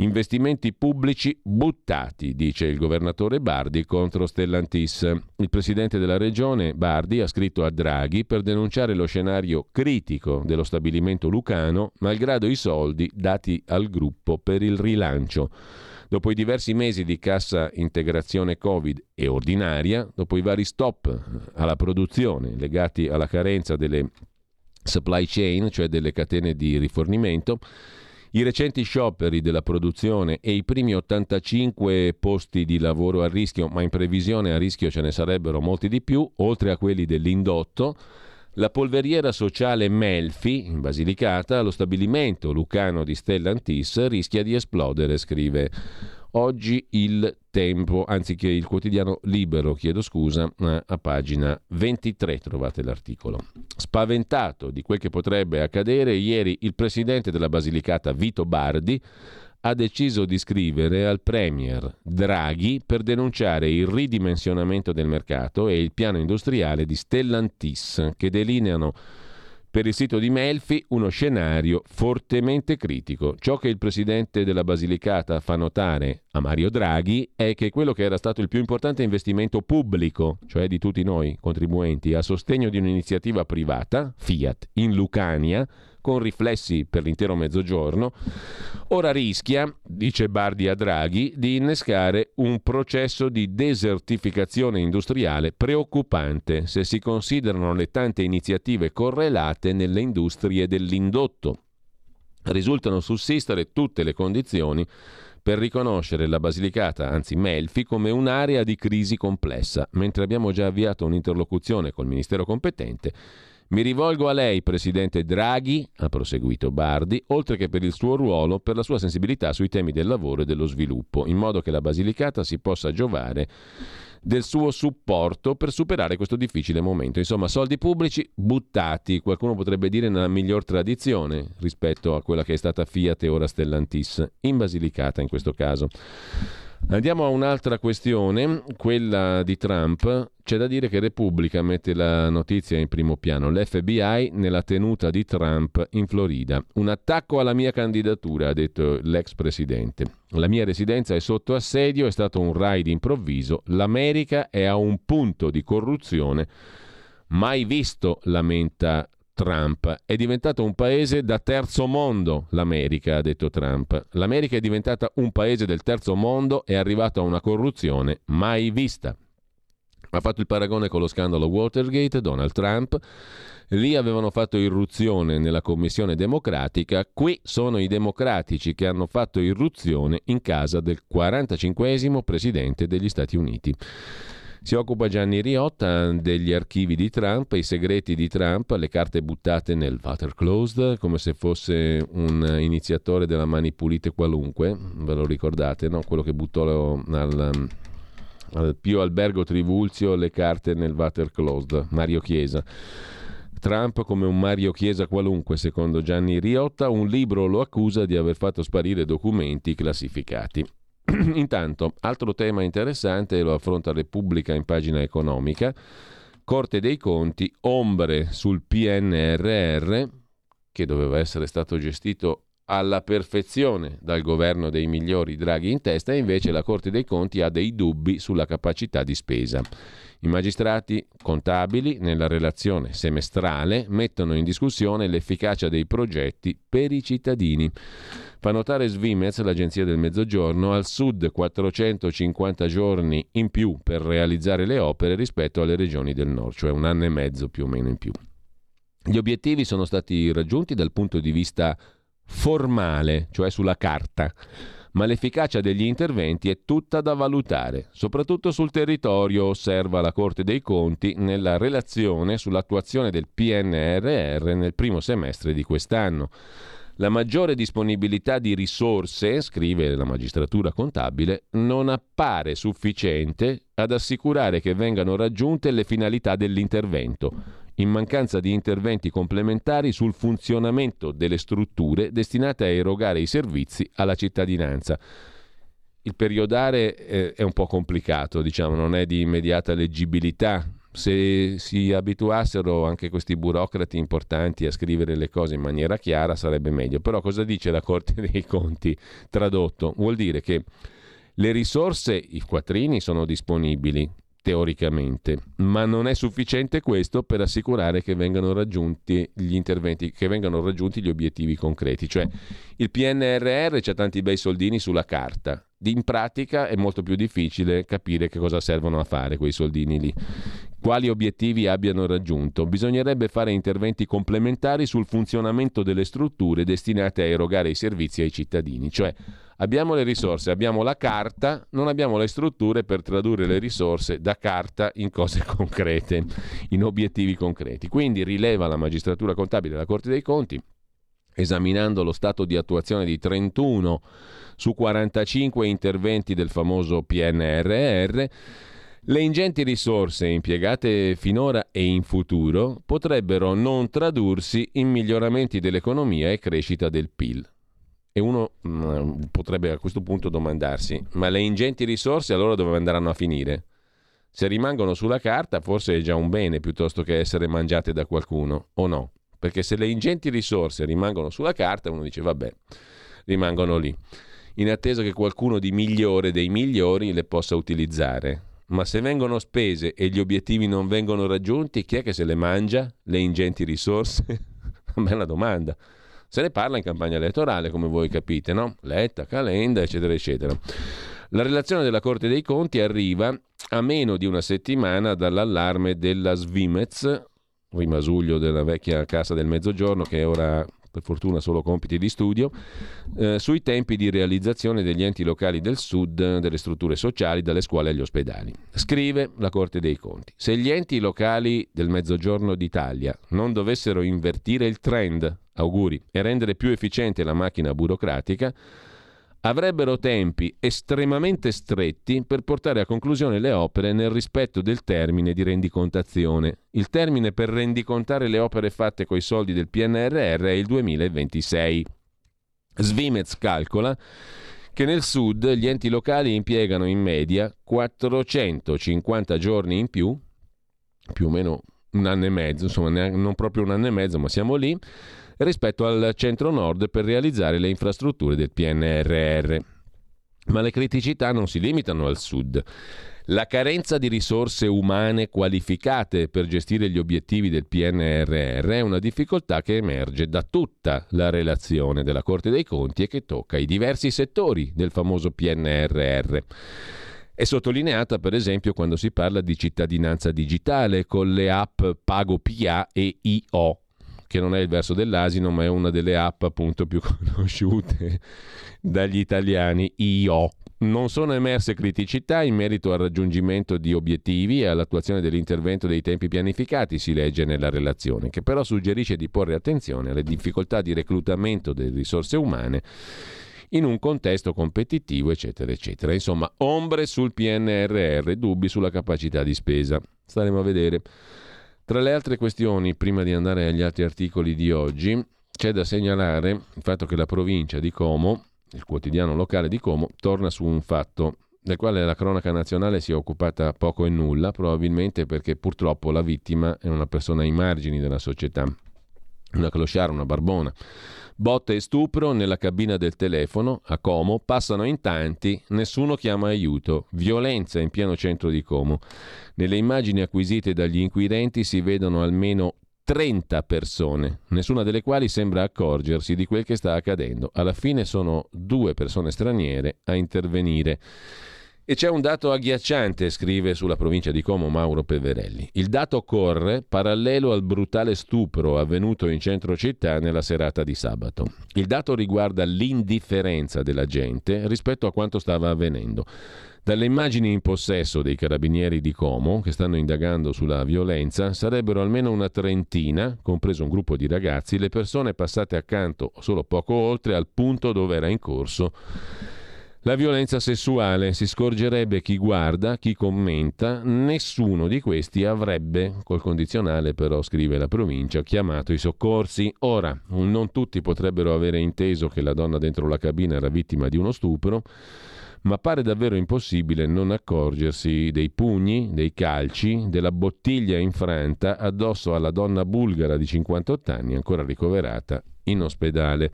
Speaker 1: Investimenti pubblici buttati, dice il governatore Bardi contro Stellantis. Il presidente della regione, Bardi, ha scritto a Draghi per denunciare lo scenario critico dello stabilimento lucano, malgrado i soldi dati al gruppo per il rilancio. Dopo i diversi mesi di cassa integrazione Covid e ordinaria, dopo i vari stop alla produzione legati alla carenza delle supply chain, cioè delle catene di rifornimento, i recenti scioperi della produzione e i primi 85 posti di lavoro a rischio, ma in previsione a rischio ce ne sarebbero molti di più, oltre a quelli dell'indotto, la polveriera sociale Melfi, in Basilicata, lo stabilimento lucano di Stellantis, rischia di esplodere, scrive. Oggi il tempo, anziché il quotidiano libero, chiedo scusa, a pagina 23 trovate l'articolo. Spaventato di quel che potrebbe accadere, ieri il presidente della Basilicata Vito Bardi ha deciso di scrivere al Premier Draghi per denunciare il ridimensionamento del mercato e il piano industriale di Stellantis che delineano per il sito di Melfi uno scenario fortemente critico. Ciò che il presidente della Basilicata fa notare a Mario Draghi è che quello che era stato il più importante investimento pubblico, cioè di tutti noi contribuenti, a sostegno di un'iniziativa privata, Fiat, in Lucania, con riflessi per l'intero mezzogiorno, ora rischia, dice Bardi a Draghi, di innescare un processo di desertificazione industriale preoccupante se si considerano le tante iniziative correlate nelle industrie dell'indotto. Risultano sussistere tutte le condizioni per riconoscere la Basilicata, anzi Melfi, come un'area di crisi complessa, mentre abbiamo già avviato un'interlocuzione col Ministero competente Mi rivolgo a lei, Presidente Draghi, ha proseguito Bardi, oltre che per il suo ruolo, per la sua sensibilità sui temi del lavoro e dello sviluppo, in modo che la Basilicata si possa giovare del suo supporto per superare questo difficile momento. Insomma, soldi pubblici buttati, qualcuno potrebbe dire nella miglior tradizione rispetto a quella che è stata Fiat e ora Stellantis, in Basilicata in questo caso. Andiamo a un'altra questione, quella di Trump. C'è da dire che Repubblica mette la notizia in primo piano. L'FBI nella tenuta di Trump in Florida. Un attacco alla mia candidatura, ha detto l'ex presidente. La mia residenza è sotto assedio, è stato un raid improvviso. L'America è a un punto di corruzione mai visto, lamenta Trump. È diventato un paese da terzo mondo, l'America, ha detto Trump. L'America è diventata un paese del terzo mondo e è arrivato a una corruzione mai vista. Ha fatto il paragone con lo scandalo Watergate, Donald Trump. Lì avevano fatto irruzione nella commissione democratica, qui sono i democratici che hanno fatto irruzione in casa del 45 presidente degli Stati Uniti. Si occupa Gianni Riotta degli archivi di Trump, i segreti di Trump, le carte buttate nel water closed, come se fosse un iniziatore della mani pulite qualunque, ve lo ricordate, no? quello che buttò al, al Pio Albergo Trivulzio le carte nel water closed, Mario Chiesa. Trump come un Mario Chiesa qualunque, secondo Gianni Riotta, un libro lo accusa di aver fatto sparire documenti classificati. Intanto, altro tema interessante lo affronta Repubblica in pagina economica. Corte dei Conti, ombre sul PNRR, che doveva essere stato gestito alla perfezione dal governo dei migliori Draghi in testa e invece la Corte dei Conti ha dei dubbi sulla capacità di spesa. I magistrati contabili nella relazione semestrale mettono in discussione l'efficacia dei progetti per i cittadini. Fa notare Svimez, l'agenzia del Mezzogiorno, al sud 450 giorni in più per realizzare le opere rispetto alle regioni del nord, cioè un anno e mezzo più o meno in più. Gli obiettivi sono stati raggiunti dal punto di vista formale, cioè sulla carta, ma l'efficacia degli interventi è tutta da valutare, soprattutto sul territorio, osserva la Corte dei Conti nella relazione sull'attuazione del PNRR nel primo semestre di quest'anno. La maggiore disponibilità di risorse, scrive la magistratura contabile, non appare sufficiente ad assicurare che vengano raggiunte le finalità dell'intervento, in mancanza di interventi complementari sul funzionamento delle strutture destinate a erogare i servizi alla cittadinanza. Il periodare eh, è un po' complicato, diciamo, non è di immediata leggibilità, se si abituassero anche questi burocrati importanti a scrivere le cose in maniera chiara sarebbe meglio. Però cosa dice la Corte dei Conti tradotto? Vuol dire che le risorse, i quattrini sono disponibili teoricamente, ma non è sufficiente questo per assicurare che vengano raggiunti gli interventi, che vengano raggiunti gli obiettivi concreti. Cioè il PNRR c'ha tanti bei soldini sulla carta, in pratica è molto più difficile capire che cosa servono a fare quei soldini lì quali obiettivi abbiano raggiunto. Bisognerebbe fare interventi complementari sul funzionamento delle strutture destinate a erogare i servizi ai cittadini, cioè abbiamo le risorse, abbiamo la carta, non abbiamo le strutture per tradurre le risorse da carta in cose concrete, in obiettivi concreti. Quindi rileva la magistratura contabile della Corte dei Conti, esaminando lo stato di attuazione di 31 su 45 interventi del famoso PNRR, le ingenti risorse impiegate finora e in futuro potrebbero non tradursi in miglioramenti dell'economia e crescita del PIL. E uno mm, potrebbe a questo punto domandarsi, ma le ingenti risorse allora dove andranno a finire? Se rimangono sulla carta forse è già un bene piuttosto che essere mangiate da qualcuno, o no? Perché se le ingenti risorse rimangono sulla carta uno dice vabbè, rimangono lì, in attesa che qualcuno di migliore dei migliori le possa utilizzare ma se vengono spese e gli obiettivi non vengono raggiunti, chi è che se le mangia? Le ingenti risorse? Bella domanda. Se ne parla in campagna elettorale, come voi capite, no? Letta, Calenda, eccetera, eccetera. La relazione della Corte dei Conti arriva a meno di una settimana dall'allarme della Svimez, rimasuglio della vecchia Casa del Mezzogiorno, che ora per fortuna solo compiti di studio, eh, sui tempi di realizzazione degli enti locali del sud, delle strutture sociali, dalle scuole agli ospedali. Scrive la Corte dei Conti, se gli enti locali del Mezzogiorno d'Italia non dovessero invertire il trend, auguri, e rendere più efficiente la macchina burocratica, avrebbero tempi estremamente stretti per portare a conclusione le opere nel rispetto del termine di rendicontazione. Il termine per rendicontare le opere fatte coi soldi del PNRR è il 2026. Svimez calcola che nel sud gli enti locali impiegano in media 450 giorni in più, più o meno un anno e mezzo, insomma non proprio un anno e mezzo, ma siamo lì, rispetto al centro-nord per realizzare le infrastrutture del PNRR. Ma le criticità non si limitano al sud. La carenza di risorse umane qualificate per gestire gli obiettivi del PNRR è una difficoltà che emerge da tutta la relazione della Corte dei Conti e che tocca i diversi settori del famoso PNRR. È sottolineata per esempio quando si parla di cittadinanza digitale con le app Pago PA e IO, che non è il verso dell'asino, ma è una delle app appunto più conosciute dagli italiani, IO. Non sono emerse criticità in merito al raggiungimento di obiettivi e all'attuazione dell'intervento dei tempi pianificati, si legge nella relazione, che però suggerisce di porre attenzione alle difficoltà di reclutamento delle risorse umane in un contesto competitivo, eccetera, eccetera. Insomma, ombre sul PNRR, dubbi sulla capacità di spesa. Staremo a vedere. Tra le altre questioni, prima di andare agli altri articoli di oggi, c'è da segnalare il fatto che la provincia di Como, il quotidiano locale di Como, torna su un fatto del quale la cronaca nazionale si è occupata poco e nulla, probabilmente perché purtroppo la vittima è una persona ai margini della società, una clochard, una barbona. Botte e stupro nella cabina del telefono, a Como, passano in tanti, nessuno chiama aiuto. Violenza in pieno centro di Como. Nelle immagini acquisite dagli inquirenti si vedono almeno 30 persone, nessuna delle quali sembra accorgersi di quel che sta accadendo. Alla fine sono due persone straniere a intervenire. E c'è un dato agghiacciante, scrive sulla provincia di Como Mauro Peverelli. Il dato corre parallelo al brutale stupro avvenuto in centro città nella serata di sabato. Il dato riguarda l'indifferenza della gente rispetto a quanto stava avvenendo. Dalle immagini in possesso dei carabinieri di Como, che stanno indagando sulla violenza, sarebbero almeno una trentina, compreso un gruppo di ragazzi, le persone passate accanto solo poco oltre al punto dove era in corso la violenza sessuale si scorgerebbe chi guarda, chi commenta, nessuno di questi avrebbe, col condizionale però scrive la provincia, chiamato i soccorsi. Ora, non tutti potrebbero avere inteso che la donna dentro la cabina era vittima di uno stupro, ma pare davvero impossibile non accorgersi dei pugni, dei calci, della bottiglia infranta addosso alla donna bulgara di 58 anni ancora ricoverata in ospedale.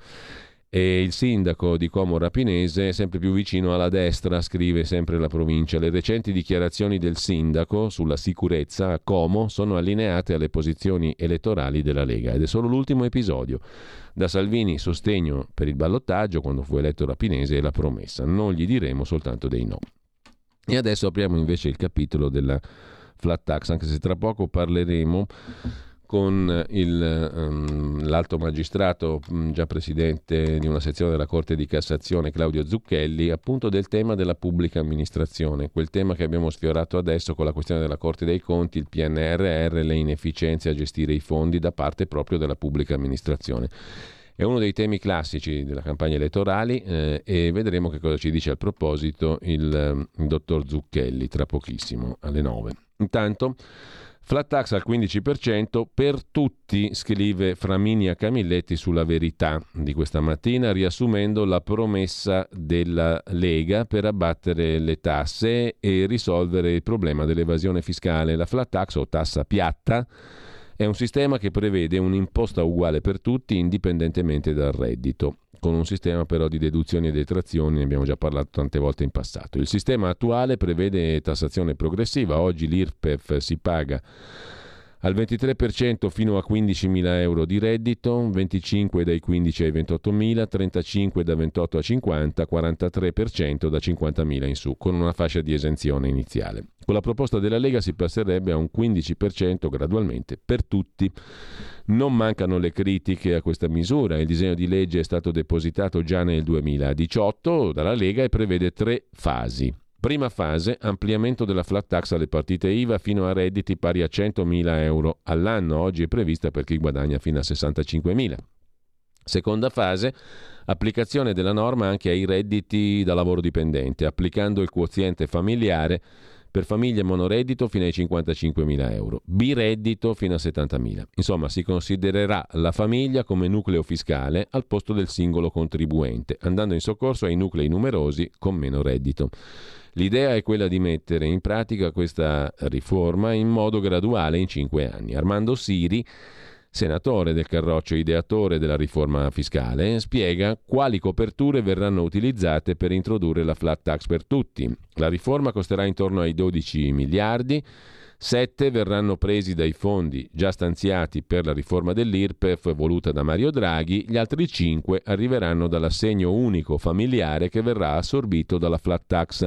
Speaker 1: E il sindaco di Como Rapinese è sempre più vicino alla destra, scrive sempre la provincia. Le recenti dichiarazioni del sindaco sulla sicurezza a Como sono allineate alle posizioni elettorali della Lega ed è solo l'ultimo episodio. Da Salvini sostegno per il ballottaggio quando fu eletto Rapinese e la promessa. Non gli diremo soltanto dei no. E adesso apriamo invece il capitolo della flat tax, anche se tra poco parleremo con il, um, l'alto magistrato, mm, già presidente di una sezione della Corte di Cassazione, Claudio Zucchelli, appunto del tema della pubblica amministrazione, quel tema che abbiamo sfiorato adesso con la questione della Corte dei Conti, il PNRR, le inefficienze a gestire i fondi da parte proprio della pubblica amministrazione. È uno dei temi classici della campagna elettorale eh, e vedremo che cosa ci dice al proposito il, il dottor Zucchelli tra pochissimo, alle 9. Intanto Flat tax al 15% per tutti, scrive Flaminia Camilletti sulla verità di questa mattina, riassumendo la promessa della Lega per abbattere le tasse e risolvere il problema dell'evasione fiscale. La flat tax o tassa piatta è un sistema che prevede un'imposta uguale per tutti indipendentemente dal reddito con un sistema però di deduzioni e detrazioni, ne abbiamo già parlato tante volte in passato. Il sistema attuale prevede tassazione progressiva, oggi l'IRPEF si paga al 23% fino a 15.000 euro di reddito, 25 dai 15 ai 28.000, 35 da 28 a 50, 43% da 50.000 in su, con una fascia di esenzione iniziale. Con la proposta della Lega si passerebbe a un 15% gradualmente per tutti. Non mancano le critiche a questa misura. Il disegno di legge è stato depositato già nel 2018 dalla Lega e prevede tre fasi. Prima fase, ampliamento della flat tax alle partite IVA fino a redditi pari a 100.000 euro all'anno, oggi è prevista per chi guadagna fino a 65.000. Seconda fase, applicazione della norma anche ai redditi da lavoro dipendente, applicando il quoziente familiare per famiglie monoreddito fino ai 55.000 euro, bireddito fino a 70.000. Insomma, si considererà la famiglia come nucleo fiscale al posto del singolo contribuente, andando in soccorso ai nuclei numerosi con meno reddito. L'idea è quella di mettere in pratica questa riforma in modo graduale in cinque anni. Armando Siri, senatore del Carroccio, ideatore della riforma fiscale, spiega quali coperture verranno utilizzate per introdurre la flat tax per tutti. La riforma costerà intorno ai 12 miliardi. 7 verranno presi dai fondi già stanziati per la riforma dell'IRPEF voluta da Mario Draghi, gli altri 5 arriveranno dall'assegno unico familiare che verrà assorbito dalla flat tax.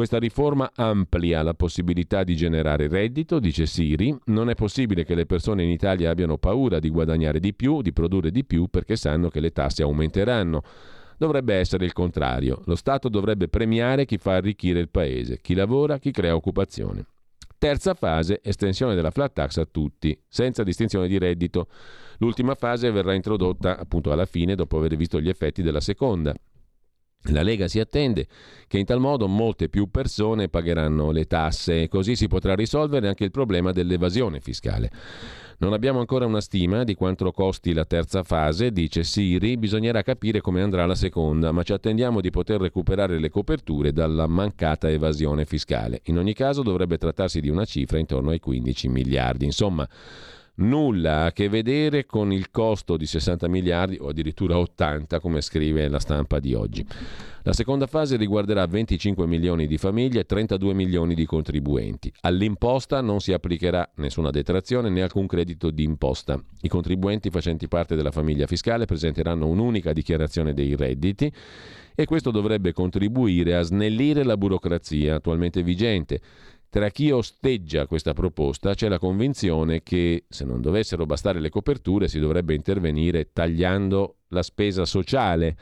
Speaker 1: Questa riforma amplia la possibilità di generare reddito, dice Siri. Non è possibile che le persone in Italia abbiano paura di guadagnare di più, di produrre di più, perché sanno che le tasse aumenteranno. Dovrebbe essere il contrario. Lo Stato dovrebbe premiare chi fa arricchire il paese, chi lavora, chi crea occupazione. Terza fase, estensione della flat tax a tutti, senza distinzione di reddito. L'ultima fase verrà introdotta appunto alla fine, dopo aver visto gli effetti della seconda. La Lega si attende che in tal modo molte più persone pagheranno le tasse e così si potrà risolvere anche il problema dell'evasione fiscale. Non abbiamo ancora una stima di quanto costi la terza fase, dice Siri, bisognerà capire come andrà la seconda, ma ci attendiamo di poter recuperare le coperture dalla mancata evasione fiscale. In ogni caso dovrebbe trattarsi di una cifra intorno ai 15 miliardi. Insomma, nulla a che vedere con il costo di 60 miliardi o addirittura 80 come scrive la stampa di oggi. La seconda fase riguarderà 25 milioni di famiglie e 32 milioni di contribuenti. All'imposta non si applicherà nessuna detrazione né alcun credito di imposta. I contribuenti facenti parte della famiglia fiscale presenteranno un'unica dichiarazione dei redditi e questo dovrebbe contribuire a snellire la burocrazia attualmente vigente tra chi osteggia questa proposta c'è la convinzione che se non dovessero bastare le coperture si dovrebbe intervenire tagliando la spesa sociale.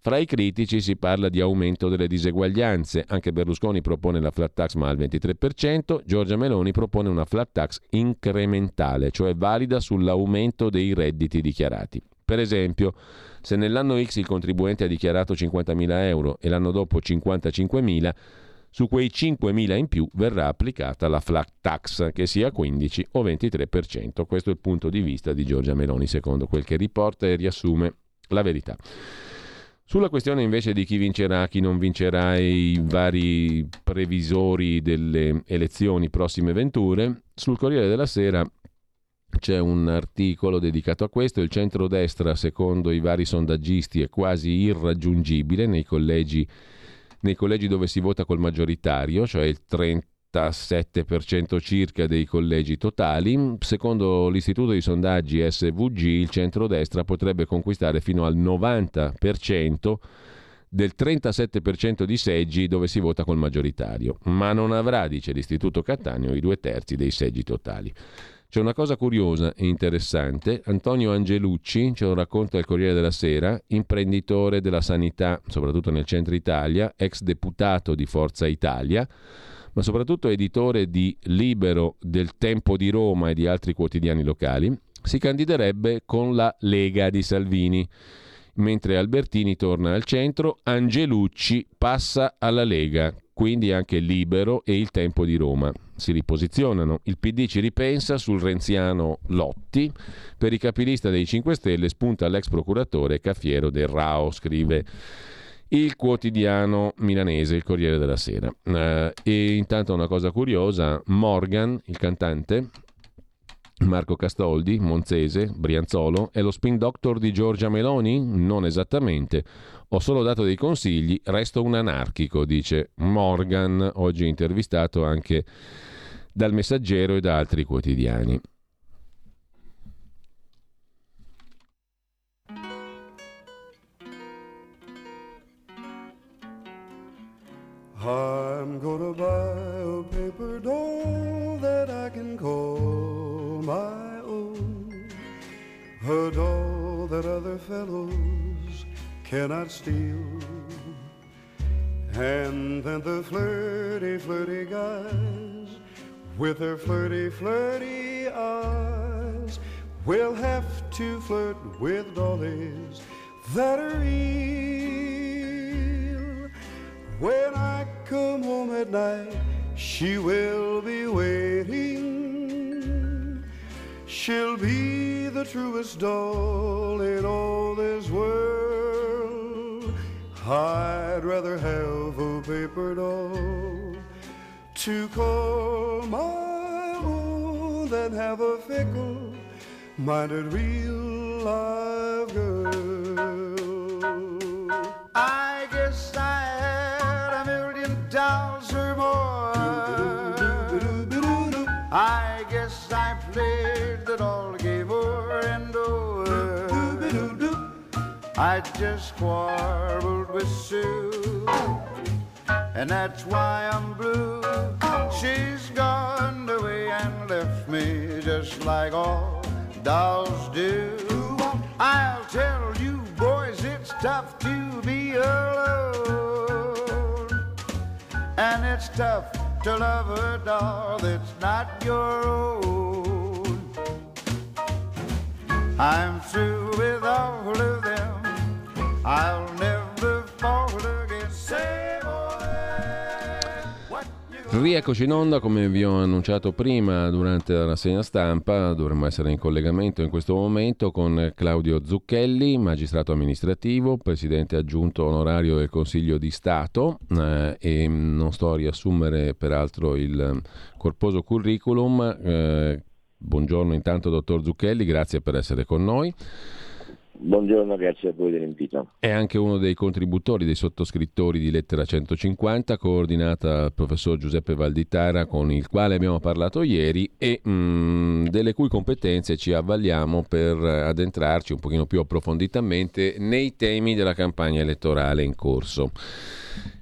Speaker 1: Fra i critici si parla di aumento delle diseguaglianze, anche Berlusconi propone la flat tax ma al 23%, Giorgia Meloni propone una flat tax incrementale, cioè valida sull'aumento dei redditi dichiarati. Per esempio, se nell'anno X il contribuente ha dichiarato 50.000 euro e l'anno dopo 55.000, su quei 5.000 in più verrà applicata la flat tax, che sia 15 o 23%. Questo è il punto di vista di Giorgia Meloni, secondo quel che riporta e riassume la verità. Sulla questione invece di chi vincerà, chi non vincerà i vari previsori delle elezioni prossime venture, sul Corriere della Sera c'è un articolo dedicato a questo. Il centrodestra, secondo i vari sondaggisti, è quasi irraggiungibile nei collegi nei collegi dove si vota col maggioritario, cioè il 37% circa dei collegi totali. Secondo l'istituto di sondaggi SVG, il centrodestra potrebbe conquistare fino al 90% del 37% di seggi dove si vota col maggioritario, ma non avrà, dice l'istituto Cattaneo, i due terzi dei seggi totali. C'è una cosa curiosa e interessante. Antonio Angelucci, ce lo racconta il Corriere della Sera, imprenditore della sanità, soprattutto nel centro Italia, ex deputato di Forza Italia, ma soprattutto editore di Libero del Tempo di Roma e di altri quotidiani locali, si candiderebbe con la Lega di Salvini. Mentre Albertini torna al centro, Angelucci passa alla Lega, quindi anche Libero e il Tempo di Roma si riposizionano. Il PD ci ripensa sul renziano Lotti. Per i capilista dei 5 Stelle spunta l'ex procuratore Caffiero del Rao, scrive il quotidiano milanese, il Corriere della Sera. Uh, e intanto una cosa curiosa, Morgan, il cantante, Marco Castoldi, Monzese, Brianzolo, è lo spin doctor di Giorgia Meloni? Non esattamente. Ho solo dato dei consigli, resto un anarchico, dice Morgan, oggi intervistato anche dal Messaggero e da altri quotidiani.
Speaker 4: I'm gonna buy A doll that other fellows cannot steal. And then the flirty, flirty guys with their flirty, flirty eyes will have to flirt with dollies that are real. When I come home at night, she will be waiting. She'll be the truest doll in all this world. I'd rather have a paper doll to call my own than have a fickle minded real live girl. I guess I had a million dolls or more. I I just quarreled with Sue, and that's why I'm blue. She's gone away and left me just like all dolls do. I'll tell you, boys, it's tough to be alone. And it's tough to love a doll that's not your own. I'm through with all of them.
Speaker 1: Rieccoci in onda, come vi ho annunciato prima durante la rassegna stampa, dovremmo essere in collegamento in questo momento con Claudio Zucchelli, magistrato amministrativo, presidente aggiunto onorario del Consiglio di Stato eh, e non sto a riassumere peraltro il corposo curriculum. Eh, buongiorno intanto dottor Zucchelli, grazie per essere con noi.
Speaker 5: Buongiorno, grazie a voi dell'invito.
Speaker 1: È anche uno dei contributori, dei sottoscrittori di Lettera 150, coordinata dal professor Giuseppe Valditara, con il quale abbiamo parlato ieri e mh, delle cui competenze ci avvaliamo per addentrarci un pochino più approfonditamente nei temi della campagna elettorale in corso.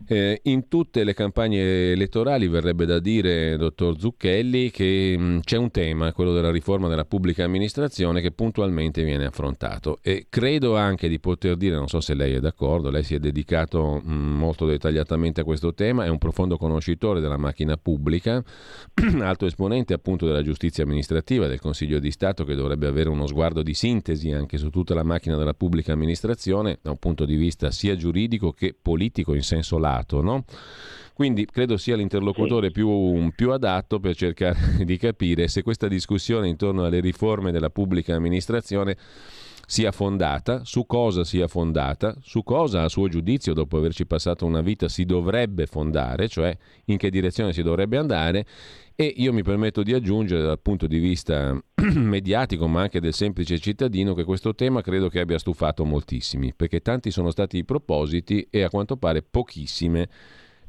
Speaker 1: Eh, in tutte le campagne elettorali verrebbe da dire, dottor Zucchelli, che mh, c'è un tema, quello della riforma della pubblica amministrazione, che puntualmente viene affrontato. E credo anche di poter dire, non so se lei è d'accordo, lei si è dedicato mh, molto dettagliatamente a questo tema, è un profondo conoscitore della macchina pubblica, alto esponente appunto della giustizia amministrativa, del Consiglio di Stato, che dovrebbe avere uno sguardo di sintesi anche su tutta la macchina della pubblica amministrazione, da un punto di vista sia giuridico che politico in senso lato. No? Quindi credo sia l'interlocutore più, più, adatto per cercare di capire se questa discussione intorno alle riforme della pubblica amministrazione sia fondata, su cosa sia fondata, su cosa a suo giudizio dopo averci passato una vita si dovrebbe fondare, cioè in che direzione si dovrebbe andare e io mi permetto di aggiungere dal punto di vista mediatico ma anche del semplice cittadino che questo tema credo che abbia stufato moltissimi perché tanti sono stati i propositi e a quanto pare pochissime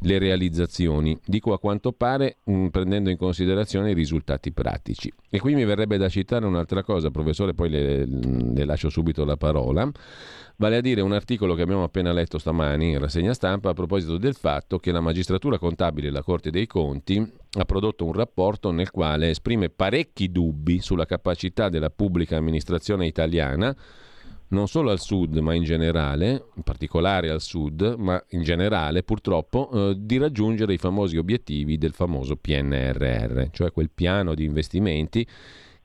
Speaker 1: le realizzazioni, dico a quanto pare mh, prendendo in considerazione i risultati pratici. E qui mi verrebbe da citare un'altra cosa, professore, poi le, le lascio subito la parola, vale a dire un articolo che abbiamo appena letto stamani in rassegna stampa a proposito del fatto che la magistratura contabile e la Corte dei Conti ha prodotto un rapporto nel quale esprime parecchi dubbi sulla capacità della pubblica amministrazione italiana non solo al sud, ma in generale, in particolare al sud, ma in generale purtroppo, eh, di raggiungere i famosi obiettivi del famoso PNRR, cioè quel piano di investimenti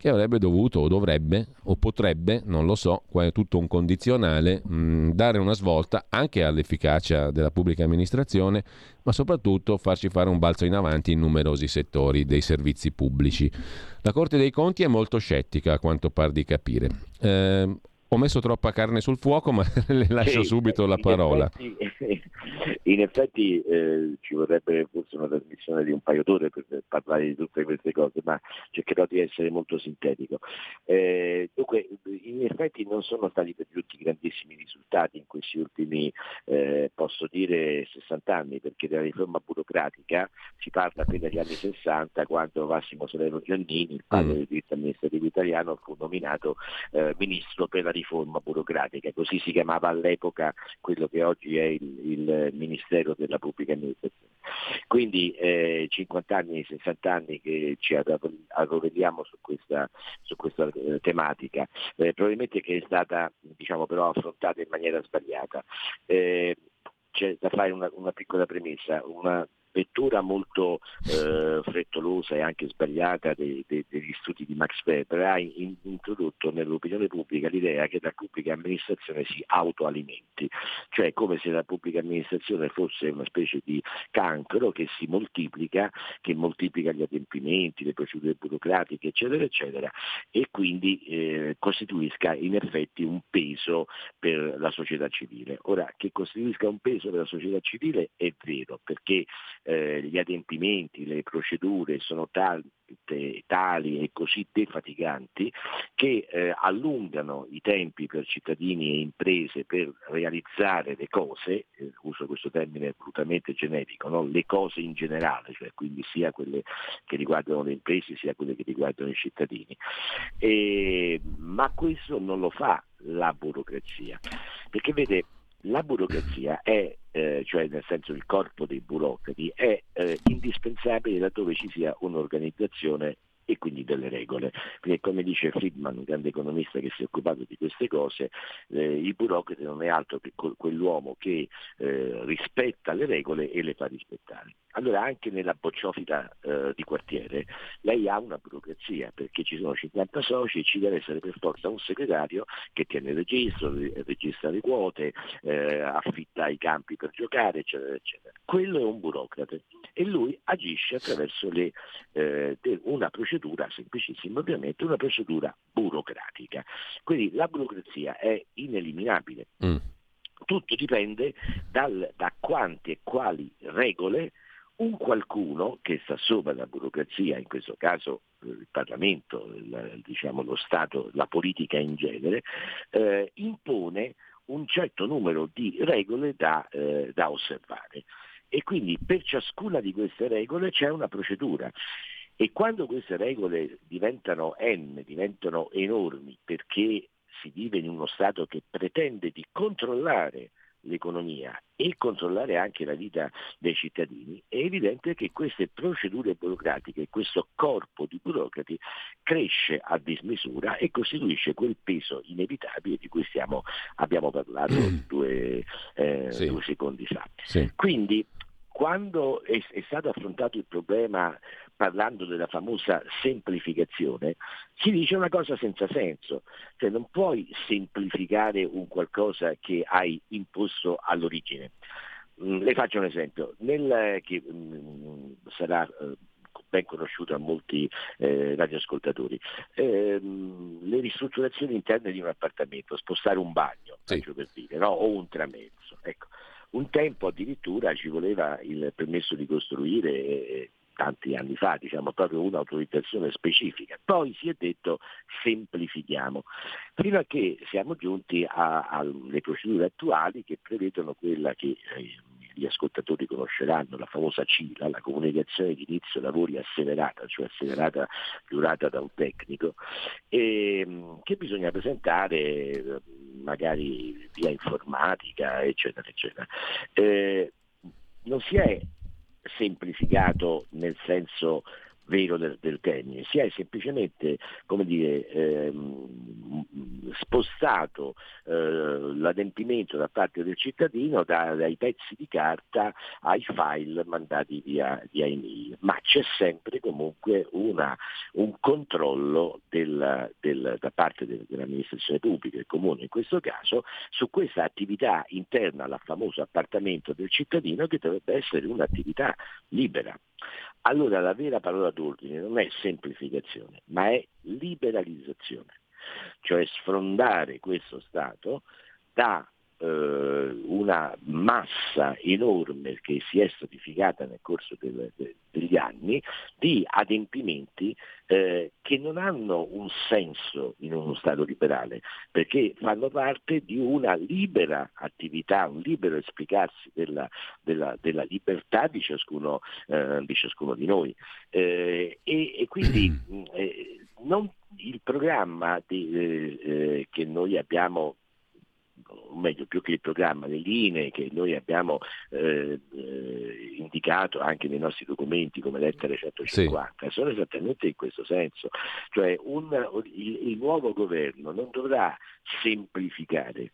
Speaker 1: che avrebbe dovuto o dovrebbe o potrebbe, non lo so, qua è tutto un condizionale, mh, dare una svolta anche all'efficacia della pubblica amministrazione, ma soprattutto farci fare un balzo in avanti in numerosi settori dei servizi pubblici. La Corte dei Conti è molto scettica a quanto par di capire. Eh, ho messo troppa carne sul fuoco, ma le lascio
Speaker 5: Sì,
Speaker 1: subito la parola.
Speaker 5: effetti- in effetti eh, ci vorrebbe forse una trasmissione di un paio d'ore per parlare di tutte queste cose, ma cercherò di essere molto sintetico. Eh, dunque, in effetti non sono stati per tutti grandissimi risultati in questi ultimi, eh, posso dire, 60 anni, perché della riforma burocratica si parla appena dagli anni 60, quando Massimo Salerno Giannini, il padre
Speaker 1: Mm.
Speaker 5: del diritto amministrativo italiano, fu nominato eh, ministro per la riforma burocratica, così si chiamava all'epoca quello che oggi è il il Ministero della Pubblica Amministrazione. Quindi eh, 50 anni, 60 anni che ci arrovediamo su questa, su questa eh, tematica, eh, probabilmente che è stata diciamo, però affrontata in maniera sbagliata. Eh, c'è da fare una, una piccola premessa, una lettura molto eh, frettolosa e anche sbagliata dei, dei, degli studi di Max Weber ha in, introdotto nell'opinione pubblica l'idea che la pubblica amministrazione si autoalimenti, cioè come se la pubblica amministrazione fosse una specie di cancro che si moltiplica, che moltiplica gli adempimenti, le procedure burocratiche, eccetera, eccetera, e quindi eh, costituisca in effetti un peso per la società civile. Ora, che costituisca un peso per la società civile è vero, perché eh, gli adempimenti, le procedure sono tali, tali e così defatiganti che eh, allungano i tempi per cittadini e imprese per realizzare le cose, eh, uso questo termine assolutamente generico, no? le cose in generale, cioè quindi sia quelle che riguardano le imprese sia quelle che riguardano i cittadini. E, ma questo non lo fa la burocrazia, perché vede la burocrazia è, eh, cioè nel senso il corpo dei burocrati, è eh, indispensabile laddove ci sia un'organizzazione e quindi delle regole. Perché come dice Friedman, un grande economista che si è occupato di queste cose, eh, il burocrate non è altro che quell'uomo che eh, rispetta le regole e le fa rispettare. Allora anche nella bocciofita eh, di quartiere lei ha una burocrazia perché ci sono 50 soci e ci deve essere per forza un segretario che tiene il registro, registra le quote, eh, affitta i campi per giocare, eccetera, eccetera. Quello è un burocrate e lui agisce attraverso le, eh, una procedura semplicissima, ovviamente una procedura burocratica. Quindi la burocrazia è ineliminabile. Mm. Tutto dipende dal, da quante e quali regole un qualcuno che sta sopra la burocrazia, in questo caso eh, il Parlamento, il, diciamo, lo Stato, la politica in genere, eh, impone un certo numero di regole da, eh, da osservare. E quindi per ciascuna di queste regole c'è una procedura. E quando queste regole diventano N, diventano enormi perché si vive in uno Stato che pretende di controllare l'economia e controllare anche la vita dei cittadini, è evidente che queste procedure burocratiche, questo corpo di burocrati cresce a dismisura e costituisce quel peso inevitabile di cui stiamo, abbiamo parlato mm. due, eh, sì. due, secondi fa. Sì. Quindi quando è, è, stato affrontato il problema parlando della famosa semplificazione, si dice una cosa senza senso, cioè non puoi semplificare un qualcosa che hai imposto all'origine. Mm, le faccio un esempio, Nel, che mm, sarà eh, ben conosciuto a molti eh, radioascoltatori. Eh, le ristrutturazioni interne di un appartamento, spostare un bagno, sì. per dire, no? o un tramezzo. Ecco. Un tempo addirittura ci voleva il permesso di costruire eh, tanti anni fa, diciamo proprio un'autorizzazione specifica. Poi si è detto semplifichiamo, fino a che siamo giunti alle procedure attuali che prevedono quella che eh, gli ascoltatori conosceranno, la famosa CILA, la comunicazione di inizio lavori asseverata, cioè asseverata durata da un tecnico, e, ehm, che bisogna presentare eh, magari via informatica, eccetera, eccetera. Eh, non si è semplificato nel senso vero del, del termine, si è semplicemente come dire, ehm, spostato eh, l'adempimento da parte del cittadino da, dai pezzi di carta ai file mandati via, via email, ma c'è sempre comunque una, un controllo del, del, da parte del, dell'amministrazione pubblica, il comune in questo caso, su questa attività interna al famoso appartamento del cittadino che dovrebbe essere un'attività libera. Allora la vera parola d'ordine non è semplificazione, ma è liberalizzazione, cioè sfrondare questo Stato da una massa enorme che si è stratificata nel corso del, de, degli anni di adempimenti eh, che non hanno un senso in uno Stato liberale, perché fanno parte di una libera attività, un libero esplicarsi della, della, della libertà di ciascuno, eh, di ciascuno, di noi. Eh, e, e, quindi eh, non, il programma di, eh, che noi abbiamo o meglio più che il programma, le linee che noi abbiamo eh, eh, indicato anche nei nostri documenti come lettere 150, sì. sono esattamente in questo senso, cioè un, il, il nuovo governo non dovrà semplificare,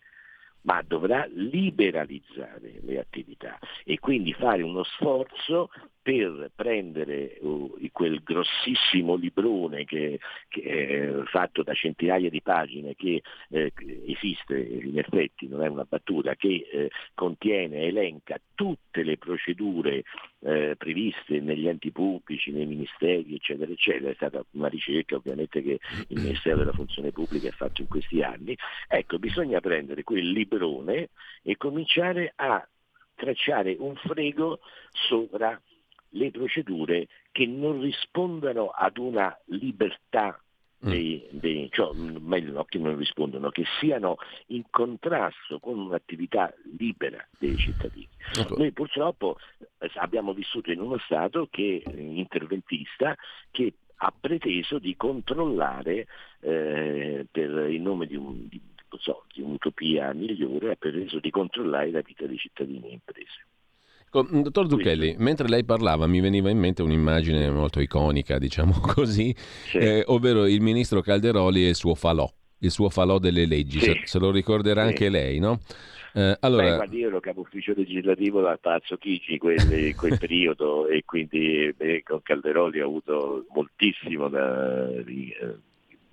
Speaker 5: ma dovrà liberalizzare le attività e quindi fare uno sforzo per prendere uh, quel grossissimo librone che, che fatto da centinaia di pagine che eh, esiste in effetti, non è una battuta, che eh, contiene, elenca tutte le procedure eh, previste negli enti pubblici, nei ministeri, eccetera, eccetera. È stata una ricerca ovviamente che il Ministero della Funzione Pubblica ha fatto in questi anni. Ecco, bisogna prendere quel librone e cominciare a tracciare un frego sopra le procedure che non rispondano ad una libertà mm. dei, dei, cioè, meglio no, che non rispondono, che siano in contrasto con un'attività libera dei cittadini. Ecco. Noi purtroppo eh, abbiamo vissuto in uno Stato che, eh, interventista che ha preteso di controllare eh, per il nome di, un, di, so, di un'utopia migliore, ha preteso di controllare la vita dei cittadini e imprese.
Speaker 1: Mm, dottor Zucchelli, mentre lei parlava mi veniva in mente un'immagine molto iconica, diciamo così, sì. eh, ovvero il ministro Calderoli e il suo falò, il suo falò delle leggi, sì. se, se, lo ricorderà sì. anche lei, no?
Speaker 5: Eh, allora... Beh, guardi, io ero capo ufficio legislativo da Palazzo Chigi quel, quel periodo e quindi beh, con Calderoli ho avuto moltissimo da, di, eh,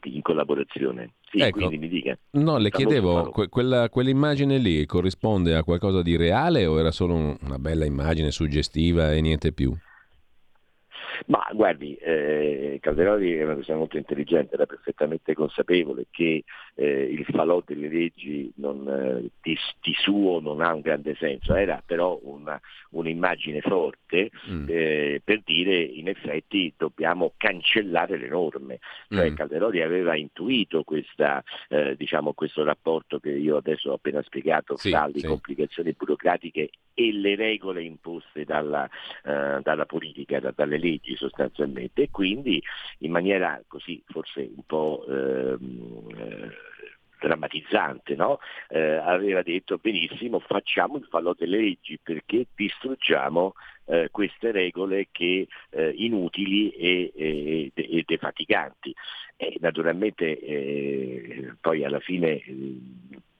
Speaker 5: in collaborazione. Sì,
Speaker 1: ecco,
Speaker 5: mi dica.
Speaker 1: No, le chiedevo, que- quella, quell'immagine lì corrisponde a qualcosa di reale o era solo un, una bella immagine suggestiva e niente più?
Speaker 5: Ma guardi, eh, Calderoli è una persona molto intelligente, era perfettamente consapevole che eh, il falò delle leggi non, eh, di, di, suo non ha un grande senso, era però una, un'immagine forte mm. Eh, per dire in effetti dobbiamo cancellare le norme. Cioè mm. Calderoli aveva intuito questa, eh, diciamo, questo rapporto che io adesso ho appena spiegato sì, fra le sì. complicazioni burocratiche e le regole imposte dalla, uh, dalla politica, da, dalle leggi sostanzialmente e quindi in maniera così forse un po' ehm, eh, drammatizzante, no? eh, aveva detto benissimo facciamo il fallo delle leggi perché distruggiamo eh, queste regole che, eh, inutili e, e, e, defatiganti. E naturalmente eh, poi alla fine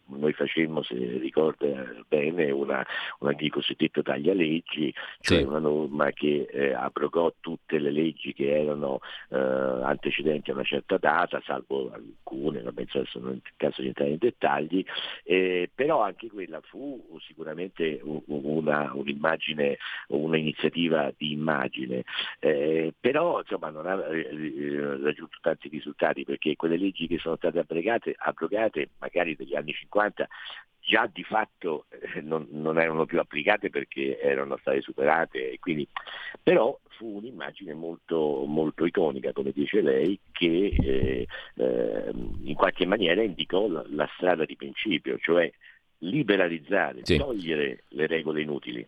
Speaker 5: noi facemmo, se ricorda bene, una, una il cosiddetto taglialeggi, cioè sì. una norma che eh, abrogò tutte le leggi che erano eh, antecedenti a una certa data, salvo alcune, non penso adesso non è il caso di entrare in dettagli, eh, però anche quella fu sicuramente una, un'immagine, un'iniziativa di immagine, eh, però insomma non ha eh, eh, raggiunto tanti risultati perché quelle leggi che sono state abrogate, abrogate magari degli anni 50 50 già di fatto eh, non, non, erano più applicate perché erano state superate, quindi, però fu un'immagine molto, molto iconica, come dice lei, che eh, eh, in qualche maniera indicò la, la, strada di principio, cioè liberalizzare, sì. togliere le regole inutili.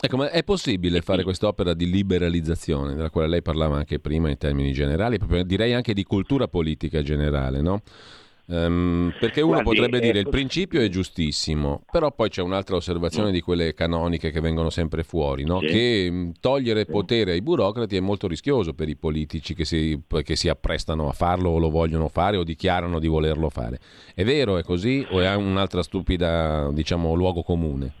Speaker 1: Ecco, ma è possibile fare quest'opera di liberalizzazione, della quale lei parlava anche prima in termini generali, direi anche di cultura politica generale, no? Um, perché uno Guardi, potrebbe dire il principio è giustissimo, però poi c'è un'altra osservazione di quelle canoniche che vengono sempre fuori, no? sì. che togliere potere ai burocrati è molto rischioso per i politici che si, che si, apprestano a farlo o lo vogliono fare o dichiarano di volerlo fare. È vero, è così o è un'altra stupida, diciamo, luogo comune?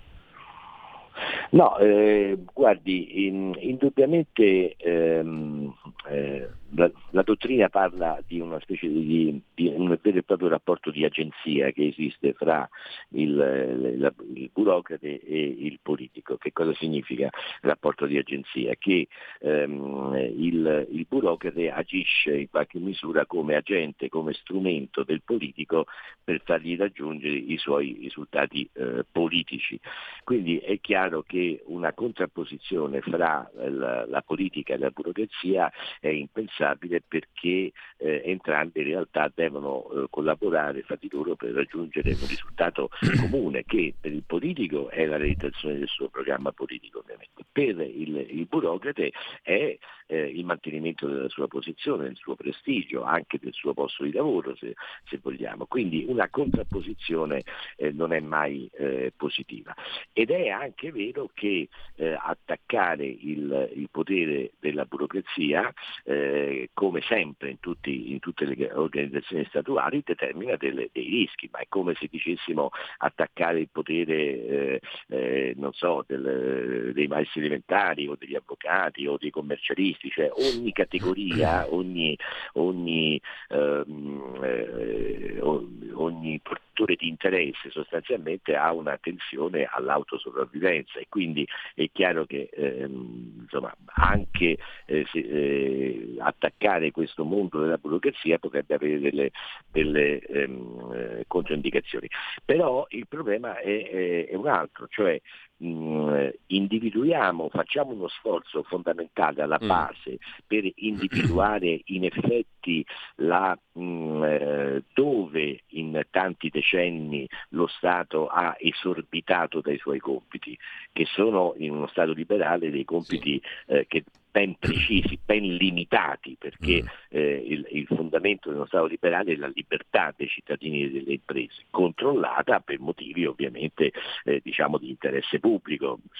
Speaker 5: No, eh, guardi, in, indubbiamente ehm, eh, la, la, dottrina parla di una specie di, di, un vero e proprio rapporto di agenzia che esiste fra il, il, il, burocrate e il politico. Che cosa significa rapporto di agenzia? Che ehm, il, il, burocrate agisce in qualche misura come agente, come strumento del politico per fargli raggiungere i suoi risultati eh, politici. Quindi è chiaro che una contrapposizione fra la, la politica e la burocrazia è impensabile indispensabile perché eh, entrambi in realtà devono eh, collaborare fra di loro per raggiungere un risultato comune che per il politico è la realizzazione del suo programma politico ovviamente, per il, il burocrate è eh, il mantenimento della sua posizione, del suo prestigio, anche del suo posto di lavoro se, se vogliamo. Quindi una contrapposizione eh, non è mai eh, positiva. Ed è anche vero che eh, attaccare il, il, potere della burocrazia, eh, come sempre in, tutti, in, tutte le organizzazioni statuali, determina delle, dei rischi, ma è come se dicessimo attaccare il potere, eh, non so, del, dei maestri elementari o degli avvocati o dei commercialisti, cioè ogni categoria, ogni, ogni, ehm, eh, ogni portatore di interesse sostanzialmente ha una tensione all'autosopravvivenza e quindi è chiaro che ehm, insomma, anche eh, se, eh, attaccare questo mondo della burocrazia potrebbe avere delle, delle ehm, eh, controindicazioni. Però il problema è, è, è un altro, cioè mh, mm, individuiamo, facciamo uno sforzo fondamentale alla mm. base mm. per individuare in effetti la, mh, mm, eh, dove in tanti decenni lo Stato ha esorbitato dai suoi compiti, che sono in uno Stato liberale dei compiti sì. eh, che ben precisi, ben limitati, perché eh, il, il, fondamento dello Stato liberale è la libertà dei cittadini e delle imprese, controllata per motivi ovviamente eh, diciamo di interesse pubblico,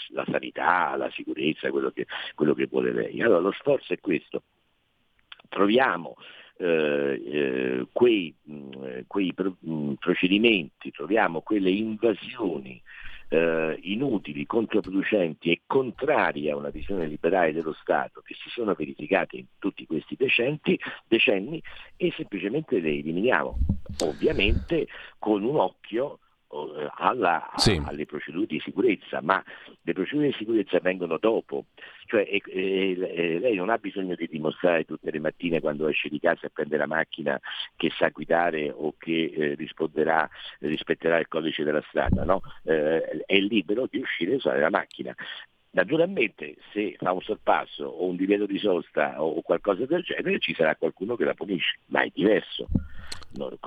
Speaker 5: la sanità, la sicurezza, quello che, quello che vuole lei. Allora lo sforzo è questo. Troviamo eh, eh, quei, quei procedimenti, troviamo quelle invasioni eh, inutili, controproducenti e contrari a una visione liberale dello Stato che si sono verificate in tutti questi decenni, decenni e semplicemente le eliminiamo, ovviamente con un occhio alla, sì. alle procedure di sicurezza, ma le procedure di sicurezza vengono dopo, cioè eh, eh, lei non ha bisogno di dimostrare tutte le mattine quando esce di casa e prende la macchina che sa guidare o che eh, risponderà, rispetterà il codice della strada, no? Eh, è libero di uscire e usare la macchina. Naturalmente se fa un sorpasso o un divieto di sosta o qualcosa del genere ci sarà qualcuno che la punisce, ma è diverso.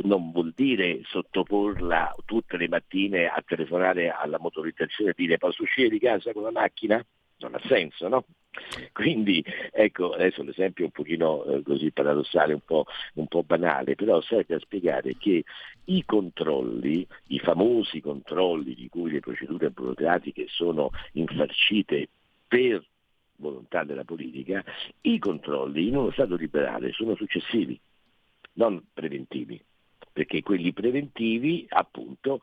Speaker 5: Non vuol dire sottoporla tutte le mattine a telefonare alla motorizzazione e dire posso uscire di casa con la macchina? Non ha senso, no? Quindi ecco, adesso l'esempio è un pochino eh, così paradossale, un po', un po' banale, però serve a spiegare che i controlli, i famosi controlli di cui le procedure burocratiche sono infarcite per volontà della politica, i controlli in uno Stato liberale sono successivi, non preventivi, perché quelli preventivi appunto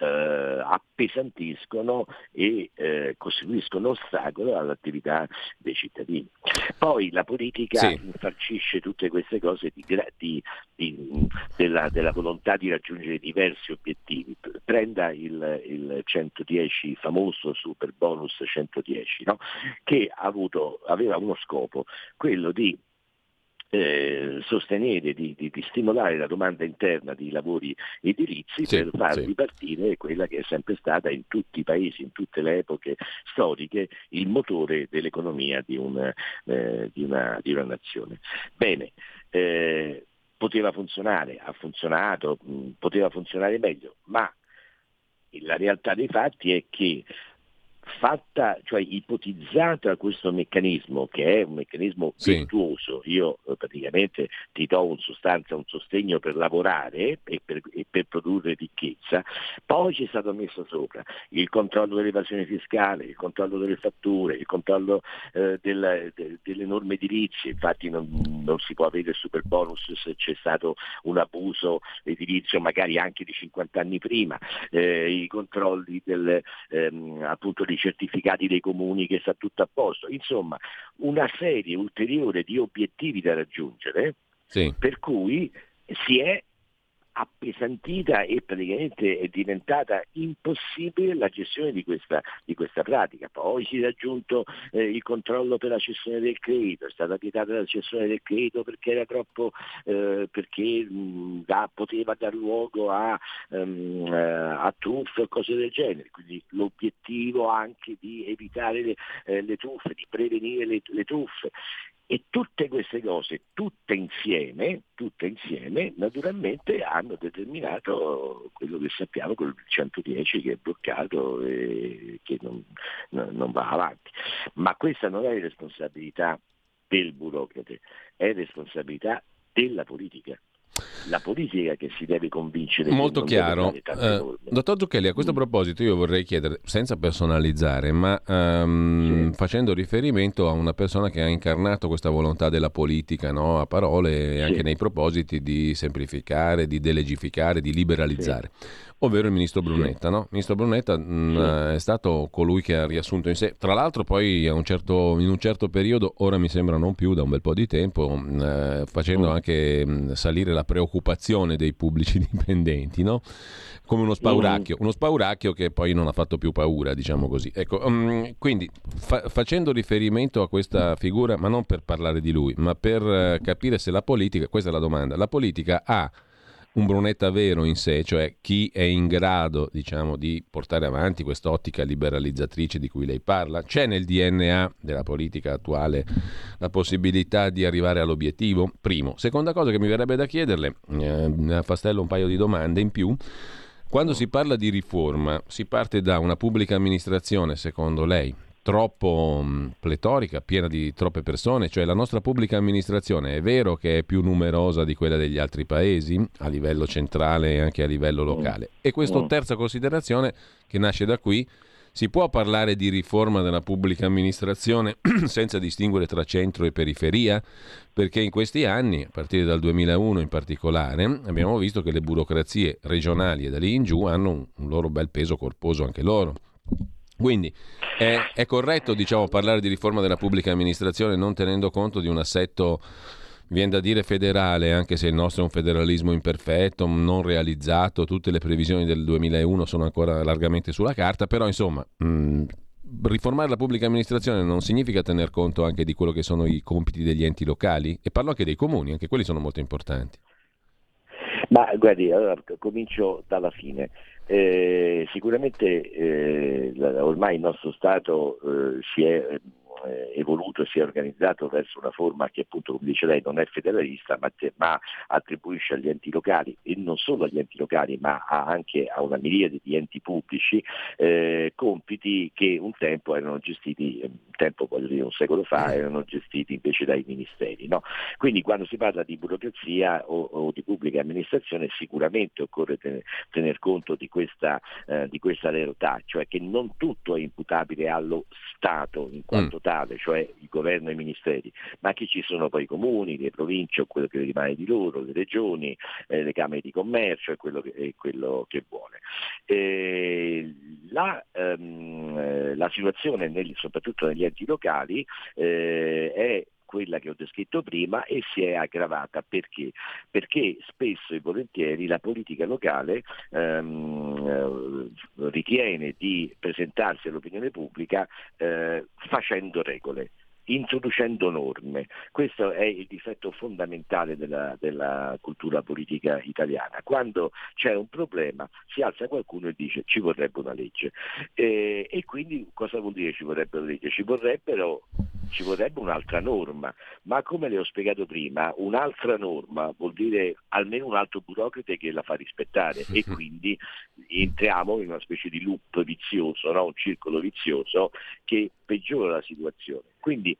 Speaker 5: eh, appesantiscono e eh, costituiscono ostacolo all'attività dei cittadini. Poi la politica sì. infarcisce tutte queste cose di, di, di, della, della, volontà di raggiungere diversi obiettivi. Prenda il, il 110 famoso super bonus 110, no? che avuto, aveva uno scopo, quello di eh, sostenere, di, di, di, stimolare la domanda interna di lavori edilizi sì, per far sì. ripartire quella che è sempre stata in tutti i paesi, in tutte le epoche storiche, il motore dell'economia di una, eh, di una, di una nazione. Bene, eh, poteva funzionare, ha funzionato, mh, poteva funzionare meglio, ma la realtà dei fatti è che fatta, cioè ipotizzata questo meccanismo, che è un meccanismo sì. virtuoso, io eh, praticamente ti do in sostanza un sostegno per lavorare e per, e per, produrre ricchezza, poi ci è stato messo sopra il controllo dell'evasione fiscale, il controllo delle fatture, il controllo eh, del, de, delle norme edilizie, infatti non, non, si può avere il super bonus se c'è stato un abuso edilizio magari anche di 50 anni prima, eh, i controlli del, ehm, appunto dei certificati dei comuni che sta tutto a posto, insomma una serie ulteriore di obiettivi da raggiungere sì. per cui si è appesantita e praticamente è diventata impossibile la gestione di questa, di questa pratica. Poi si è aggiunto eh, il controllo per la cessione del credito, è stata vietata la cessione del credito perché era troppo, eh, perché mh, da, poteva dar luogo a, um, a truffe o cose del genere. Quindi l'obiettivo anche di evitare le, eh, le truffe, di prevenire le, le truffe E tutte queste cose, tutte insieme, tutte insieme, naturalmente hanno determinato quello che sappiamo il 110 che è bloccato e che non, non va avanti. Ma questa non è responsabilità del burocrate, è responsabilità della politica la politica che si deve convincere.
Speaker 1: Molto chiaro. Uh, dottor Zucchelli, a questo mm. proposito io vorrei chiedere, senza personalizzare, ma um, sì. facendo riferimento a una persona che ha incarnato questa volontà della politica no? a parole e anche sì. nei propositi di semplificare, di delegificare, di liberalizzare. Sì ovvero il ministro Brunetta. No? Il ministro Brunetta mh, mm, sì. è stato colui che ha riassunto in sé, tra l'altro poi un certo, in un certo periodo, ora mi sembra non più da un bel po' di tempo, mh, mm, eh, facendo mm. anche mh, salire la preoccupazione dei pubblici dipendenti, no? come uno spauracchio, uno spauracchio che poi non ha fatto più paura, diciamo così. Ecco, quindi fa- facendo riferimento a questa figura, ma non per parlare di lui, ma per uh, capire se la politica, questa è la domanda, la politica ha un Brunetta vero in sé, cioè chi è in grado diciamo, di portare avanti quest'ottica liberalizzatrice di cui lei parla? C'è nel DNA della politica attuale la possibilità di arrivare all'obiettivo? Primo. Seconda cosa che mi verrebbe da chiederle, eh, ne affastello un paio di domande in più. Quando si parla di riforma, si parte da una pubblica amministrazione, secondo lei, troppo mm, pletorica, piena di troppe persone, cioè la nostra pubblica amministrazione è vero che è più numerosa di quella degli altri paesi a livello centrale e anche a livello locale. E questa mm. terza considerazione che nasce da qui, si può parlare di riforma della pubblica amministrazione senza distinguere tra centro e periferia? Perché in questi anni, a partire dal 2001 in particolare, abbiamo visto che le burocrazie regionali e da lì in giù hanno un, un loro bel peso corposo anche loro. Quindi è, è corretto diciamo, parlare di riforma della pubblica amministrazione non tenendo conto di un assetto, viene da dire federale, anche se il nostro è un federalismo imperfetto, non realizzato, tutte le previsioni del 2001 sono ancora largamente sulla carta, però insomma... Mh, riformare la pubblica amministrazione non significa tener conto anche di quello che sono i compiti degli enti locali e parlo anche dei comuni, anche quelli sono molto importanti.
Speaker 5: Ma guardi, allora comincio dalla fine. Eh, sicuramente eh, ormai il nostro Stato eh, si è eh, evoluto si è organizzato verso una forma che appunto, come dice lei, non è federalista, ma, te, ma, attribuisce agli enti locali, e non solo agli enti locali, ma anche a una miriade di enti pubblici, eh, compiti che un tempo erano gestiti, un tempo voglio dire un secolo fa, mm. erano gestiti invece dai ministeri. No? Quindi quando si parla di burocrazia o, o di pubblica amministrazione sicuramente occorre tener, tener conto di questa, eh, di questa realtà, cioè che non tutto è imputabile allo Stato in quanto mm. tale, cioè il governo e i ministeri, ma che ci sono poi i comuni, le province o quello che rimane di loro, le regioni, eh, le camere di commercio e quello che, e quello che vuole. Eh, la, ehm, la, situazione nel, soprattutto negli enti locali eh, è quella che ho descritto prima e si è aggravata perché? Perché spesso e volentieri la politica locale ehm, eh, ritiene di presentarsi all'opinione pubblica eh, facendo regole introducendo norme. Questo è il difetto fondamentale della, della, cultura politica italiana. Quando c'è un problema si alza qualcuno e dice ci vorrebbe una legge. E, e quindi cosa vuol dire ci vorrebbe una legge? Ci, ci vorrebbe un'altra norma, ma come le ho spiegato prima, un'altra norma vuol dire almeno un altro burocrate che la fa rispettare e quindi entriamo in una specie di loop vizioso, no? un circolo vizioso che peggiora la situazione. Quindi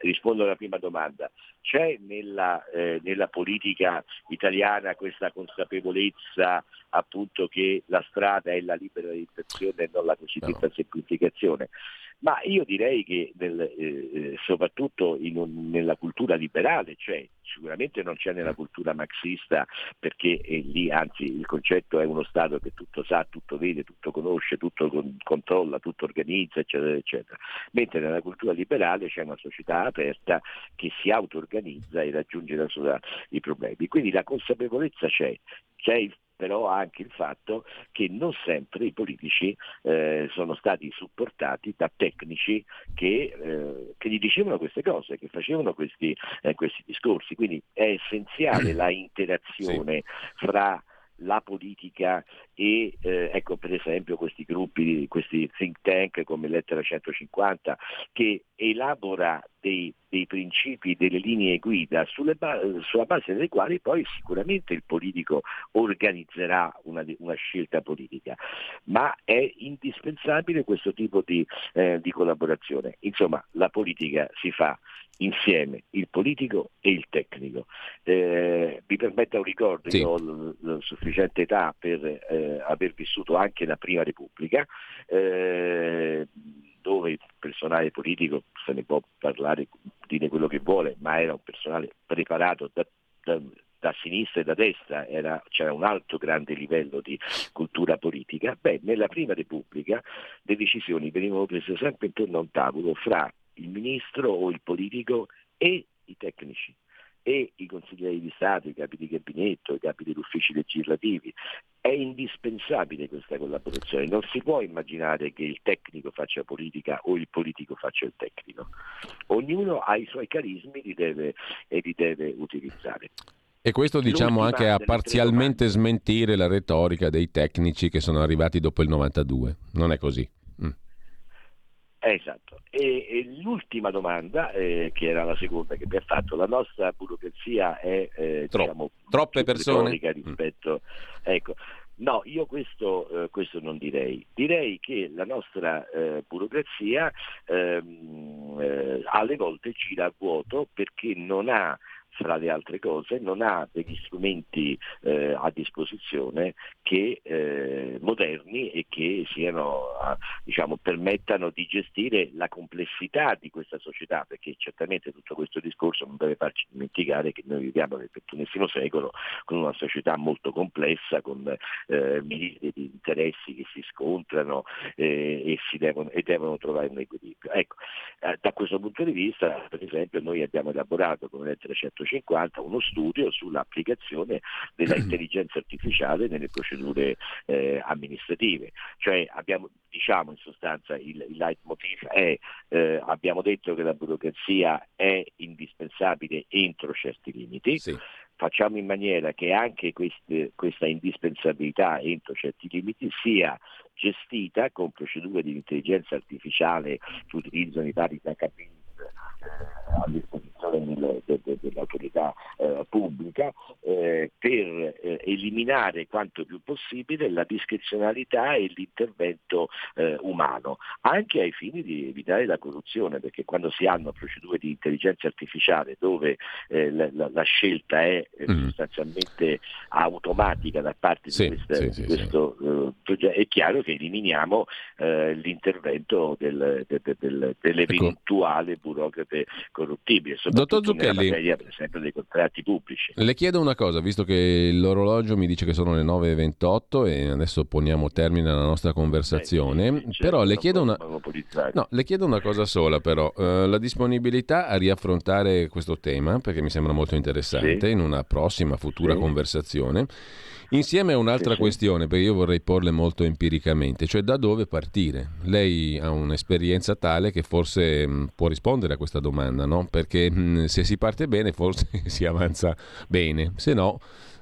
Speaker 5: rispondo alla prima domanda, c'è nella, eh, nella, politica italiana questa consapevolezza appunto che la strada è la liberalizzazione e non la cosiddetta no. semplificazione? Ma io direi che nel, eh, eh, soprattutto un, nella cultura liberale c'è, sicuramente non c'è nella cultura marxista perché lì anzi il concetto è uno Stato che tutto sa, tutto vede, tutto conosce, tutto con, controlla, tutto organizza, eccetera, eccetera. Mentre nella cultura liberale c'è una società aperta che si auto-organizza e raggiunge da sola i problemi. Quindi la consapevolezza c'è, c'è il però anche il fatto che non sempre i politici eh, sono stati supportati da tecnici che, eh, che, gli dicevano queste cose, che facevano questi, eh, questi discorsi. Quindi è essenziale la interazione sì. fra la politica e eh, ecco per esempio questi gruppi, questi think tank come Lettera 150 che elabora dei, dei principi, delle linee guida ba- sulla base delle quali poi sicuramente il politico organizzerà una, una scelta politica, ma è indispensabile questo tipo di, eh, di collaborazione. Insomma, la politica si fa insieme il politico e il tecnico. Eh, mi permetta un ricordo, sì. io ho l- l- sufficiente età per eh, aver vissuto anche la Prima Repubblica, eh, dove il personale politico se ne può parlare, dire quello che vuole, ma era un personale preparato da, da da sinistra e da destra era, c'era un alto grande livello di cultura politica, beh, nella prima Repubblica le decisioni venivano prese sempre intorno a un tavolo fra il ministro o il politico e i tecnici e i consiglieri di Stato, i capi di gabinetto, i capi degli uffici legislativi. È indispensabile questa collaborazione, non si può immaginare che il tecnico faccia politica o il politico faccia il tecnico. Ognuno ha i suoi carismi li deve, e li deve utilizzare.
Speaker 1: E questo diciamo anche a parzialmente smentire la retorica dei tecnici che sono arrivati dopo il 92, non è così?
Speaker 5: Esatto. E, e l'ultima domanda, eh, che era la seconda che mi ha fatto, la nostra burocrazia è eh,
Speaker 1: Tro-
Speaker 5: diciamo,
Speaker 1: troppe persone
Speaker 5: rispetto. Mm. Ecco. No, io questo, eh, questo, non direi. Direi che la nostra eh, burocrazia ehm, eh, alle volte gira a vuoto perché non ha fra le altre cose, non ha degli strumenti eh, a disposizione che, eh, moderni e che siano, diciamo, permettano di gestire la complessità di questa società, perché certamente tutto questo discorso non deve farci dimenticare che noi viviamo nel XXI secolo con una società molto complessa, con eh, milioni di interessi che si scontrano eh, e, si devono, e, devono, trovare un equilibrio. Ecco, eh, da questo punto di vista, per esempio, noi abbiamo elaborato come lettera 150 150 uno studio sull'applicazione dell'intelligenza artificiale nelle procedure eh, amministrative. Cioè abbiamo, diciamo in sostanza il, il leitmotiv è eh, abbiamo detto che la burocrazia è indispensabile entro certi limiti. Sì facciamo in maniera che anche queste, questa indispensabilità entro certi limiti sia gestita con procedure di intelligenza artificiale che utilizzano i vari database a de, dell'autorità eh, pubblica eh, per eh, eliminare quanto più possibile la discrezionalità e l'intervento umano, anche ai fini di evitare la corruzione, perché quando si hanno procedure di intelligenza artificiale dove la, la, la, scelta è mm. sostanzialmente automatica da parte sì, di, questa, sì, di questo progetto, è chiaro che eliminiamo l'intervento del, del, del, dell'eventuale ecco. burocrate corruttibile,
Speaker 1: Dottor Zucchelli,
Speaker 5: materia per esempio dei contratti pubblici.
Speaker 1: Le chiedo una cosa, visto che l'orologio mi dice che sono le 9.28 e adesso poniamo termine alla nostra conversazione, eh, sì, però le chiedo, una... no, le chiedo, una... cosa sola però, uh, la disponibilità a riaffrontare questo tema, perché mi sembra molto interessante, sì. in una prossima futura sì. conversazione. Insieme a un'altra sì, questione, perché io vorrei porle molto empiricamente, cioè da dove partire? Lei ha un'esperienza tale che forse mh, può rispondere a questa domanda, no? Perché mh, se si parte bene forse si avanza bene, se no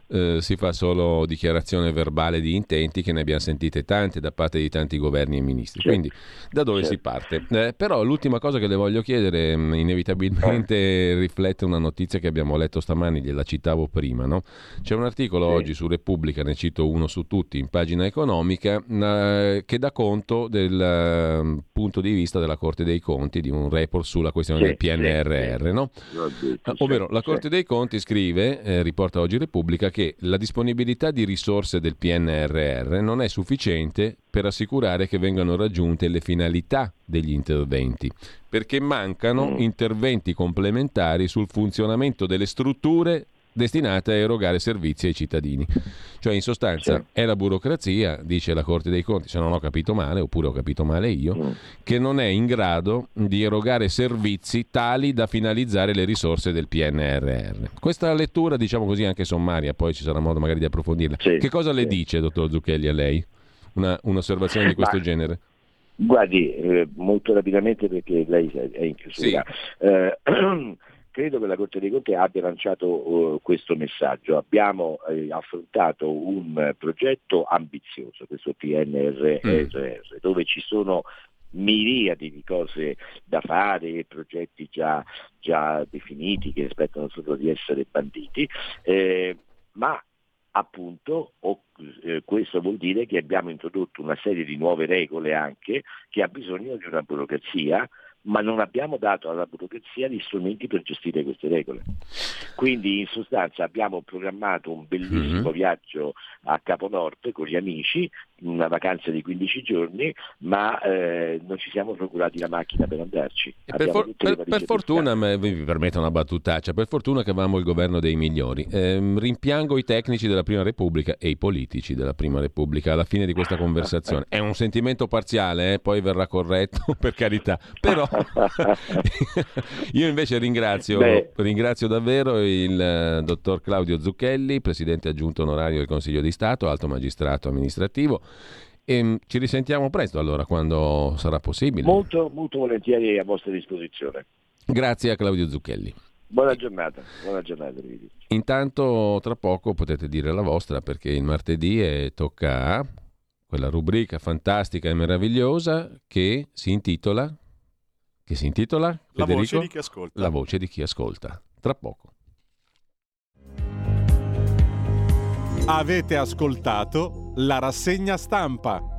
Speaker 1: eh, si fa solo dichiarazione verbale di intenti che ne abbiamo sentite tante da parte di tanti governi e ministri. Certo. Quindi da dove certo. si parte? Eh, però l'ultima cosa che le voglio chiedere mm, inevitabilmente riflette una notizia che abbiamo letto stamani, gliela citavo prima. No? C'è un articolo sì. oggi su Repubblica, ne cito uno su tutti, in pagina economica, eh, che dà conto del uh, punto di vista della Corte dei Conti, di un report sulla questione sì, del PNRR. Sì, no? Ovvero la Corte dei Conti scrive, eh, riporta oggi Repubblica, che la disponibilità di risorse del PNRR non è sufficiente per assicurare che vengano raggiunte le finalità degli interventi, perché mancano mm. interventi complementari sul funzionamento delle strutture destinate a erogare servizi ai cittadini. Cioè, in sostanza, sì. è la burocrazia, dice la Corte dei Conti, se non ho capito male, oppure ho capito male io, mm. che non è in grado di erogare servizi tali da finalizzare le risorse del PNRR. Questa lettura, diciamo così, anche sommaria, poi ci sarà modo magari di approfondirla. Sì, che cosa le dice, dottor Zucchelli, a lei? Una, un'osservazione di questo Ma... genere?
Speaker 5: Guardi, eh, molto rapidamente perché lei è in chiusura. Sì. Eh, credo che la Corte dei Conti abbia lanciato uh, questo messaggio. Abbiamo eh, affrontato un progetto ambizioso, questo PNRR, mm. dove ci sono miriadi di cose da fare, progetti già, già definiti che aspettano solo di essere banditi, eh, ma appunto o, eh, questo vuol dire che abbiamo introdotto una serie di nuove regole anche che ha bisogno di una burocrazia ma non abbiamo dato alla burocrazia gli strumenti per gestire queste regole. Quindi in sostanza abbiamo programmato un bellissimo mm-hmm. viaggio a Capo Nord con gli amici, una vacanza di 15 giorni, ma eh, non ci siamo procurati la macchina per andarci.
Speaker 1: Per, for- per, per fortuna, vi permetto una battutaccia, per fortuna che avevamo il governo dei migliori. Eh, rimpiango i tecnici della Prima Repubblica e i politici della Prima Repubblica alla fine di questa conversazione. È un sentimento parziale, eh? poi verrà corretto, per carità, però Io invece ringrazio, ringrazio davvero il eh, dottor Claudio Zucchelli, presidente aggiunto onorario del Consiglio di Stato, alto magistrato amministrativo. E mm, ci risentiamo presto allora quando sarà possibile.
Speaker 5: Molto, molto volentieri a vostra disposizione.
Speaker 1: Grazie a Claudio Zucchelli.
Speaker 5: Buona giornata, buona giornata.
Speaker 1: Intanto tra poco potete dire la vostra perché il martedì è, tocca a quella rubrica fantastica e meravigliosa che si intitola che si intitola
Speaker 6: La voce di chi ascolta.
Speaker 1: La voce di chi ascolta. Tra poco.
Speaker 3: Avete ascoltato la rassegna stampa.